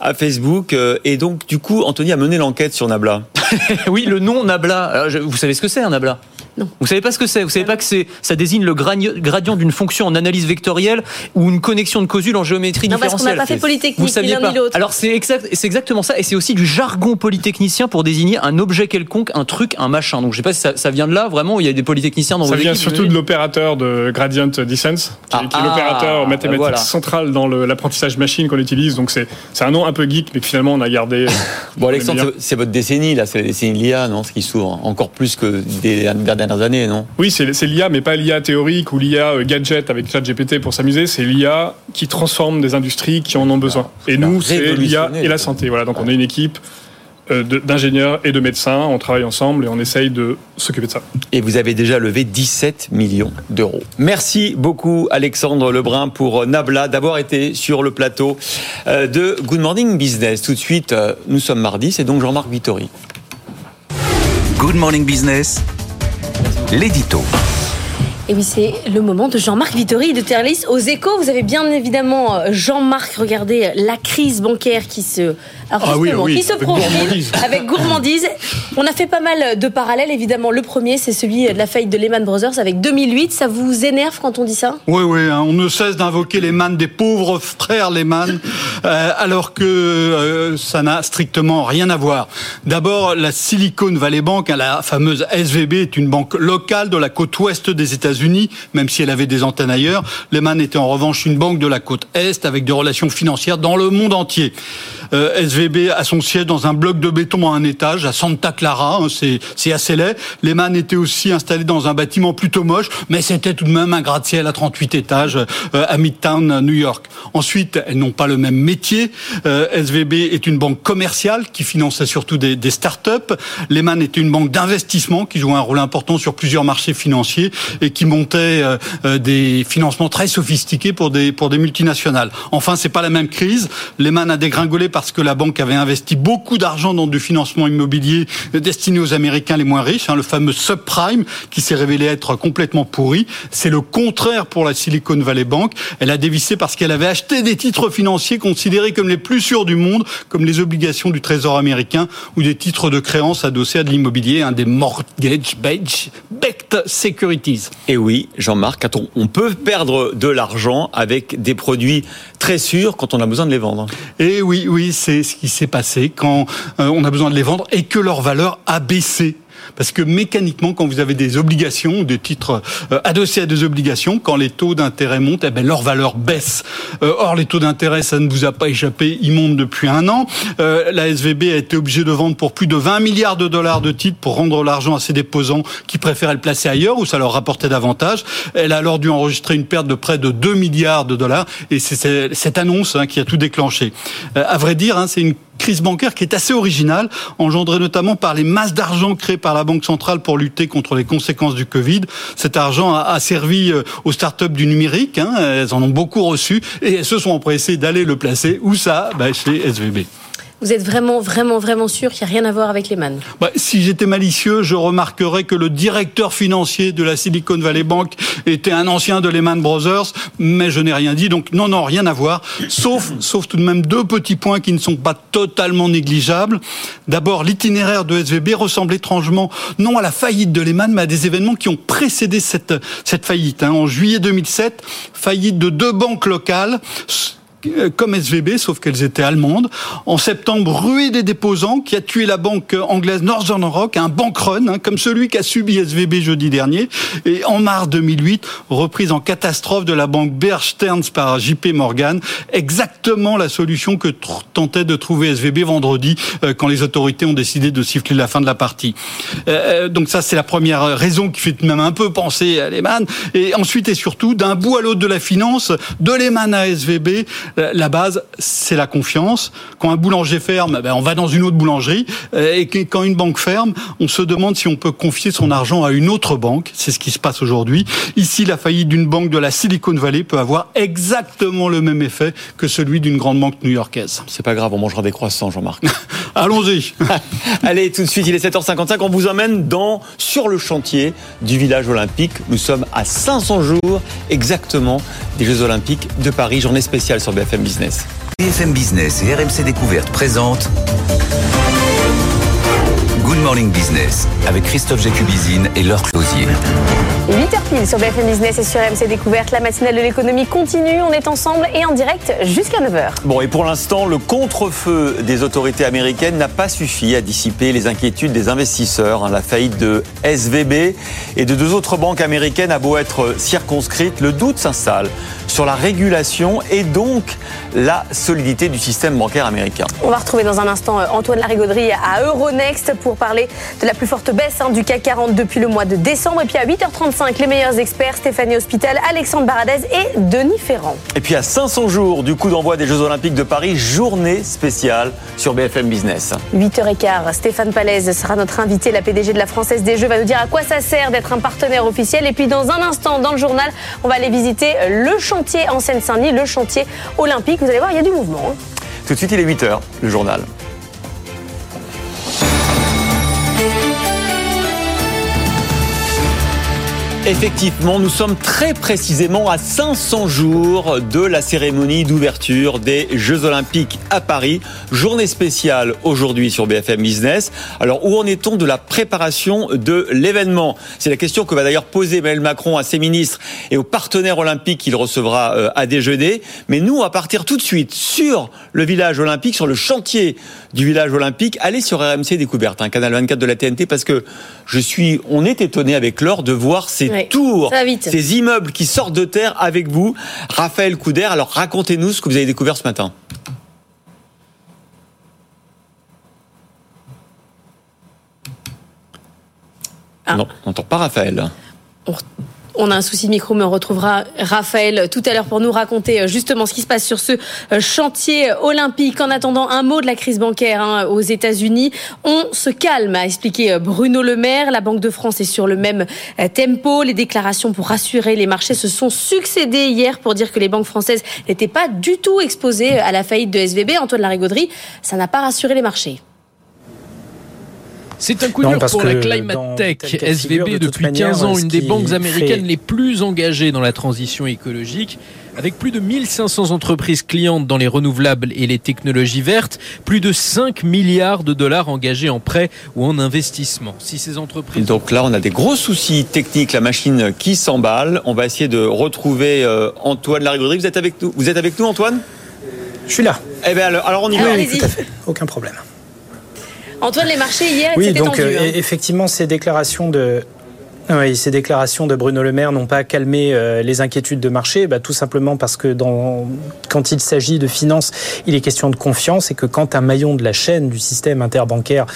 à Facebook. Et donc, du coup, Anthony a mené l'enquête sur Nabla. oui, le nom Nabla. vous savez ce que c'est un Nabla? Non. Vous savez pas ce que c'est Vous savez pas que c'est ça désigne le gradient d'une fonction en analyse vectorielle ou une connexion de causule en géométrie non, différentielle. Parce qu'on n'a pas fait polytechnique vous saviez pas. Alors c'est exact, c'est exactement ça et c'est aussi du jargon polytechnicien pour désigner un objet quelconque, un truc, un machin. Donc je sais pas si ça, vient de là vraiment. Il y a des polytechniciens dans ça vos vient surtout de l'opérateur de gradient descent, qui, est ah, l'opérateur ah, mathématique central dans l'apprentissage machine qu'on utilise. Donc c'est c'est un nom un peu geek, mais finalement on a gardé. bon Alexandre, c'est votre décennie là, c'est la décennie de l'IA, non Ce qui s'ouvre encore plus que des dernières années, non? Oui, c'est l'IA, mais pas l'IA théorique ou l'IA euh, gadget avec ChatGPT pour s'amuser. C'est l'IA qui transforme des industries qui en ont besoin. Et nous, c'est l'IA et la santé. Voilà, donc on est une équipe euh, d'ingénieurs et de médecins. On travaille ensemble et on essaye de s'occuper de ça. Et vous avez déjà levé 17 millions d'euros. Merci beaucoup Alexandre Lebrun pour Nabla d'avoir été sur le plateau euh, de Good Morning Business. Tout de suite, nous sommes mardi, c'est donc Jean-Marc Vittori. Good Morning Business l'édito. Et oui, c'est le moment de Jean-Marc Vittori de Terlis aux échos. Vous avez bien évidemment euh, Jean-Marc regardé la crise bancaire qui se alors ah qui se profile avec gourmandise. On a fait pas mal de parallèles, évidemment. Le premier, c'est celui de la faillite de Lehman Brothers avec 2008. Ça vous énerve quand on dit ça? Oui, oui. Hein. on ne cesse d'invoquer Lehman, des pauvres frères Lehman, euh, alors que euh, ça n'a strictement rien à voir. D'abord, la Silicon Valley Bank, hein, la fameuse SVB, est une banque locale de la côte ouest des États-Unis, même si elle avait des antennes ailleurs. Lehman était en revanche une banque de la côte est avec des relations financières dans le monde entier. Euh, SVB a son siège dans un bloc de béton à un étage à Santa Clara. Hein, c'est assez laid. Lehman était aussi installé dans un bâtiment plutôt moche, mais c'était tout de même un gratte-ciel à 38 étages euh, à Midtown, New York. Ensuite, elles n'ont pas le même métier. Euh, SVB est une banque commerciale qui finançait surtout des, des start-up. Lehman était une banque d'investissement qui jouait un rôle important sur plusieurs marchés financiers et qui montaient des financements très sophistiqués pour des pour des multinationales. Enfin, c'est pas la même crise. Lehman a dégringolé parce que la banque avait investi beaucoup d'argent dans du financement immobilier destiné aux Américains les moins riches, hein, le fameux subprime qui s'est révélé être complètement pourri. C'est le contraire pour la Silicon Valley Bank. Elle a dévissé parce qu'elle avait acheté des titres financiers considérés comme les plus sûrs du monde, comme les obligations du Trésor américain ou des titres de créance adossés à de l'immobilier, un des mortgage-backed securities. Et oui, Jean-Marc, on peut perdre de l'argent avec des produits très sûrs quand on a besoin de les vendre? Et oui, oui, c'est ce qui s'est passé quand euh, on a besoin de les vendre et que leur valeur a baissé parce que mécaniquement, quand vous avez des obligations, des titres euh, adossés à des obligations, quand les taux d'intérêt montent, eh ben, leur valeur baisse. Euh, or, les taux d'intérêt, ça ne vous a pas échappé, ils montent depuis un an. Euh, la SVB a été obligée de vendre pour plus de 20 milliards de dollars de titres pour rendre l'argent à ses déposants qui préféraient le placer ailleurs où ça leur rapportait davantage. Elle a alors dû enregistrer une perte de près de 2 milliards de dollars et c'est cette annonce hein, qui a tout déclenché. à vrai dire, hein, c'est une crise bancaire qui est assez originale, engendrée notamment par les masses d'argent créées par la Banque centrale pour lutter contre les conséquences du Covid. Cet argent a, servi euh, aux startups du numérique, hein, elles en ont beaucoup reçu et elles se sont empressées d'aller le placer. Où ça? Bah, Chez SVB. Vous êtes vraiment, vraiment, vraiment sûr qu'il n'y a rien à voir avec les man bah, Si j'étais malicieux, je remarquerais que le directeur financier de la Silicon Valley Bank était un ancien de Lehman Brothers, mais je n'ai rien dit, donc non, non, rien à voir, sauf, sauf tout de même deux petits points qui ne sont pas totalement négligeables. D'abord, l'itinéraire de SVB ressemble étrangement non à la faillite de Lehman, mais à des événements qui ont précédé cette, cette faillite. Hein. En juillet 2007, faillite de deux banques locales comme SVB, sauf qu'elles étaient allemandes. En septembre, ruée des déposants qui a tué la banque anglaise Northern Rock, un bank run, hein, comme celui qu'a subi SVB jeudi dernier. Et en mars 2008, reprise en catastrophe de la banque Bear par JP Morgan, exactement la solution que tentait de trouver SVB vendredi euh, quand les autorités ont décidé de siffler la fin de la partie. Euh, donc ça, c'est la première raison qui fait même un peu penser à Lehman. Et ensuite et surtout, d'un bout à l'autre de la finance, de Lehman à SVB, la base, c'est la confiance. Quand un boulanger ferme, ben, on va dans une autre boulangerie. Euh, et quand une banque ferme, on se demande si on peut confier son argent à une autre banque. C'est ce qui se passe aujourd'hui. Ici, la faillite d'une banque de la Silicon Valley peut avoir exactement le même effet que celui d'une grande banque new-yorkaise. C'est pas grave, on mangera des croissants, Jean-Marc. Allons-y. Allez, tout de suite, il est 7h55. On vous emmène dans, sur le chantier du village olympique. Nous sommes à 500 jours exactement des Jeux Olympiques de Paris. Journée spéciale sur BFM Business. BFM Business et RMC Découverte présentent Good Morning Business avec Christophe Jacubizine et Laure Closier. 8h pile sur BFM Business et sur MC Découverte. La matinale de l'économie continue. On est ensemble et en direct jusqu'à 9h. Bon, et pour l'instant, le contre-feu des autorités américaines n'a pas suffi à dissiper les inquiétudes des investisseurs. Hein. La faillite de SVB et de deux autres banques américaines a beau être circonscrite, le doute s'installe sur la régulation et donc la solidité du système bancaire américain. On va retrouver dans un instant euh, Antoine Larigauderie à Euronext pour parler de la plus forte baisse hein, du CAC 40 depuis le mois de décembre. Et puis à 8h35, les meilleurs experts, Stéphanie Hospital, Alexandre Baradez et Denis Ferrand. Et puis à 500 jours du coup d'envoi des Jeux Olympiques de Paris, journée spéciale sur BFM Business. 8h15, Stéphane Palaise sera notre invité. La PDG de la Française des Jeux va nous dire à quoi ça sert d'être un partenaire officiel. Et puis dans un instant, dans le journal, on va aller visiter le chantier en Seine-Saint-Denis, le chantier olympique. Vous allez voir, il y a du mouvement. Hein. Tout de suite, il est 8h, le journal. Effectivement, nous sommes très précisément à 500 jours de la cérémonie d'ouverture des Jeux Olympiques à Paris. Journée spéciale aujourd'hui sur BFM Business. Alors, où en est-on de la préparation de l'événement? C'est la question que va d'ailleurs poser Emmanuel Macron à ses ministres et aux partenaires olympiques qu'il recevra euh, à déjeuner. Mais nous, à partir tout de suite sur le village olympique, sur le chantier du village olympique, allez sur RMC Découverte, un hein, canal 24 de la TNT, parce que je suis, on est étonné avec l'or de voir ces tours, ces immeubles qui sortent de terre avec vous. Raphaël Couder, alors racontez-nous ce que vous avez découvert ce matin. Ah. Non, on n'entend pas Raphaël. On a un souci micro, mais on retrouvera Raphaël tout à l'heure pour nous raconter justement ce qui se passe sur ce chantier olympique. En attendant, un mot de la crise bancaire hein, aux États-Unis. On se calme, a expliqué Bruno Le Maire. La Banque de France est sur le même tempo. Les déclarations pour rassurer les marchés se sont succédées hier pour dire que les banques françaises n'étaient pas du tout exposées à la faillite de SVB. Antoine Larigauderie, ça n'a pas rassuré les marchés. C'est un coup dur pour la Climate Tech. SVB, depuis 15 ans, une des banques américaines les plus engagées dans la transition écologique. Avec plus de 1500 entreprises clientes dans les renouvelables et les technologies vertes, plus de 5 milliards de dollars engagés en prêts ou en investissement. Si ces entreprises... Donc là, on a des gros soucis techniques, la machine qui s'emballe. On va essayer de retrouver euh, Antoine Larigauderie. Vous êtes avec nous, Vous êtes avec nous Antoine? Je suis là. Eh bien, alors, on y va. tout à fait. Aucun problème. Antoine, les marchés hier, oui, c'était donc tendu, euh, hein. effectivement, ces déclarations de oui, ces déclarations de Bruno Le Maire n'ont pas calmé euh, les inquiétudes de marché, bah, tout simplement parce que dans, quand il s'agit de finances, il est question de confiance et que quand un maillon de la chaîne du système interbancaire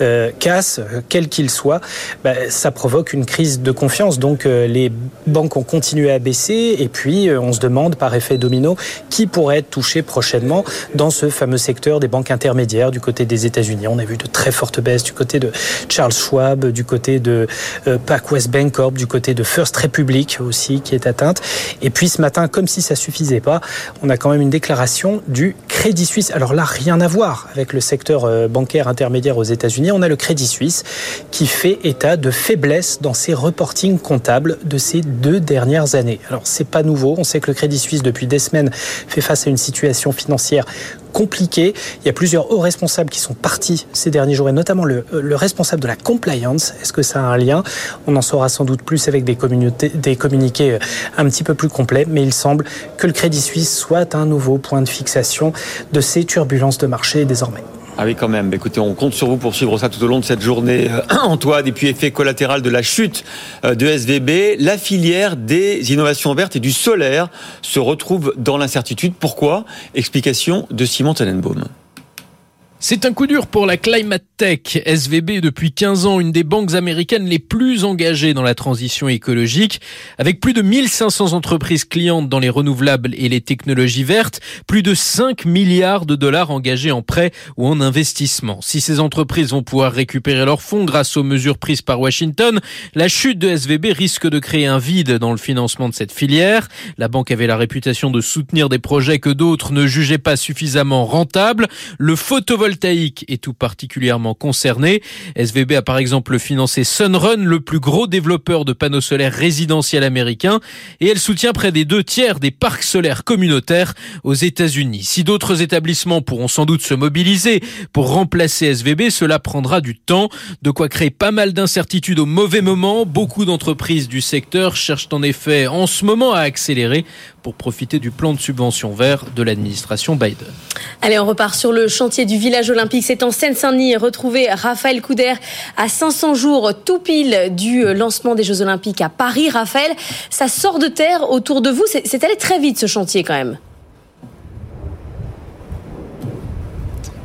euh, casse, euh, quel qu'il soit, bah, ça provoque une crise de confiance. Donc euh, les banques ont continué à baisser et puis euh, on se demande par effet domino qui pourrait être touché prochainement dans ce fameux secteur des banques intermédiaires du côté des États-Unis. On a vu de très fortes baisses du côté de Charles Schwab, du côté de euh, PacWest Bank Corp, du côté de First Republic aussi qui est atteinte. Et puis ce matin, comme si ça suffisait pas, on a quand même une déclaration du Crédit Suisse. Alors là, rien à voir avec le secteur euh, bancaire intermédiaire aux États-Unis. On a le Crédit Suisse qui fait état de faiblesse dans ses reportings comptables de ces deux dernières années. Alors c'est pas nouveau. On sait que le Crédit Suisse depuis des semaines fait face à une situation financière compliqué. Il y a plusieurs hauts responsables qui sont partis ces derniers jours, et notamment le, le responsable de la compliance. Est-ce que ça a un lien? On en saura sans doute plus avec des, des communiqués un petit peu plus complets, mais il semble que le Crédit Suisse soit un nouveau point de fixation de ces turbulences de marché désormais. Ah oui, quand même. Écoutez, on compte sur vous pour suivre ça tout au long de cette journée, euh, Antoine. Et puis, effet collatéral de la chute euh, de SVB, la filière des innovations vertes et du solaire se retrouve dans l'incertitude. Pourquoi? Explication de Simon Tannenbaum. C'est un coup dur pour la Climate Tech. SVB est depuis 15 ans une des banques américaines les plus engagées dans la transition écologique. Avec plus de 1500 entreprises clientes dans les renouvelables et les technologies vertes, plus de 5 milliards de dollars engagés en prêts ou en investissement. Si ces entreprises vont pouvoir récupérer leurs fonds grâce aux mesures prises par Washington, la chute de SVB risque de créer un vide dans le financement de cette filière. La banque avait la réputation de soutenir des projets que d'autres ne jugeaient pas suffisamment rentables. Le photovoltaïque est tout particulièrement concerné. SVB a par exemple financé Sunrun, le plus gros développeur de panneaux solaires résidentiels américains, et elle soutient près des deux tiers des parcs solaires communautaires aux États-Unis. Si d'autres établissements pourront sans doute se mobiliser pour remplacer SVB, cela prendra du temps, de quoi créer pas mal d'incertitudes au mauvais moment. Beaucoup d'entreprises du secteur cherchent en effet en ce moment à accélérer pour profiter du plan de subvention vert de l'administration Biden. Allez, on repart sur le chantier du village olympique. C'est en Seine-Saint-Denis. Retrouver Raphaël Couder à 500 jours tout pile du lancement des Jeux olympiques à Paris. Raphaël, ça sort de terre autour de vous. C'est allé très vite ce chantier quand même.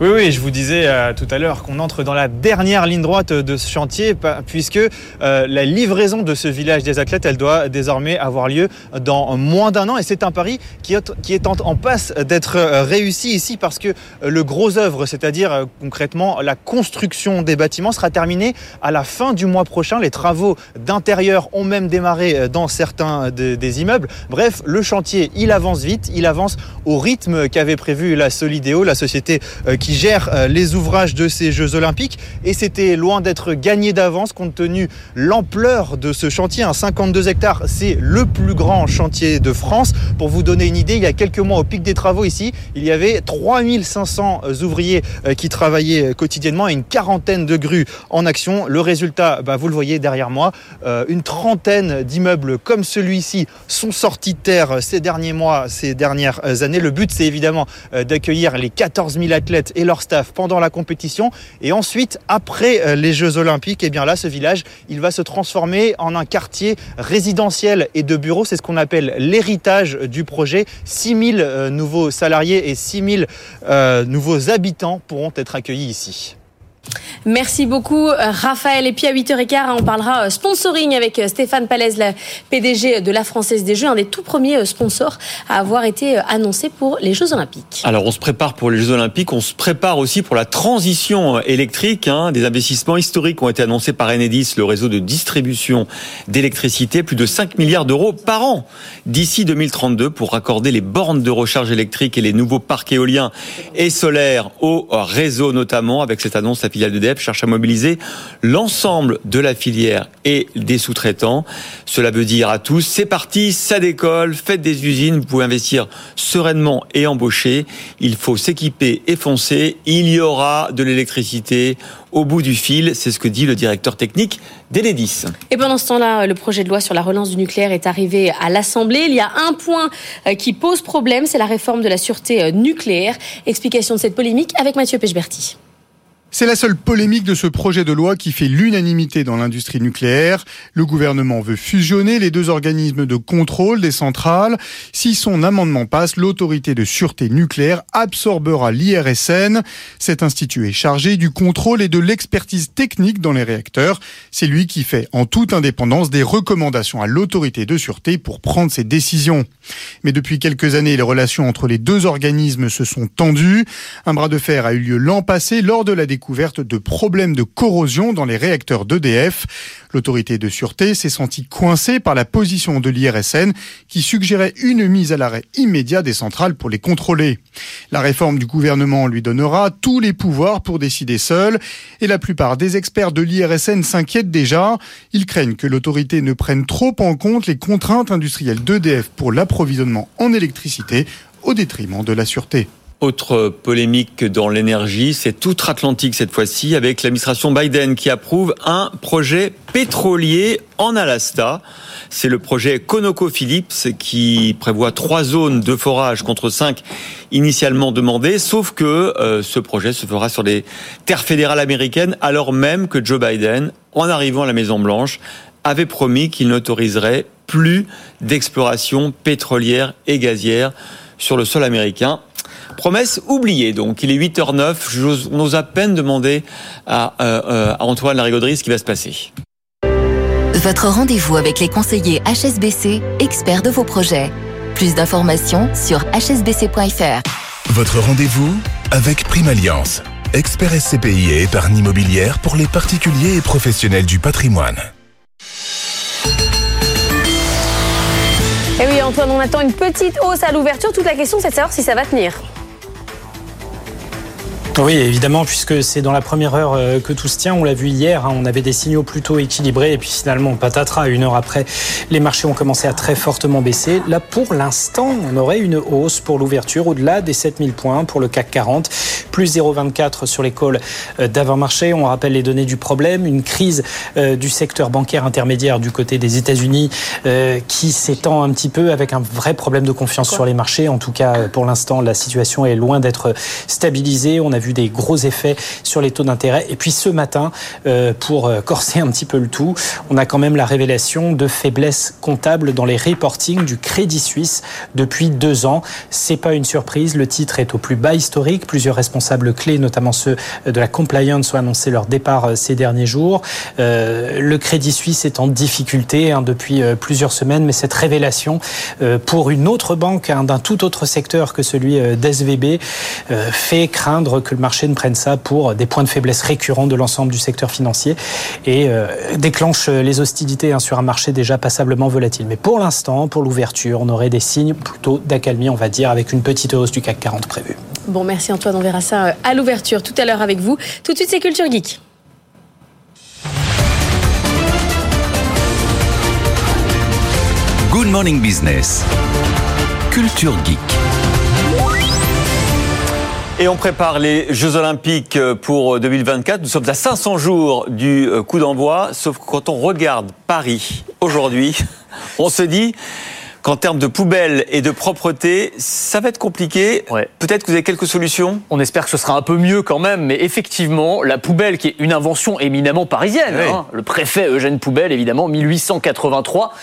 Oui, oui, je vous disais euh, tout à l'heure qu'on entre dans la dernière ligne droite de ce chantier, puisque euh, la livraison de ce village des athlètes, elle doit désormais avoir lieu dans moins d'un an. Et c'est un pari qui est, en, passe d'être réussi ici, parce que le gros œuvre, c'est-à-dire euh, concrètement la construction des bâtiments, sera terminé à la fin du mois prochain. Les travaux d'intérieur ont même démarré dans certains de, des immeubles. Bref, le chantier, il avance vite, il avance au rythme qu'avait prévu la Solidéo, la société qui gère les ouvrages de ces Jeux Olympiques. Et c'était loin d'être gagné d'avance compte tenu l'ampleur de ce chantier. Un 52 hectares, c'est le plus grand chantier de France. Pour vous donner une idée, il y a quelques mois, au pic des travaux ici, il y avait 3500 ouvriers qui travaillaient quotidiennement et une quarantaine de grues en action. Le résultat, bah, vous le voyez derrière moi, une trentaine d'immeubles comme celui-ci sont sortis de terre ces derniers mois, ces dernières années. Le but, c'est évidemment d'accueillir les 14 000 athlètes et leur staff pendant la compétition. Et ensuite, après les Jeux Olympiques, et bien là, ce village, il va se transformer en un quartier résidentiel et de bureaux. C'est ce qu'on appelle l'héritage du projet. 6000 euh, nouveaux salariés et 6000 euh, nouveaux habitants pourront être accueillis ici. Merci beaucoup Raphaël. Et puis à 8h15, on parlera sponsoring avec Stéphane Palaise, la PDG de la Française des Jeux, un des tout premiers sponsors à avoir été annoncé pour les Jeux Olympiques. Alors on se prépare pour les Jeux Olympiques, on se prépare aussi pour la transition électrique. Hein. Des investissements historiques ont été annoncés par Enedis, le réseau de distribution d'électricité, plus de 5 milliards d'euros par an d'ici 2032 pour raccorder les bornes de recharge électrique et les nouveaux parcs éoliens et solaires au réseau notamment. Avec cette annonce, la filiale cherche à mobiliser l'ensemble de la filière et des sous-traitants. Cela veut dire à tous, c'est parti, ça décolle, faites des usines, vous pouvez investir sereinement et embaucher. Il faut s'équiper et foncer. Il y aura de l'électricité au bout du fil. C'est ce que dit le directeur technique d'Enedis. Et pendant ce temps-là, le projet de loi sur la relance du nucléaire est arrivé à l'Assemblée. Il y a un point euh, qui pose problème, c'est la réforme de la sûreté euh, nucléaire. Explication de cette polémique avec Mathieu Pechberti. C'est la seule polémique de ce projet de loi qui fait l'unanimité dans l'industrie nucléaire. Le gouvernement veut fusionner les deux organismes de contrôle des centrales. Si son amendement passe, l'autorité de sûreté nucléaire absorbera l'IRSN. Cet institut est chargé du contrôle et de l'expertise technique dans les réacteurs. C'est lui qui fait en toute indépendance des recommandations à l'autorité de sûreté pour prendre ses décisions. Mais depuis quelques années, les relations entre les deux organismes se sont tendues. Un bras de fer a eu lieu l'an passé lors de la découverte découverte de problèmes de corrosion dans les réacteurs d'EDF. L'autorité de sûreté s'est sentie coincée par la position de l'IRSN qui suggérait une mise à l'arrêt immédiat des centrales pour les contrôler. La réforme du gouvernement lui donnera tous les pouvoirs pour décider seul et la plupart des experts de l'IRSN s'inquiètent déjà. Ils craignent que l'autorité ne prenne trop en compte les contraintes industrielles d'EDF pour l'approvisionnement en électricité au détriment de la sûreté. Autre polémique dans l'énergie, c'est outre-Atlantique cette fois-ci, avec l'administration Biden qui approuve un projet pétrolier en Alaska. C'est le projet ConocoPhillips qui prévoit trois zones de forage contre cinq initialement demandées, sauf que euh, ce projet se fera sur les terres fédérales américaines, alors même que Joe Biden, en arrivant à la Maison-Blanche, avait promis qu'il n'autoriserait plus d'exploration pétrolière et gazière sur le sol américain. Promesse oubliée, donc. Il est 8h09. J'ose à peine demander à, euh, euh, à Antoine Larigauderie ce qui va se passer. Votre rendez-vous avec les conseillers HSBC, experts de vos projets. Plus d'informations sur hsbc.fr. Votre rendez-vous avec Prime Alliance, expert SCPI et épargne immobilière pour les particuliers et professionnels du patrimoine. Et eh oui, Antoine, on attend une petite hausse à l'ouverture. Toute la question, c'est de savoir si ça va tenir. Oui, évidemment, puisque c'est dans la première heure euh, que tout se tient. On l'a vu hier, hein, on avait des signaux plutôt équilibrés et puis finalement, patatras, une heure après, les marchés ont commencé à très fortement baisser. Là, pour l'instant, on aurait une hausse pour l'ouverture au-delà des 7000 points pour le CAC 40, plus 0,24 sur les calls euh, d'avant-marché. On rappelle les données du problème, une crise euh, du secteur bancaire intermédiaire du côté des États-Unis qui s'étend un petit peu avec un vrai problème de confiance sur les marchés. En tout cas, pour l'instant, la situation est loin d'être stabilisée. On a vu des gros effets sur les taux d'intérêt. Et puis ce matin, euh, pour euh, corser un petit peu le tout, on a quand même la révélation de faiblesses comptables dans les reportings du Crédit Suisse depuis deux ans. C'est pas une surprise. Le titre est au plus bas historique. Plusieurs responsables clés, notamment ceux de la compliance, ont annoncé leur départ euh, ces derniers jours. le Crédit Suisse est en difficulté hein, depuis plusieurs semaines, mais cette révélation pour une autre banque hein, d'un tout autre secteur que celui d'SVB fait craindre que le marché ne prenne ça pour des points de faiblesse récurrents de l'ensemble du secteur financier et euh, déclenche les hostilités hein, sur un marché déjà passablement volatile. Mais pour l'instant, pour l'ouverture, on aurait des signes plutôt d'accalmie, on va dire, avec une petite hausse du CAC 40 prévue. Bon, merci Antoine, on verra ça euh, à l'ouverture tout à l'heure avec vous. Tout de suite, c'est Culture Geek. Good Morning Business. Culture Geek. Et on prépare les Jeux Olympiques pour 2024. Nous sommes à 500 jours du euh, coup d'envoi, sauf que quand on regarde Paris aujourd'hui, on se dit qu'en termes de poubelles et de propreté, ça va être compliqué. Peut-être que vous avez quelques solutions? On espère que ce sera un peu mieux quand même, mais effectivement, la poubelle qui est une invention éminemment parisienne, hein. le préfet Eugène Poubelle évidemment, 1883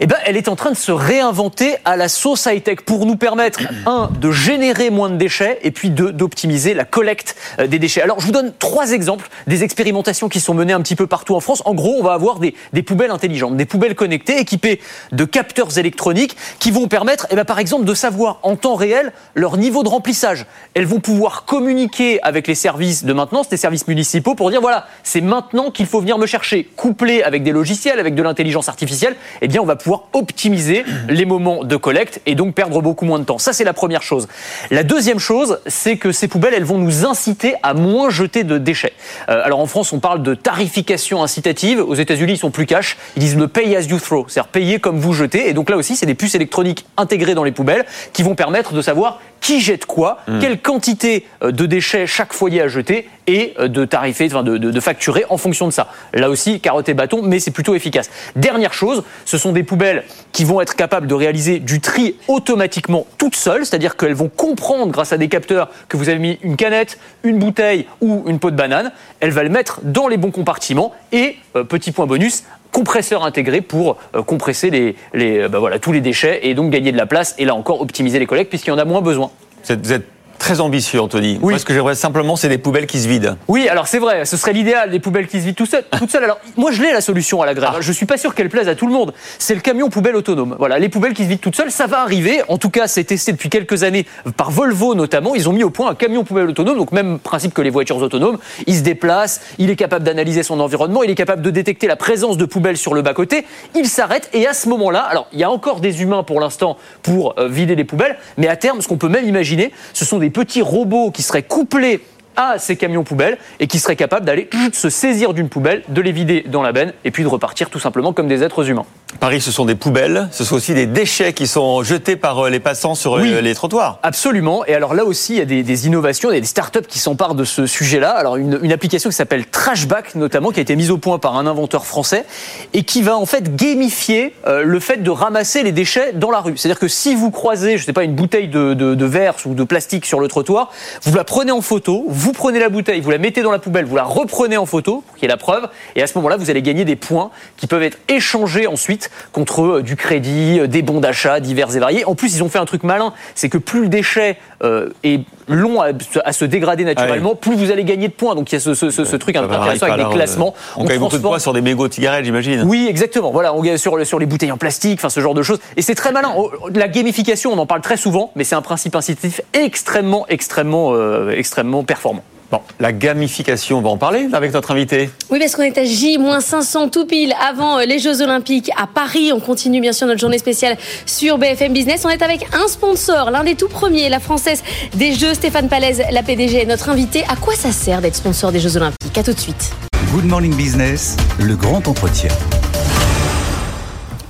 eh ben, elle est en train de se réinventer à la sauce high-tech pour nous permettre, un, de générer moins de déchets et puis deux, d'optimiser la collecte euh, des déchets. Alors, je vous donne trois exemples des expérimentations qui sont menées un petit peu partout en France. En gros, on va avoir des, poubelles intelligentes, des poubelles connectées équipées de capteurs électroniques qui vont permettre, eh ben, par exemple, de savoir en temps réel leur niveau de remplissage. Elles vont pouvoir communiquer avec les services de maintenance, les services municipaux pour dire voilà, c'est maintenant qu'il faut venir me chercher. Couplé avec des logiciels, avec de l'intelligence artificielle, eh bien, on va pouvoir optimiser les moments de collecte et donc perdre beaucoup moins de temps. Ça, c'est la première chose. La deuxième chose, c'est que ces poubelles, elles vont nous inciter à moins jeter de déchets. Euh, alors en France, on parle de tarification incitative. Aux États-Unis, ils sont plus cash. Ils disent le pay as you throw, c'est-à-dire payer comme vous jetez. Et donc là aussi, c'est des puces électroniques intégrées dans les poubelles qui vont permettre de savoir qui jette quoi, Hmm. quelle quantité euh, de déchets chaque foyer a jeté et euh, de tarifer, enfin de, de- de facturer en fonction de ça. Là aussi, carotte et bâton, mais c'est plutôt efficace. Dernière chose, ce sont des poubelles qui vont être capables de réaliser du tri automatiquement toutes seules, c'est-à-dire qu'elles vont comprendre grâce à des capteurs que vous avez mis une canette, une bouteille ou une peau de banane, elles va le mettre dans les bons compartiments et, euh, petit point bonus, compresseur intégré pour euh, compresser les, les, euh, bah voilà, tous les déchets et donc gagner de la place et là encore optimiser les collectes puisqu'il y en a moins besoin. Vous êtes, très ambitieux, Anthony. Moi, ce que j'aimerais simplement, c'est des poubelles qui se vident. Oui, alors c'est vrai, ce serait l'idéal, des poubelles qui se vident tout seul, toutes seules. Alors, moi, je l'ai la solution à la grève. Je suis pas sûr qu'elle plaise à tout le monde. C'est le camion poubelle autonome. Voilà, les poubelles qui se vident toutes seules, ça va arriver. En tout cas, c'est testé depuis quelques années par Volvo notamment. Ils ont mis au point un camion poubelle autonome, donc même principe que les voitures autonomes. Il se déplace, il est capable d'analyser son environnement, il est capable de détecter la présence de poubelles sur le bas-côté. Il s'arrête et à ce moment-là, alors il y a encore des humains pour l'instant pour euh, vider les poubelles, mais à terme, ce qu'on peut même imaginer, ce sont des petits robots qui seraient couplés à ces camions poubelles et qui seraient capables d'aller se saisir d'une poubelle, de les vider dans la benne et puis de repartir tout simplement comme des êtres humains. Paris, ce sont des poubelles, ce sont aussi des déchets qui sont jetés par euh, les passants sur euh, Oui. les trottoirs. Absolument. Et alors là aussi, il y a des, des innovations, il y a des startups qui s'emparent de ce sujet-là. Alors une, une application qui s'appelle Trashback notamment, qui a été mise au point par un inventeur français et qui va en fait gamifier euh, le fait de ramasser les déchets dans la rue. C'est-à-dire que si vous croisez, je sais pas, une bouteille de, de, de verre ou de plastique sur le trottoir, vous la prenez en photo, vous prenez la bouteille, vous la mettez dans la poubelle, vous la reprenez en photo pour qu'il y ait la preuve. Et à ce moment-là, vous allez gagner des points qui peuvent être échangés ensuite contre euh, du crédit, euh, des bons d'achat divers et variés. En plus, ils ont fait un truc malin, c'est que plus le déchet euh, est long à, à se dégrader naturellement, plus vous allez gagner de points. Donc il y a ce, ce- ce- ce truc intéressant avec des classements. On gagne beaucoup de points sur des mégots de cigarettes, j'imagine. oui, exactement. Voilà, on gagne sur, le- sur les bouteilles en plastique, enfin ce genre de choses. Et c'est très malin. Oh, La gamification, on en parle très souvent, mais c'est un principe incitatif extrêmement, extrêmement, euh, extrêmement performant. Bon, la gamification, on va en parler avec notre invité. Oui, parce qu'on est à J-500 tout pile avant euh, les Jeux Olympiques à Paris. On continue bien sûr notre journée spéciale sur BFM Business. On est avec un sponsor, l'un des tout premiers, la française des Jeux, Stéphane Palaise, la PDG, est notre invité. À quoi ça sert d'être sponsor des Jeux Olympiques? À tout de suite. Good Morning Business, le grand entretien.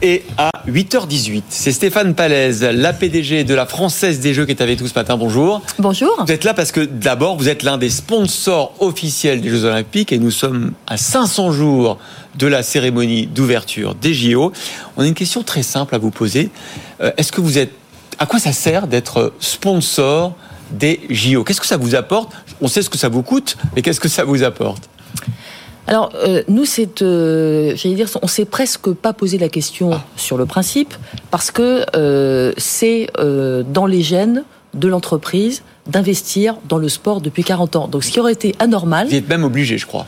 Et à 8h18, c'est Stéphane Palaise, la PDG de la Française des Jeux qui est avec nous ce matin. Bonjour. Bonjour. Vous êtes là parce que d'abord, vous êtes l'un des sponsors officiels des Jeux Olympiques et nous sommes à 500 jours de la cérémonie d'ouverture des JO. On a une question très simple à vous poser. Euh, Est-ce que vous êtes... À quoi ça sert d'être sponsor des JO Qu'est-ce que ça vous apporte? On sait ce que ça vous coûte, mais qu'est-ce que ça vous apporte? Alors, euh, nous, c'est, euh, j'allais dire, on s'est presque pas posé la question sur le principe, parce que euh, c'est dans les gènes de l'entreprise d'investir dans le sport depuis 40 ans. Donc, ce qui aurait été anormal. Vous êtes même obligé, je crois.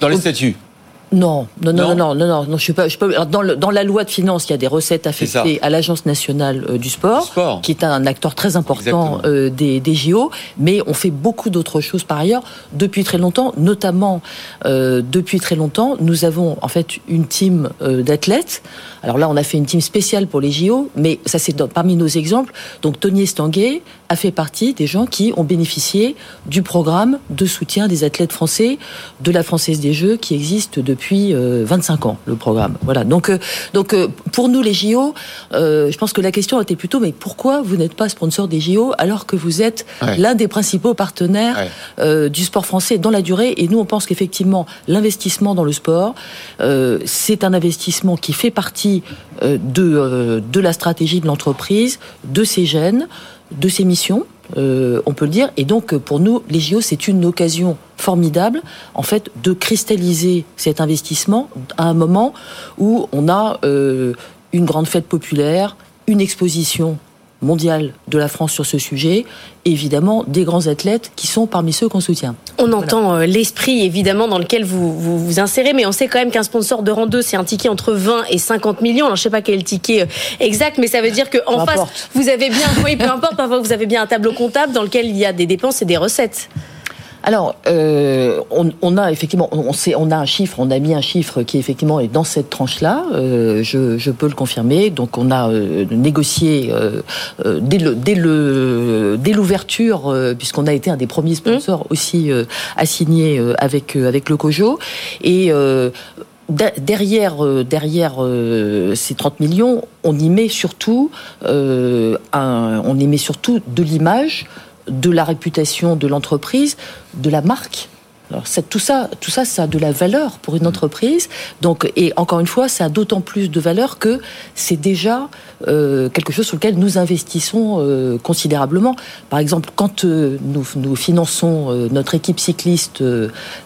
Dans les statuts. Non, non, non, Non non, non, non, je suis pas, je suis pas- alors, dans, le- dans la loi de finances, il y a des recettes affectées à l'Agence nationale euh, du sport, qui est un acteur très important euh, des, des JO, mais on fait beaucoup d'autres choses par ailleurs depuis très longtemps, notamment euh, depuis très longtemps, nous avons en fait une team euh, d'athlètes. Alors là, on a fait une team spéciale pour les JO, mais ça c'est parmi nos exemples. Donc Tony Estanguet a fait partie des gens qui ont bénéficié du programme de soutien des athlètes français de la Française des Jeux qui existe depuis euh, 25 ans, le programme. Voilà. Donc, euh, donc euh, pour nous les JO, euh, je pense que la question était plutôt mais pourquoi vous n'êtes pas sponsor des JO alors que vous êtes Ouais. l'un des principaux partenaires euh, du sport français dans la durée? Et nous, on pense qu'effectivement, l'investissement dans le sport, euh, c'est un investissement qui fait partie euh, de, euh, de la stratégie de l'entreprise, de ses gènes, de ses missions. on peut le dire. Et donc, pour nous, les JO, c'est une occasion formidable, en fait, de cristalliser cet investissement à un moment où on a une grande fête populaire, une exposition mondiale de la France sur ce sujet, évidemment des grands athlètes qui sont parmi ceux qu'on soutient. On entend euh, l'esprit évidemment dans lequel vous, vous, insérez, mais on sait quand même qu'un sponsor de rang 2, c'est un ticket entre 20 et 50 millions. Alors je sais pas quel ticket euh, exact, mais ça veut dire qu'en face, vous avez bien, oui, peu importe, parfois vous avez bien un tableau comptable dans lequel il y a des dépenses et des recettes. Alors, euh, on, a effectivement, on, sait, on a un chiffre, on a mis un chiffre qui effectivement est dans cette tranche-là. Euh, je, peux le confirmer. Donc, on a euh, négocié dès le dès l'ouverture, puisqu'on a été un des premiers sponsors mmh. aussi à signer avec avec le Cojo et derrière, derrière ces 30 millions, on y met surtout, on y met surtout de l'image, de la réputation de l'entreprise, de la marque. Alors tout ça, tout ça, ça a de la valeur pour une mm. entreprise. Donc, et encore une fois, ça a d'autant plus de valeur que c'est déjà euh, quelque chose sur lequel nous investissons euh, considérablement. Par exemple, quand euh, nous, nous, finançons notre équipe cycliste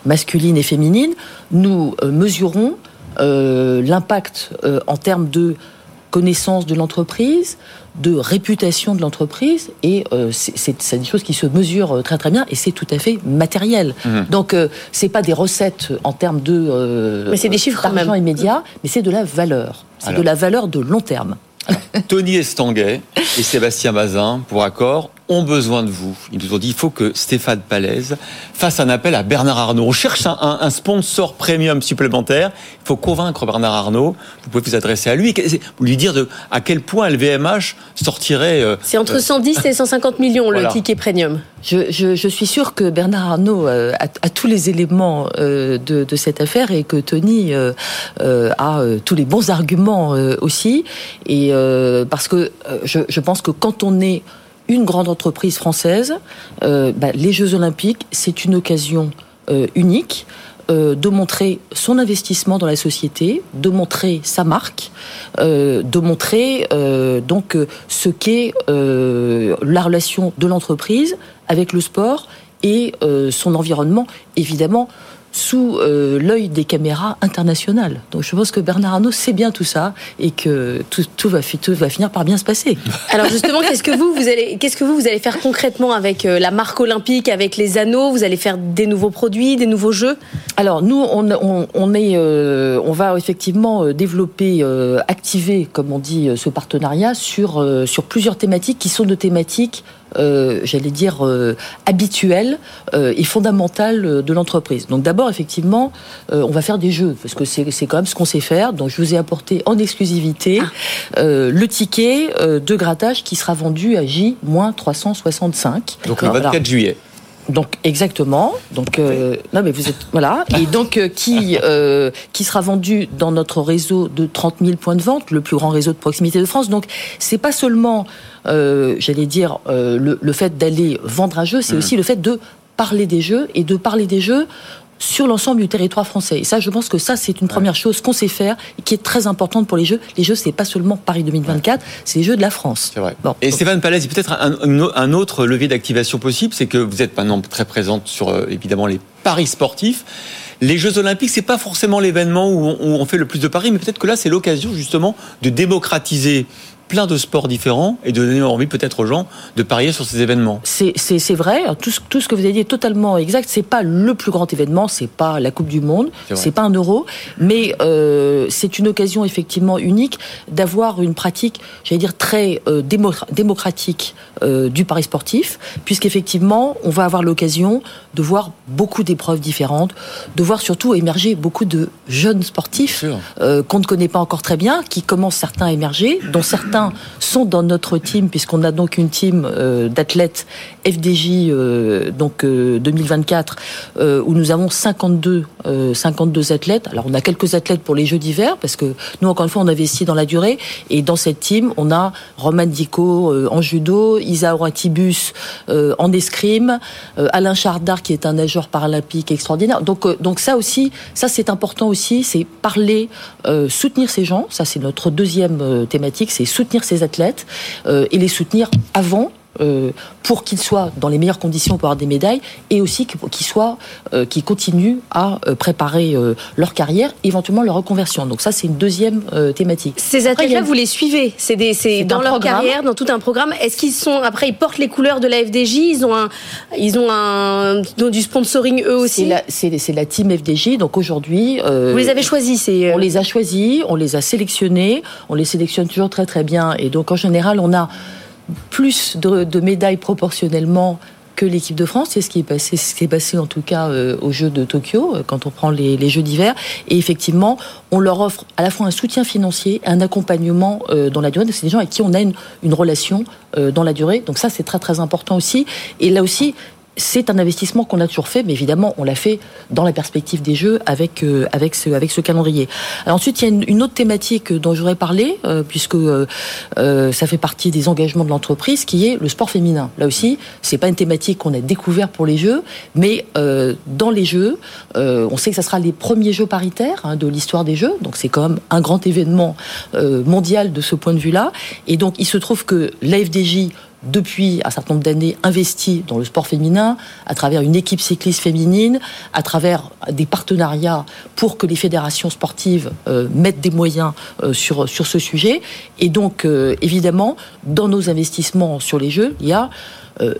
masculine et féminine, nous mesurons l'impact en termes de connaissance de l'entreprise, de réputation de l'entreprise et euh, c'est des choses qui se mesurent euh, très très bien et c'est tout à fait matériel. Mhm. Donc euh, c'est pas des recettes en termes de mais c'est des chiffres d'argent immédiat, mais c'est de la valeur. C'est de la valeur de long terme. Tony Estanguet et Sébastien Bazin, pour accord, ont besoin de vous. Ils nous ont dit il faut que Stéphane Palaise fasse un appel à Bernard Arnault. On cherche un, sponsor premium supplémentaire. Il faut convaincre Bernard Arnault. Vous pouvez vous adresser à lui, lui dire de, à quel point LVMH sortirait. Euh, C'est entre 110 euh, et 150 millions le ticket premium. Je, suis sûr que Bernard Arnault euh, a, tous les éléments de, cette affaire et que Tony a tous les bons arguments aussi. Et parce que je pense que quand on est une grande entreprise française, euh, bah, les Jeux Olympiques, c'est une occasion euh, unique euh, de montrer son investissement dans la société, de montrer sa marque, de montrer donc ce qu'est la relation de l'entreprise avec le sport et son environnement, évidemment sous euh, l'œil des caméras internationales. Donc je pense que Bernard Arnault sait bien tout ça et que tout, va, va, finir par bien se passer. Alors justement, qu'est-ce que vous, vous allez, qu'est-ce que vous, vous allez faire concrètement avec euh, la marque olympique, avec les anneaux? Vous allez faire des nouveaux produits, des nouveaux jeux? Alors nous, on, on, est, euh, on va effectivement développer, activer, comme on dit, ce partenariat sur, sur plusieurs thématiques qui sont de thématiques euh, j'allais dire, euh, habituelle euh, et fondamentale de l'entreprise. Donc d'abord, effectivement, on va faire des jeux, parce que c'est quand même ce qu'on sait faire. Donc je vous ai apporté en exclusivité ah. le ticket de grattage qui sera vendu à J-365. Donc le 24 juillet. Donc exactement. Donc euh, non mais vous êtes voilà et donc euh, qui euh, qui sera vendu dans notre réseau de 30 000 points de vente, le plus grand réseau de proximité de France. Donc c'est pas seulement j'allais dire le, le, fait d'aller vendre un jeu, c'est mmh. aussi le fait de parler des jeux et de parler des jeux sur l'ensemble du territoire français. Et ça, je pense que ça, c'est une première chose qu'on sait faire et qui est très importante pour les Jeux. Les Jeux, c'est pas seulement Paris 2024, c'est les Jeux de la France. C'est vrai. et Stéphane Palais, peut-être un, autre levier d'activation possible, c'est que vous êtes maintenant très présente sur euh, évidemment les paris sportifs. Les Jeux Olympiques, c'est pas forcément l'événement où on fait le plus de paris, mais peut-être que là, c'est l'occasion justement de démocratiser plein de sports différents et de donner envie peut-être aux gens de parier sur ces événements. C'est vrai, tout ce, tout ce que vous avez dit est totalement exact. C'est pas le plus grand événement, c'est pas la Coupe du Monde, c'est pas un euro, mais euh, c'est une occasion effectivement unique d'avoir une pratique, j'allais dire très euh, démocratique euh, du pari sportif, puisqu'effectivement on va avoir l'occasion de voir beaucoup d'épreuves différentes, de voir surtout émerger beaucoup de jeunes sportifs qu'on ne connaît pas encore très bien, qui commencent certains à émerger, dont certains sont dans notre team, puisqu'on a donc une team euh, d'athlètes FDJ euh, donc 2024 euh, où nous avons 52 52 athlètes. Alors on a quelques athlètes pour les Jeux d'hiver parce que nous encore une fois on investit dans la durée et dans cette team on a Roman Dico en judo, Isa Oratibus en escrime, Alain Chardard qui est un nageur paralympique extraordinaire. Donc donc ça aussi ça c'est important aussi, c'est parler, soutenir ces gens. Ça c'est notre deuxième thématique, c'est soutenir ces athlètes euh, et les soutenir avant euh, pour qu'ils soient dans les meilleures conditions pour avoir des médailles et aussi qu'ils soient, euh, qu'ils continuent à euh, préparer leur carrière, éventuellement leur reconversion. Donc ça, c'est une deuxième thématique. Ces athlètes-là, vous les suivez C'est dans leur carrière, dans tout un programme. Est-ce qu'ils sont après, ils portent les couleurs de la FDJ Ils ont un, ils ont un, du sponsoring eux aussi? C'est la, team FDJ. Donc aujourd'hui, vous les avez choisis. On les a choisis, on les a sélectionnés, on les sélectionne toujours très très bien. Et donc en général, on a plus de, médailles proportionnellement que l'équipe de France. C'est ce qui est passé, ce passé en tout cas euh, aux Jeux de Tokyo, euh, quand on prend les, Jeux d'hiver. Et effectivement, on leur offre à la fois un soutien financier, un accompagnement euh, dans la durée. C'est des gens avec qui on a une, une relation dans la durée. Donc ça, c'est très très important aussi. Et là aussi, c'est un investissement qu'on a toujours fait, mais évidemment, on l'a fait dans la perspective des Jeux avec euh, ce calendrier. Alors ensuite, il y a une, autre thématique dont j'aurais parlé, euh, puisque euh, ça fait partie des engagements de l'entreprise, qui est le sport féminin. Là aussi, c'est pas une thématique qu'on a découvert pour les Jeux, mais dans les Jeux, on sait que ça sera les premiers Jeux paritaires hein, de l'histoire des Jeux, donc c'est quand même un grand événement mondial de ce point de vue-là. Et donc, il se trouve que l'AFDJ depuis un certain nombre d'années investi dans le sport féminin, à travers une équipe cycliste féminine, à travers des partenariats pour que les fédérations sportives euh, mettent des moyens euh, sur, ce sujet. Et donc, euh, évidemment, dans nos investissements sur les Jeux, il y a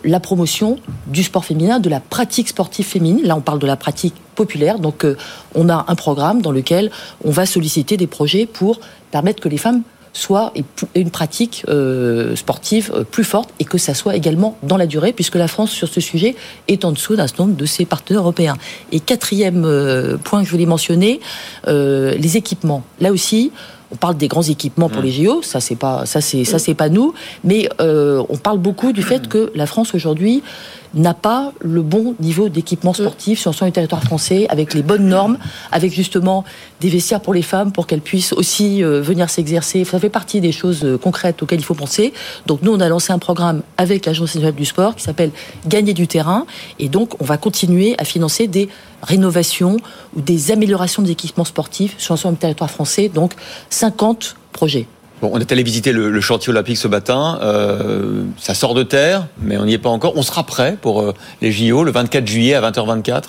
la promotion du sport féminin, de la pratique sportive féminine. Là, on parle de la pratique populaire. Donc, on a un programme dans lequel on va solliciter des projets pour permettre que les femmes soit une pratique euh, sportive euh, plus forte et que ça soit également dans la durée, puisque la France, sur ce sujet, est en dessous d'un certain nombre de ses partenaires européens. Et quatrième euh, point que je voulais mentionner, les équipements. Là aussi, on parle des grands équipements pour mmh. les JO, ça c'est pas ça c'est ça c'est pas nous, mais on parle beaucoup du fait que la France aujourd'hui n'a pas le bon niveau d'équipement sportif sur son territoire français, avec les bonnes normes, avec justement des vestiaires pour les femmes pour qu'elles puissent aussi euh, venir s'exercer. Ça fait partie des choses euh, concrètes auxquelles il faut penser. Donc nous, on a lancé un programme avec l'Agence nationale du sport qui s'appelle Gagner du terrain. Et donc, on va continuer à financer des rénovations ou des améliorations des équipements sportifs sur l'ensemble du territoire français. Donc, 50 projets. Bon, on est allé visiter le, chantier olympique ce matin. Euh, ça sort de terre, mais on n'y est pas encore. On sera prêt pour euh, les JO le 24 juillet à 20h24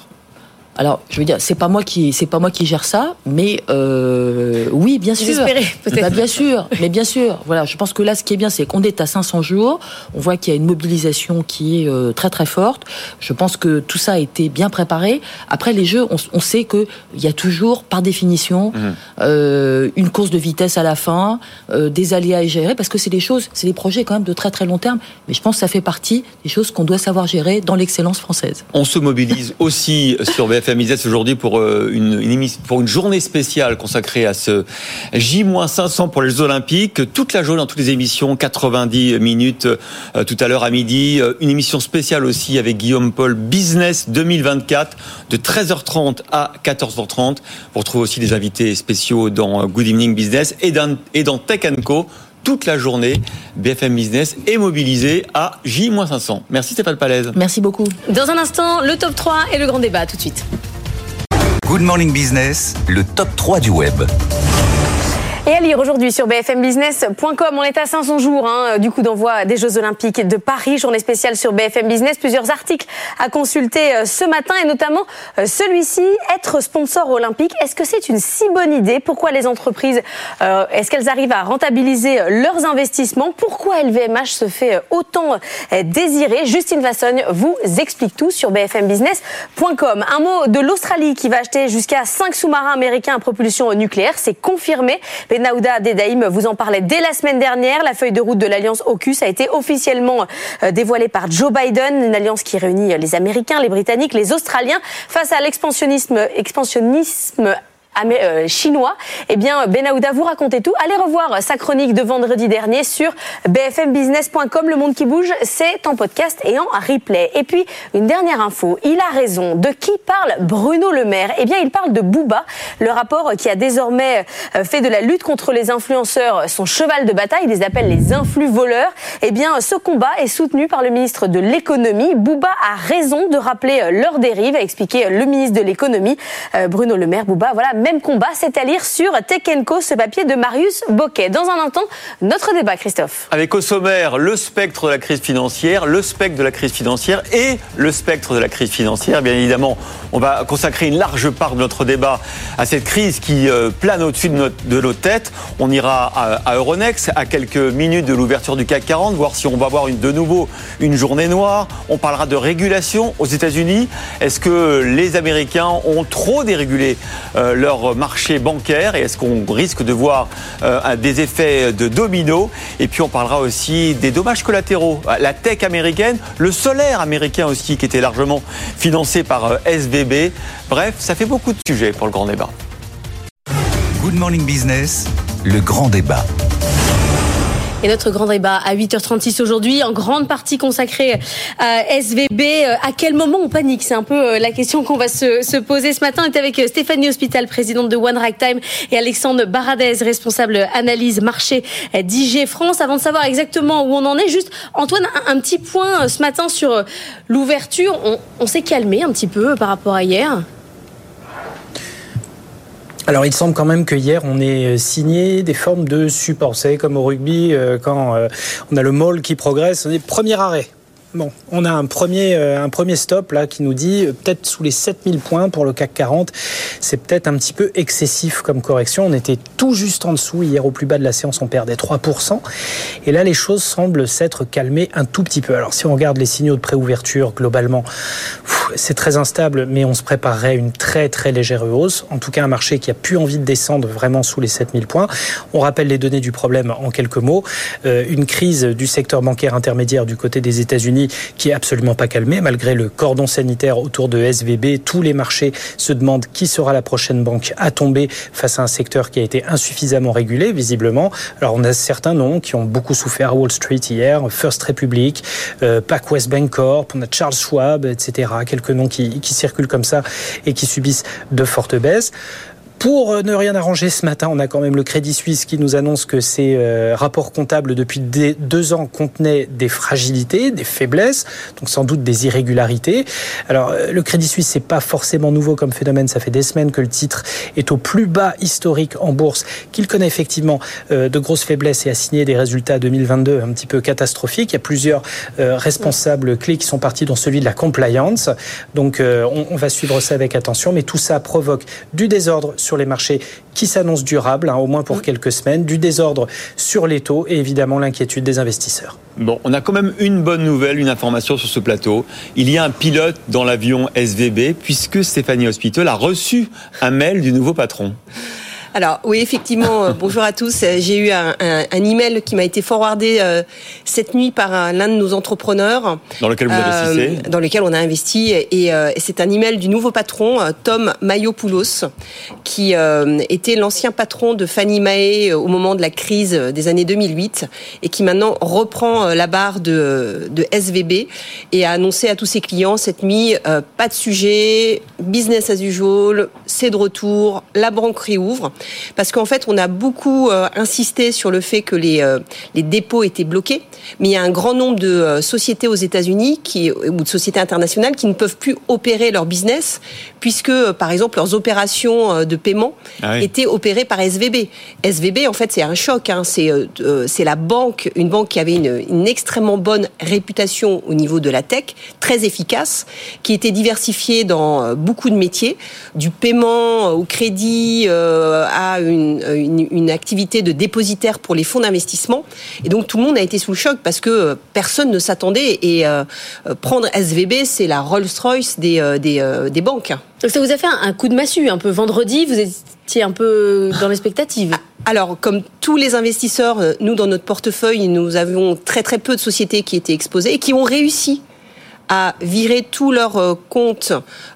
alors, je veux dire, c'est pas moi qui, c'est pas moi qui gère ça, mais euh, oui, bien sûr. peut-être. Bah, bien sûr, mais bien sûr. Voilà, je pense que là, ce qui est bien, c'est qu'on est à 500 jours. On voit qu'il y a une mobilisation qui est euh, très très forte. Je pense que tout ça a été bien préparé. Après les Jeux, on, sait que il y a toujours, par définition, mmh. euh, une course de vitesse à la fin, euh, des aléas à gérer, parce que c'est des choses, c'est des projets quand même de très très long terme. Mais je pense que ça fait partie des choses qu'on doit savoir gérer dans l'excellence française. On se mobilise aussi sur BFM aujourd'hui pour euh, une, pour une journée spéciale consacrée à ce J-500 pour les Olympiques. Toute la journée dans toutes les émissions, 90 minutes euh, tout à l'heure à midi. Euh, une émission spéciale aussi avec Guillaume Paul Business 2024 de 13h30 à 14h30. Vous retrouvez aussi des invités spéciaux dans Good Evening Business et dans Tech Co toute la journée. BFM Business est mobilisé à J-500. Merci Stéphane Palaise. Merci beaucoup. Dans un instant, le top 3 et le grand débat tout de suite. Good Morning Business, le top 3 du web. Et à lire aujourd'hui sur bfmbusiness.com, on est à 500 jours hein, du coup d'envoi des Jeux Olympiques de Paris, journée spéciale sur BFM Business. Plusieurs articles à consulter euh, ce matin et notamment euh, celui-ci, être sponsor olympique. Est-ce que c'est une si bonne idée? Pourquoi les entreprises, euh, est-ce qu'elles arrivent à rentabiliser leurs investissements? Pourquoi LVMH se fait autant désirer? Justine Vassogne vous explique tout sur bfmbusiness.com. Un mot de l'Australie qui va acheter jusqu'à 5 sous-marins américains à propulsion nucléaire, c'est confirmé. Benahouda Dedaïm vous en parlait dès la semaine dernière. La feuille de route de l'alliance AUKUS a été officiellement euh, dévoilée par Joe Biden, une alliance qui réunit les Américains, les Britanniques, les Australiens face à l'expansionnisme expansionnisme euh, chinois. Eh bien, Benahouda vous racontez tout. Allez revoir sa chronique de vendredi dernier sur bfmbusiness.com. Le monde qui bouge, c'est en podcast et en replay. Et puis, une dernière info. Il a raison. De qui parle Bruno Le Maire? Eh bien, il parle de Booba, le rapport qui a désormais euh, fait de la lutte contre les influenceurs son cheval de bataille. Il les appelle les influx voleurs. Eh bien, ce combat est soutenu par le ministre de l'économie. Booba a raison de rappeler euh, leur dérive, a expliqué le ministre de l'économie, Bruno Le Maire. Booba, voilà, même combat. C'est à lire sur Co, ce papier de Marius Boquet. Dans un instant, notre débat, Christophe. Avec au sommaire le spectre de la crise financière, le spectre de la crise financière et le spectre de la crise financière. Bien évidemment, on va consacrer une large part de notre débat à cette crise qui euh, plane au-dessus de, de, nos têtes. On ira à, Euronext à quelques minutes de l'ouverture du CAC 40, voir si on va avoir une, de nouveau une journée noire. On parlera de régulation aux États-Unis. Est-ce que les Américains ont trop dérégulé euh, leur marché bancaire et est-ce qu'on risque de voir euh, des effets de domino? Et puis on parlera aussi des dommages collatéraux. La tech américaine, le solaire américain aussi qui était largement financé par SVB. Bref, ça fait beaucoup de sujets pour le grand débat. Good Morning Business, le grand débat. Et notre grand débat à 8h36 aujourd'hui, en grande partie consacré à SVB. Euh, à quel moment on panique? C'est un peu euh, la question qu'on va se, poser ce matin. On est avec euh, Stéphanie Hospital, présidente de One Time, et Alexandre Baradez, responsable analyse marché d'IG France. Avant de savoir exactement où on en est, juste Antoine, un, petit point ce matin sur l'ouverture. on s'est calmé un petit peu par rapport à hier? Alors il semble quand même que hier on ait signé des formes de support. Vous comme au rugby, euh, quand euh, on a le mall qui progresse, on est premier arrêt. Bon, on a un premier, euh, un premier stop là qui nous dit euh, peut-être sous les 7000 points pour le CAC 40. C'est peut-être un petit peu excessif comme correction. On était tout juste en dessous. Hier, au plus bas de la séance, on perdait 3%. Et là, les choses semblent s'être calmées un tout petit peu. Alors, si on regarde les signaux de préouverture, globalement, c'est très instable, mais on se préparerait une très, très légère hausse. En tout cas, un marché qui a plus envie de descendre vraiment sous les 7000 points. On rappelle les données du problème en quelques mots. Euh, une crise du secteur bancaire intermédiaire du côté des États-Unis qui est absolument pas calmé malgré le cordon sanitaire autour de SVB. Tous les marchés se demandent qui sera la prochaine banque à tomber face à un secteur qui a été insuffisamment régulé, visiblement. Alors on a certains noms qui ont beaucoup souffert Wall Street hier, First Republic, euh, PacWest Bank Corp, on a Charles Schwab, etc. Quelques noms qui circulent comme ça et qui subissent de fortes baisses. Pour euh, ne rien arranger ce matin, on a quand même le Crédit Suisse qui nous annonce que ses euh, rapports comptables depuis deux ans contenaient des fragilités, des faiblesses, donc sans doute des irrégularités. Alors euh, le Crédit Suisse, c'est pas forcément nouveau comme phénomène. Ça fait des semaines que le titre est au plus bas historique en bourse, qu'il connaît effectivement de grosses faiblesses et a signé des résultats 2022 un petit peu catastrophiques. Il y a plusieurs responsables clés qui sont partis dans celui de la compliance. Donc on, va suivre ça avec attention, mais tout ça provoque du désordre sur les marchés qui s'annoncent durables, hein, au moins pour quelques semaines, du désordre sur les taux et évidemment l'inquiétude des investisseurs. Bon, on a quand même une bonne nouvelle, une information sur ce plateau. Il y a un pilote dans l'avion SVB puisque Stéphanie Hospital a reçu un mail du nouveau patron. Alors oui, effectivement, euh, bonjour à tous. J'ai eu un, un, un, email qui m'a été forwardé euh, cette nuit par l'un de nos entrepreneurs. Dans lequel vous investissez euh, Dans lequel on a investi. Et, euh, c'est un email du nouveau patron, Tom Mayopoulos, qui était l'ancien patron de Fannie Mae au moment de la crise des années 2008 et qui maintenant reprend la barre de, de SVB et a annoncé à tous ses clients cette nuit, pas de sujet, business as usual, c'est de retour, la banque réouvre parce qu'en fait, on a beaucoup euh, insisté sur le fait que les, euh, les dépôts étaient bloqués, mais il y a un grand nombre de euh, sociétés aux États-Unis qui ou de sociétés internationales qui ne peuvent plus opérer leur business puisque, par exemple, leurs opérations de paiement ah étaient opérées par SVB. SVB, en fait, c'est un choc. Hein. C'est c'est la banque, une banque qui avait une, une extrêmement bonne réputation au niveau de la tech, très efficace, qui était diversifiée dans beaucoup de métiers, du paiement au crédit a une, une, activité de dépositaire pour les fonds d'investissement. Et donc tout le monde a été sous le choc parce que euh, personne ne s'attendait. Et euh, euh, prendre SVB, c'est la Rolls-Royce des, des, des, banques. Donc ça vous a fait un coup de massue un peu vendredi. Vous étiez un peu dans l'expectative. Alors, comme tous les investisseurs, nous, dans notre portefeuille, nous avions très très peu de sociétés qui étaient exposées et qui ont réussi à virer tous leurs euh, comptes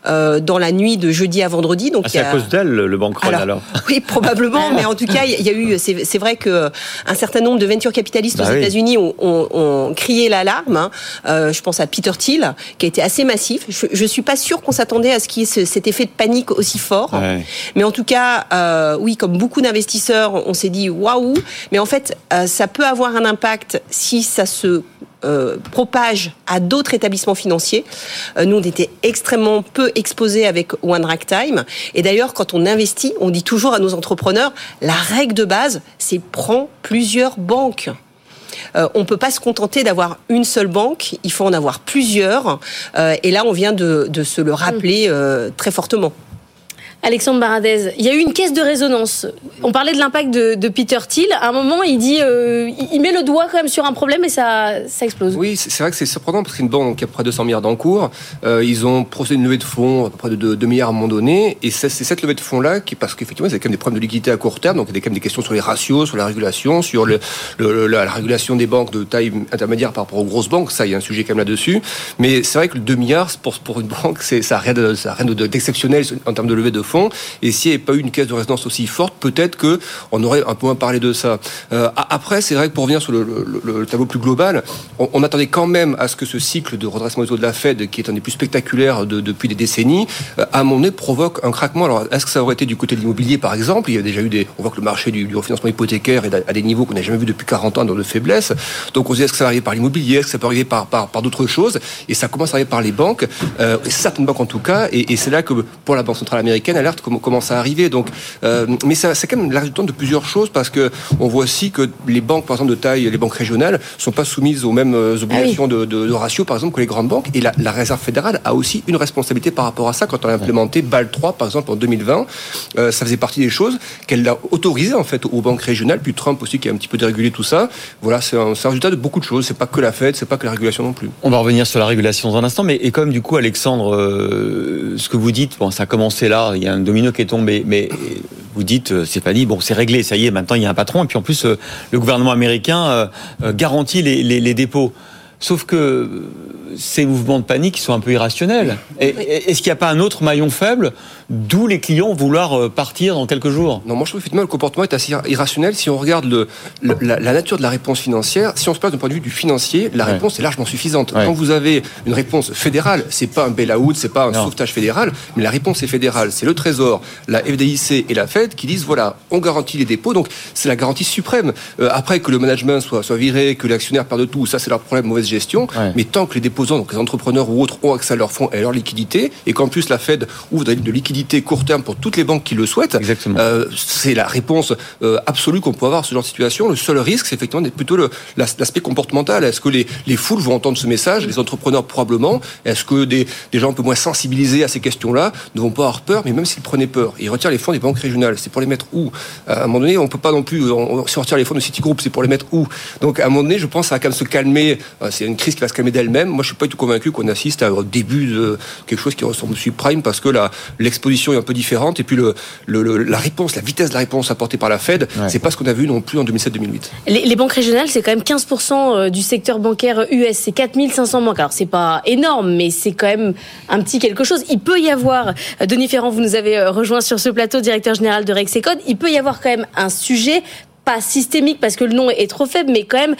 euh, dans la nuit de jeudi à vendredi. Donc ah, c'est à cause d'elle le bank alors, alors, Oui, probablement, mais en tout cas, il y a eu. C'est vrai que un certain nombre de venture capitalistes bah aux États-Unis ont, ont, ont, crié l'alarme. Hein. Euh, je pense à Peter Thiel, qui a été assez massif. Je, je suis pas sûre qu'on s'attendait à ce qu'il y ait cet effet de panique aussi fort. Ouais. Mais en tout cas, euh, oui, comme beaucoup d'investisseurs, on s'est dit waouh. Mais en fait, euh, ça peut avoir un impact si ça se euh, propage à d'autres établissements financiers. Euh, nous, on était extrêmement peu exposés avec One Rack Time. Et d'ailleurs, quand on investit, on dit toujours à nos entrepreneurs, la règle de base, c'est prends plusieurs banques. Euh, on ne peut pas se contenter d'avoir une seule banque, il faut en avoir plusieurs. Euh, et là, on vient de, de se le rappeler euh, très fortement. Alexandre Baradez, il y a eu une caisse de résonance. On parlait de l'impact de, Peter Thiel. À un moment, il dit, euh, il met le doigt quand même sur un problème et ça, ça explose. Oui, c'est vrai que c'est surprenant parce qu'une banque qui a près de 200 milliards d'encours, euh, ils ont procédé à une levée de fonds à peu près de 2, milliards à un moment donné. Et c'est cette levée de fonds-là qui, parce qu'effectivement, c'est quand même des problèmes de liquidité à court terme, donc il y a quand même des questions sur les ratios, sur la régulation, sur la, régulation des banques de taille intermédiaire par rapport aux grosses banques. Ça, il y a un sujet quand même là-dessus. Mais c'est vrai que le 2 milliards, pour, pour une banque, ça n'a rien d'exceptionnel en termes de levée de fonds. Et s'il n'y avait pas eu une caisse de résonance aussi forte, peut-être que on aurait un peu moins parlé de ça. Euh, après, c'est vrai que pour revenir sur le, tableau plus global, on, attendait quand même à ce que ce cycle de redressement des taux de la Fed, qui est un des plus spectaculaires depuis des décennies, euh, à moment donné provoque un craquement. Alors, est-ce que ça aurait été du côté de l'immobilier, par exemple? Il y a déjà eu des, on voit que le marché du, refinancement hypothécaire est à, des niveaux qu'on n'a jamais vu depuis 40 ans dans de faiblesse. Donc, on se dit est-ce que ça va arriver par l'immobilier? Est-ce que ça peut arriver par d'autres choses? Et ça commence à arriver par les banques, euh, certaines banques en tout cas. Et, et c'est là que pour la Banque centrale américaine, alerte comme commence à arriver. Donc, euh, mais ça, c'est quand même la résultante de plusieurs choses parce que on voit aussi que les banques, par exemple de taille, les banques régionales, sont pas soumises aux mêmes euh, obligations ah de, ratio, par exemple, que les grandes banques. Et la, Réserve fédérale a aussi une responsabilité par rapport à ça. Quand on a implémenté BAL 3, par exemple, en 2020, euh, ça faisait partie des choses qu'elle a autorisé en fait aux banques régionales. Puis Trump aussi qui a un petit peu dérégulé tout ça. Voilà, c'est un, un, résultat de beaucoup de choses. C'est pas que la Fed, c'est pas que la régulation non plus. On va revenir sur la régulation dans un instant, mais et comme du coup, Alexandre, ce que vous dites, bon, ça a commencé là. Il y a un domino qui est tombé, mais vous dites, euh, Stéphanie, bon, c'est réglé, ça y est, maintenant il y a un patron, et puis en plus, euh, le gouvernement américain euh, garantit les, dépôts. Sauf que ces mouvements de panique sont un peu irrationnels. Est-ce qu'il n'y a pas un autre maillon faible D'où les clients vouloir euh, partir dans quelques jours? Non, moi je trouve effectivement le comportement est assez irrationnel. Si on regarde le, la, nature de la réponse financière, si on se place d'un point de vue du financier, la réponse est largement suffisante. Quand vous avez une réponse fédérale, c'est pas un bail-out, c'est pas un sauvetage fédéral, mais la réponse est fédérale. C'est le Trésor, la FDIC et la Fed qui disent voilà, on garantit les dépôts, donc c'est la garantie suprême. Euh, après que le management soit, soit viré, que l'actionnaire perde tout, ça c'est leur problème, mauvaise gestion. Mais tant que les donc les entrepreneurs ou autres, ont accès à leurs fonds et à leur liquidité, et qu'en plus la Fed ouvre des de liquidité court terme pour toutes les banques qui le souhaitent. Euh, c'est la réponse euh, absolue qu'on peut avoir à ce genre de situation. Le seul risque, c'est effectivement plutôt l'aspect comportemental. Est-ce que les, les, foules vont entendre ce message Les entrepreneurs probablement? Est-ce que des, des, gens un peu moins sensibilisés à ces questions-là ne vont pas avoir peur Mais même s'ils prenaient peur, ils retirent les fonds des banques régionales. C'est pour les mettre où? À un moment donné, on peut pas non plus. si on retire les fonds de Citigroup, c'est pour les mettre où? Donc à un moment donné, je pense que ça va quand même se calmer. Euh, c'est une crise qui va se calmer d'elle-même. Moi, je suis pas du tout convaincu qu'on assiste à un début de quelque chose qui ressemble au subprime parce que l'exposition est un peu différente. Et puis le, la réponse, la vitesse de la réponse apportée par la Fed, c'est pas ce qu'on a vu non plus en 2007-2008. Les, banques régionales, c'est quand même 15% euh, du secteur bancaire US. C'est 4500 banques. Alors c'est pas énorme, mais c'est quand même un petit quelque chose. Il peut y avoir, euh, Denis Ferrand, vous nous avez euh, rejoint sur ce plateau, directeur général de Rexecode, il peut y avoir quand même un sujet pas systémique parce que le nom est trop faible, mais quand même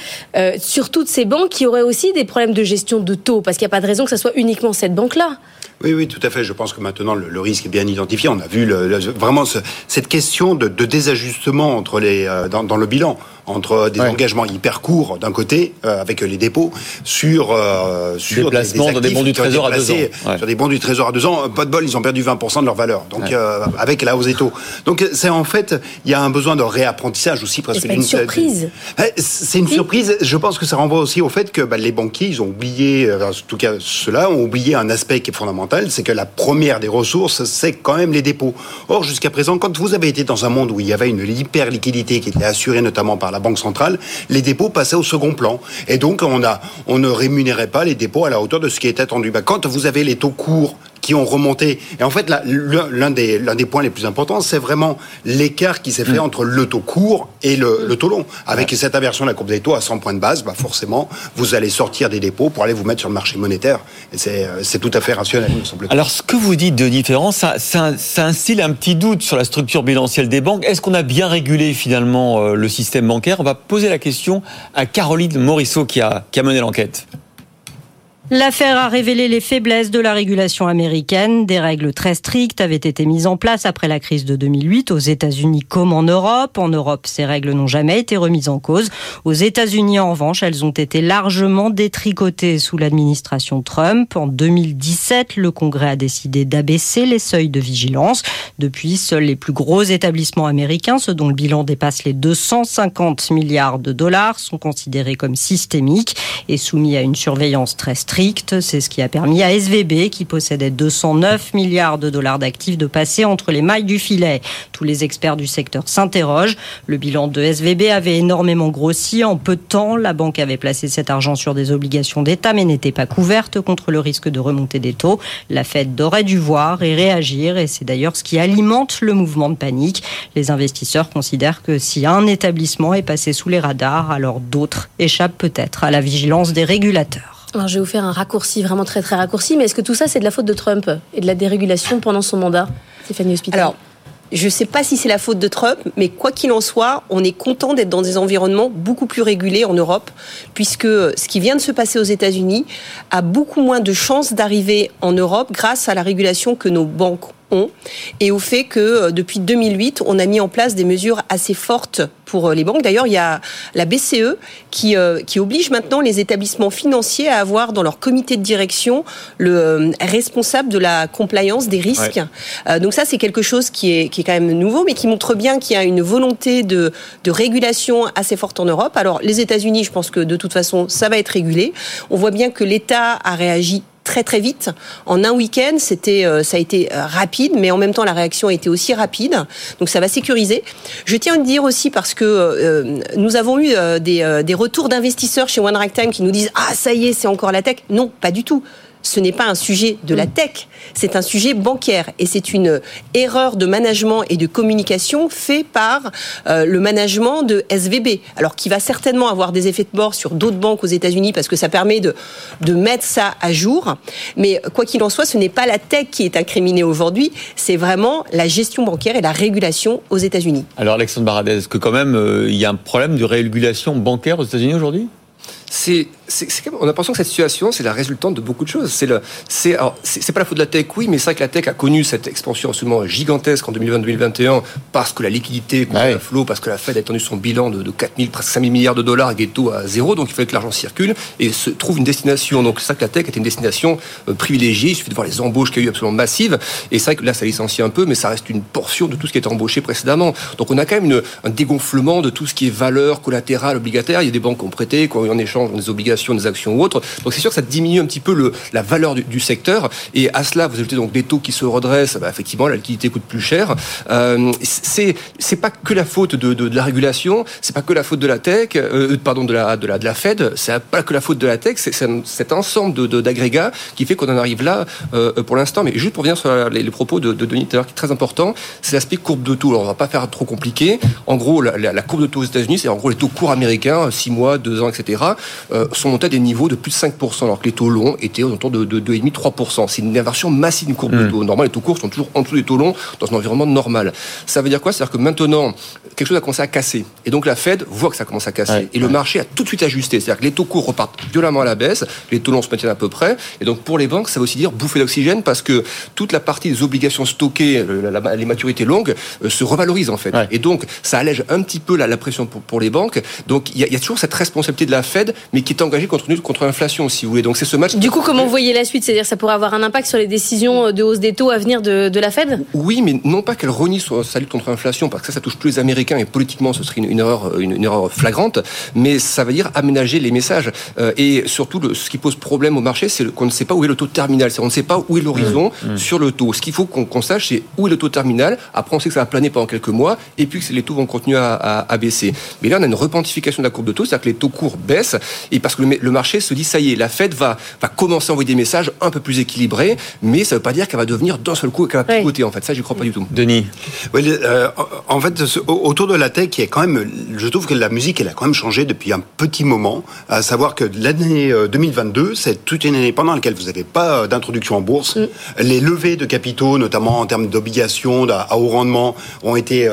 sur toutes ces banques qui auraient aussi des problèmes de gestion de taux, parce qu'il n'y a pas de raison que ce soit uniquement cette banque-là. Oui, oui, tout à fait. Je pense que maintenant le, risque est bien identifié. On a vu vraiment cette question de, désajustement entre les euh, dans, le bilan entre des engagements hyper courts d'un côté euh, avec les dépôts sur euh, sur des, des, des bons du trésor à deux ans. Sur des bons du trésor à deux ans, pas de bol, ils ont perdu 20% de leur valeur. Donc avec la hausse des taux. Donc c'est en fait il y a un besoin de réapprentissage aussi presque. C'est une surprise. C'est une surprise. Je pense que ça renvoie aussi au fait que bah, les banquiers ils ont oublié, en tout cas ceux-là ont oublié un aspect qui est fondamental c'est que la première des ressources, c'est quand même les dépôts. Or, jusqu'à présent, quand vous avez été dans un monde où il y avait une hyper liquidité qui était assurée notamment par la Banque centrale, les dépôts passaient au second plan. Et donc, on, a, on ne rémunérait pas les dépôts à la hauteur de ce qui était attendu. Bah, quand vous avez les taux courts qui ont remonté. Et en fait, l'un des, des points les plus importants, c'est vraiment l'écart qui s'est fait mm. entre le taux court et le, le taux long. Avec cette inversion de la courbe des taux à 100 points de base, bah forcément, vous allez sortir des dépôts pour aller vous mettre sur le marché monétaire. Et c'est, c'est tout à fait rationnel, me semble Alors, ce que vous dites de différent, ça, ça, ça instille un petit doute sur la structure bilancielle des banques. Est-ce qu'on a bien régulé finalement euh, le système bancaire? On va poser la question à Caroline Morisseau qui a, qui a mené l'enquête. L'affaire a révélé les faiblesses de la régulation américaine. Des règles très strictes avaient été mises en place après la crise de 2008 aux États-Unis comme en Europe. En Europe, ces règles n'ont jamais été remises en cause. Aux États-Unis, en revanche, elles ont été largement détricotées sous l'administration Trump. En 2017, le Congrès a décidé d'abaisser les seuils de vigilance. Depuis, seuls les plus gros établissements américains, ceux dont le bilan dépasse les 250 milliards de dollars, sont considérés comme systémiques et soumis à une surveillance très stricte c'est ce qui a permis à SVB, qui possédait 209 milliards de dollars d'actifs, de passer entre les mailles du filet. Tous les experts du secteur s'interrogent. Le bilan de SVB avait énormément grossi. En peu de temps, la banque avait placé cet argent sur des obligations d'État, mais n'était pas couverte contre le risque de remontée des taux. La Fed aurait dû voir et réagir, et c'est d'ailleurs ce qui alimente le mouvement de panique. Les investisseurs considèrent que si un établissement est passé sous les radars, alors d'autres échappent peut-être à la vigilance des régulateurs. Je vais vous faire un raccourci, vraiment très très raccourci, mais est-ce que tout ça, c'est de la faute de Trump et de la dérégulation pendant son mandat, Stéphanie Hospital Alors, je ne sais pas si c'est la faute de Trump, mais quoi qu'il en soit, on est content d'être dans des environnements beaucoup plus régulés en Europe, puisque ce qui vient de se passer aux États-Unis a beaucoup moins de chances d'arriver en Europe grâce à la régulation que nos banques ont et au fait que euh, depuis 2008, on a mis en place des mesures assez fortes pour euh, les banques. D'ailleurs, il y a la BCE qui, euh, qui oblige maintenant les établissements financiers à avoir dans leur comité de direction le responsable de la compliance des risques. donc ça, c'est quelque chose qui est, qui est quand même nouveau, mais qui montre bien qu'il y a une volonté de, de régulation assez forte en Europe. Alors, les États-Unis, je pense que de toute façon, ça va être régulé. On voit bien que l'État a réagi très très vite. En un week-end, c'était, euh, ça a été euh, rapide, mais en même temps la réaction a été aussi rapide. Donc ça va sécuriser. Je tiens à le dire aussi parce que euh, nous avons eu des, des retours d'investisseurs chez One Time qui nous disent ah ça y est c'est encore la tech. Non, pas du tout ce n'est pas un sujet de la mm. tech, c'est un sujet bancaire et c'est une erreur de management et de communication fait par euh, le management de SVB. Alors qui va certainement avoir des effets de bord sur d'autres banques aux États-Unis parce que ça permet de, de mettre ça à jour. Mais quoi qu'il en soit, ce n'est pas la tech qui est incriminée aujourd'hui, c'est vraiment la gestion bancaire et la régulation aux États-Unis. Alors Alexandre Baradez, est-ce que quand même euh, il y a un problème de régulation bancaire aux États-Unis aujourd'hui? C'est, on a l'impression que cette situation, c'est la résultante de beaucoup de choses. C'est c'est, pas la faute de la tech, oui, mais c'est vrai que la tech a connu cette expansion absolument gigantesque en 2020-2021 parce que la liquidité contre la flot, parce que la Fed a étendu son bilan de, de 4 000, presque 5 000 milliards de dollars et taux à zéro, donc il fallait que l'argent circule et se trouve une destination. Donc c'est ça que la tech était une destination euh, privilégiée. Il suffit de voir les embauches qu'il y a eu absolument massives. Et c'est vrai que là, ça licencie un peu, mais ça reste une portion de tout ce qui était embauché précédemment. Donc on a quand même une, un dégonflement de tout ce qui est valeur collatérale, obligataire. Il y a des banques qui ont prêté, qui ont eu en échange des obligations des actions ou autres. Donc c'est sûr que ça diminue un petit peu le, la valeur du, secteur. Et à cela, vous ajoutez donc des taux qui se redressent. Bah, effectivement, la liquidité coûte plus cher. Euh, c'est c'est pas que la faute de, de, de la régulation. C'est pas que la faute de la tech. Euh, pardon de la de la de la Fed. C'est pas que la faute de la tech. C'est cet ensemble de d'agrégats qui fait qu'on en arrive là euh, pour l'instant. Mais juste pour revenir sur les, propos de, de Denis tout qui est très important, c'est l'aspect courbe de taux. Alors on va pas faire trop compliqué. En gros, la, courbe de taux aux États-Unis, c'est en gros les taux courts américains, 6 mois, 2 ans, etc. Euh, sont montés à des niveaux de plus de 5%, alors que les taux longs étaient autour de, de 2,5-3%. C'est une inversion massive d'une courbe de hmm. taux. Normalement, les taux courts sont toujours en dessous des taux longs dans un environnement normal. Ça veut dire quoi? C'est-à-dire que maintenant, quelque chose a commencé à casser. Et donc la Fed voit que ça commence à casser. et le marché a tout de suite ajusté. C'est-à-dire que les taux courts repartent violemment à la baisse, les taux longs se maintiennent à peu près. Et donc pour les banques, ça veut aussi dire bouffer d'oxygène parce que toute la partie des obligations stockées, les maturités longues, euh, se revalorise en fait. Et donc ça allège un petit peu la, pression pour, les banques. Donc il y, a toujours cette responsabilité de la Fed, mais qui est engagée contre, contre l'inflation, si vous voulez. Donc c'est ce match. Du coup, comment vous voyez la suite? C'est-à-dire ça pourrait avoir un impact sur les décisions de hausse des taux à venir de, de la Fed? Oui, mais non pas qu'elle renie sa lutte contre l'inflation, parce que ça, ça touche tous les Américains et politiquement, ce serait une, erreur, une, erreur flagrante. Mais ça veut dire aménager les messages. Euh, et surtout, le, ce qui pose problème au marché, c'est qu'on ne sait pas où est le taux terminal. On ne sait pas où est l'horizon mmh, mmh. sur le taux. Ce qu'il faut qu'on sache, c'est où est le taux terminal. Après, on sait que ça va planer pendant quelques mois, et puis que les taux vont continuer à, à, baisser. Mais là, on a une repentification de la courbe de taux, c'est-à-dire que les taux courts baissent, et parce que le, le marché se dit, ça y est, la Fed va, va commencer à envoyer des messages un peu plus équilibrés, mais ça ne veut pas dire qu'elle va devenir d'un seul coup qu'elle va pivoter. En fait, ça, j'y crois pas du tout. Denis. Oui, euh, en fait, autour de la tech, il y a quand même, je trouve que la musique, elle a quand même changé depuis un petit moment. À savoir que l'année 2022, euh, c'est toute une année pendant laquelle vous n'avez pas euh, d'introduction en bourse. Mm. Les levées de capitaux, notamment en termes d'obligations à haut rendement, ont été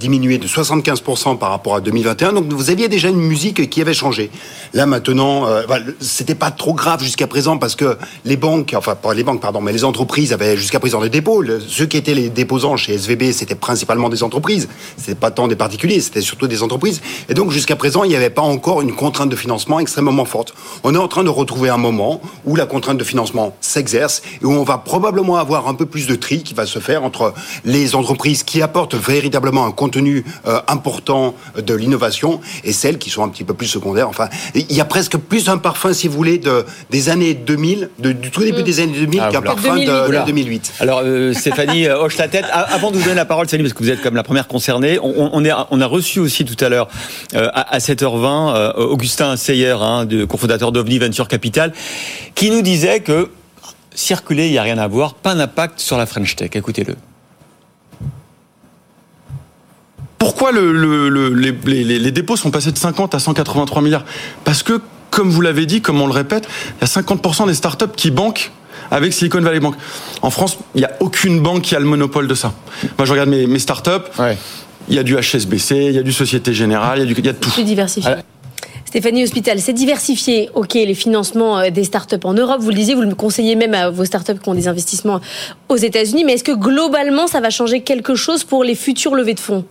diminuées de 75% par rapport à 2021. Donc vous aviez déjà une musique qui avait changé. Là maintenant, euh, bah, c'était pas trop grave jusqu'à présent parce que les banques, enfin pas les banques, pardon, mais les entreprises avaient jusqu'à présent des dépôts. ceux qui étaient les déposants chez SVB, c'était principalement des entreprises. C'était pas tant des particuliers, c'était surtout des entreprises. Et donc jusqu'à présent, il n'y avait pas encore une contrainte de financement extrêmement forte. On est en train de retrouver un moment où la contrainte de financement s'exerce et où on va probablement avoir un peu plus de tri qui va se faire entre les entreprises qui apportent véritablement un contenu euh, important de l'innovation et celles qui sont un petit peu plus secondaires. Enfin, il y a presque plus un parfum, si vous voulez, de, des années 2000, du tout début mm. des années 2000 ah, qu'un parfum de, 2008. Alors, euh, Stéphanie euh, hoche la tête. Avant de vous donner la parole, Stéphanie, parce que vous êtes comme la première concernée, on, on, est, on a reçu aussi tout à l'heure, à, 7h20, Augustin Seyer, hein, de, cofondateur d'OVNI Venture Capital, qui nous disait que circuler, il n'y a rien à voir, pas d'impact sur la French Tech. Écoutez-le. Pourquoi les, dépôts sont passés de 50 à 183 milliards? Parce que, comme vous l'avez dit, comme on le répète, il y a 50% des startups qui banquent avec Silicon Valley Bank. En France, il n'y a aucune banque qui a le monopole de ça. Moi, je regarde mes, startups. Il y a du HSBC, il y a du Société Générale, il y a, du, il y a tout. Plus diversifié. Stéphanie Hospital, c'est diversifier, ok, les financements euh, des startups en Europe. Vous le disiez, vous le conseillez même à vos startups qui ont des investissements aux États-Unis. Mais est-ce que globalement, ça va changer quelque chose pour les futures levées de fonds?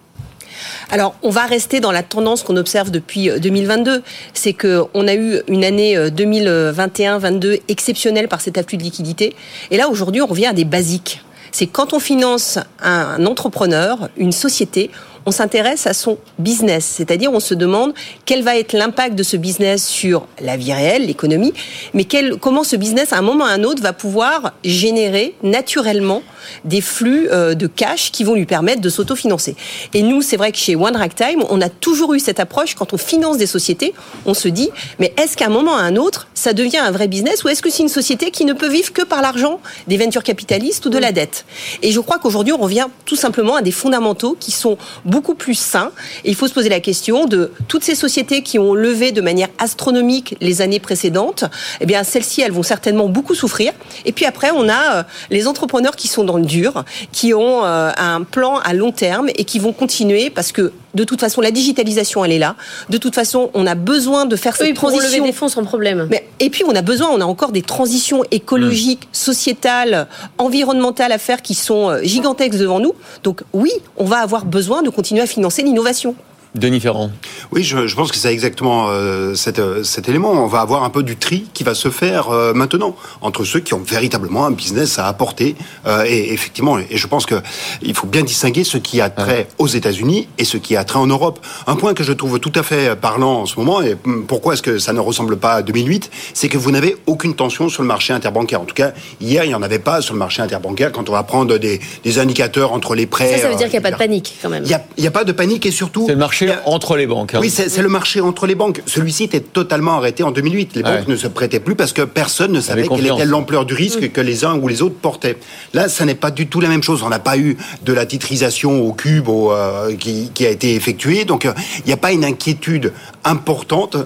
Alors, on va rester dans la tendance qu'on observe depuis 2022. Euh, c'est qu'on a eu une année 2021-22 euh, exceptionnelle par cet afflux de liquidités. Et là, aujourd'hui, on revient à des basiques. C'est quand on finance un entrepreneur, une société, on s'intéresse à son business, c'est-à-dire on se demande quel va être l'impact de ce business sur la vie réelle, l'économie, mais comment ce business, à un moment ou à un autre, va pouvoir générer naturellement des flux euh, de cash qui vont lui permettre de s'autofinancer. Et nous, c'est vrai que chez One Time, on a toujours eu cette approche quand on finance des sociétés, on se dit, mais est-ce qu'à un moment ou à un autre, ça devient un vrai business ou est-ce que c'est une société qui ne peut vivre que par l'argent des ventures capitalistes ou de la dette? Et je crois qu'aujourd'hui, on revient tout simplement à des fondamentaux qui sont beaucoup plus sain. Et il faut se poser la question de toutes ces sociétés qui ont levé de manière astronomique les années précédentes. Eh bien, celles-ci, elles vont certainement beaucoup souffrir. Et puis après, on a euh, les entrepreneurs qui sont dans le dur, qui ont euh, un plan à long terme et qui vont continuer parce que de toute façon, la digitalisation, elle est là. De toute façon, on a besoin de faire cette transition. lever des fonds sans problème. Mais, et puis, on a besoin, on a encore des transitions écologiques, sociétales, environnementales à faire qui sont euh, gigantesques devant nous. Donc, oui, on va avoir besoin de continuer à financer l'innovation. Denis Ferrand. Oui, je, je pense que c'est exactement euh, cet, euh, cet, élément. On va avoir un peu du tri qui va se faire euh, maintenant entre ceux qui ont véritablement un business à apporter. Euh, et effectivement, et je pense que il faut bien distinguer ce qui a trait aux États-Unis et ce qui a trait en Europe. Un point que je trouve tout à fait parlant en ce moment, et pourquoi est-ce que ça ne ressemble pas à 2008, c'est que vous n'avez aucune tension sur le marché interbancaire. En tout cas, hier, il n'y en avait pas sur le marché interbancaire quand on va prendre des, des indicateurs entre les prêts. Ça, ça veut dire qu'il n'y a pas de panique quand même. Il n'y a, a, pas de panique et surtout. C'est le marché entre les banques. Hein. Oui, c'est le marché entre les banques. Celui-ci était totalement arrêté en 2008. Les banques ne se prêtaient plus parce que personne ne savait quelle était l'ampleur du risque que les uns ou les autres portaient. Là, ça n'est pas du tout la même chose. On n'a pas eu de la titrisation au cube euh, qui, qui, a été effectuée. Donc, euh, il n'y a pas une inquiétude importante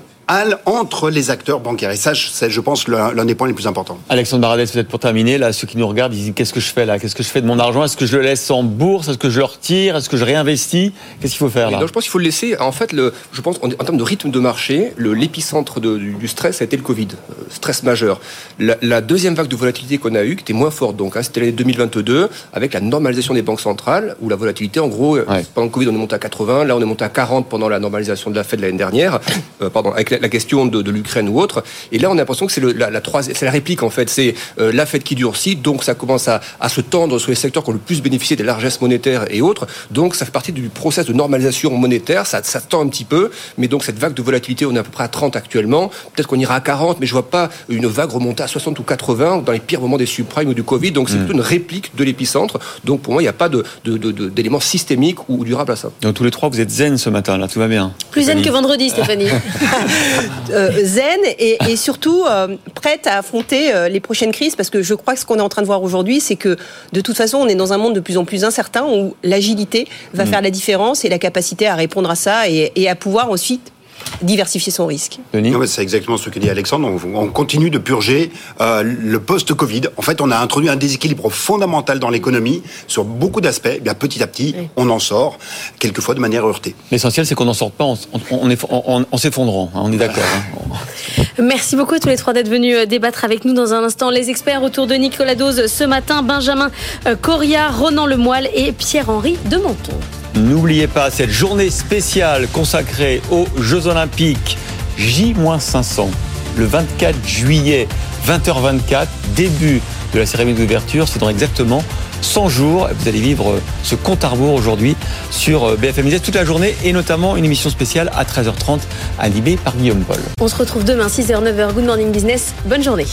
entre les acteurs bancaires. Et ça, c'est, je pense, l'un des points les plus importants. Alexandre Baradès, peut-être pour terminer, là, ceux qui nous regardent, ils disent qu'est-ce que je fais là? Qu'est-ce que je fais de mon argent? Est-ce que je le laisse en bourse? Est-ce que je le retire? Est-ce que je réinvestis? Qu'est-ce qu'il faut faire là? Je pense qu'il faut le laisser. En fait, le, je pense en, termes de rythme de marché, l'épicentre du, stress a été le Covid, euh, stress majeur. La, deuxième vague de volatilité qu'on a eue, qui était moins forte, donc hein, c'était l'année 2022, avec la normalisation des banques centrales, où la volatilité, en gros, euh, pendant le Covid, on est monté à 80, là on est monté à 40 pendant la normalisation de la Fed l'année dernière, euh, pardon, avec la, question de, l'Ukraine ou autre. Et là, on a l'impression que c'est la, la, c'est la réplique en fait. C'est euh, la Fed qui durcit, donc ça commence à, à, se tendre sur les secteurs qui ont le plus bénéficié des largesses monétaires et autres. Donc ça fait partie du process de normalisation monétaire. Ça, ça tend un petit peu, mais donc cette vague de volatilité, on est à peu près à 30 actuellement. Peut-être qu'on ira à 40, mais je vois pas une vague remonter à 60 ou 80 dans les pires moments des subprimes ou du Covid. Donc c'est hmm. plutôt une réplique de l'épicentre. Donc pour moi, il n'y a pas d'éléments de, de, de, systémiques ou durables à ça. Donc tous les trois, vous êtes zen ce matin, là, tout va bien. Plus zen que vendredi, Stéphanie. Euh, zen et, et surtout euh, prête à affronter euh, les prochaines crises parce que je crois que ce qu'on est en train de voir aujourd'hui, c'est que de toute façon, on est dans un monde de plus en plus incertain où l'agilité va mm. faire la différence et la capacité à répondre à ça et, et à pouvoir ensuite diversifier son risque. C'est exactement ce que dit Alexandre. On, continue de purger euh, le post-Covid. En fait, on a introduit un déséquilibre fondamental dans l'économie sur beaucoup d'aspects. Eh bien petit à petit, on en sort, quelquefois de manière heurtée. L'essentiel, c'est qu'on n'en sorte pas en, s'effondrant. Hein, on est d'accord. Hein. Merci beaucoup à tous les trois d'être venus euh, débattre avec nous dans un instant. Les experts autour de Nicolas Dose ce matin, Benjamin euh, Coria, Ronan Lemoyle et Pierre-Henri de Menton. N'oubliez pas cette journée spéciale consacrée aux Jeux Olympiques J-500 le 24 juillet 20h24, début de la cérémonie d'ouverture. C'est dans exactement 100 jours. Vous allez vivre ce compte à rebours aujourd'hui sur euh, BFM Business toute la journée et notamment une émission spéciale à 13h30 animée par Guillaume Paul. On se retrouve demain 6h 9h. Good morning business. Bonne journée.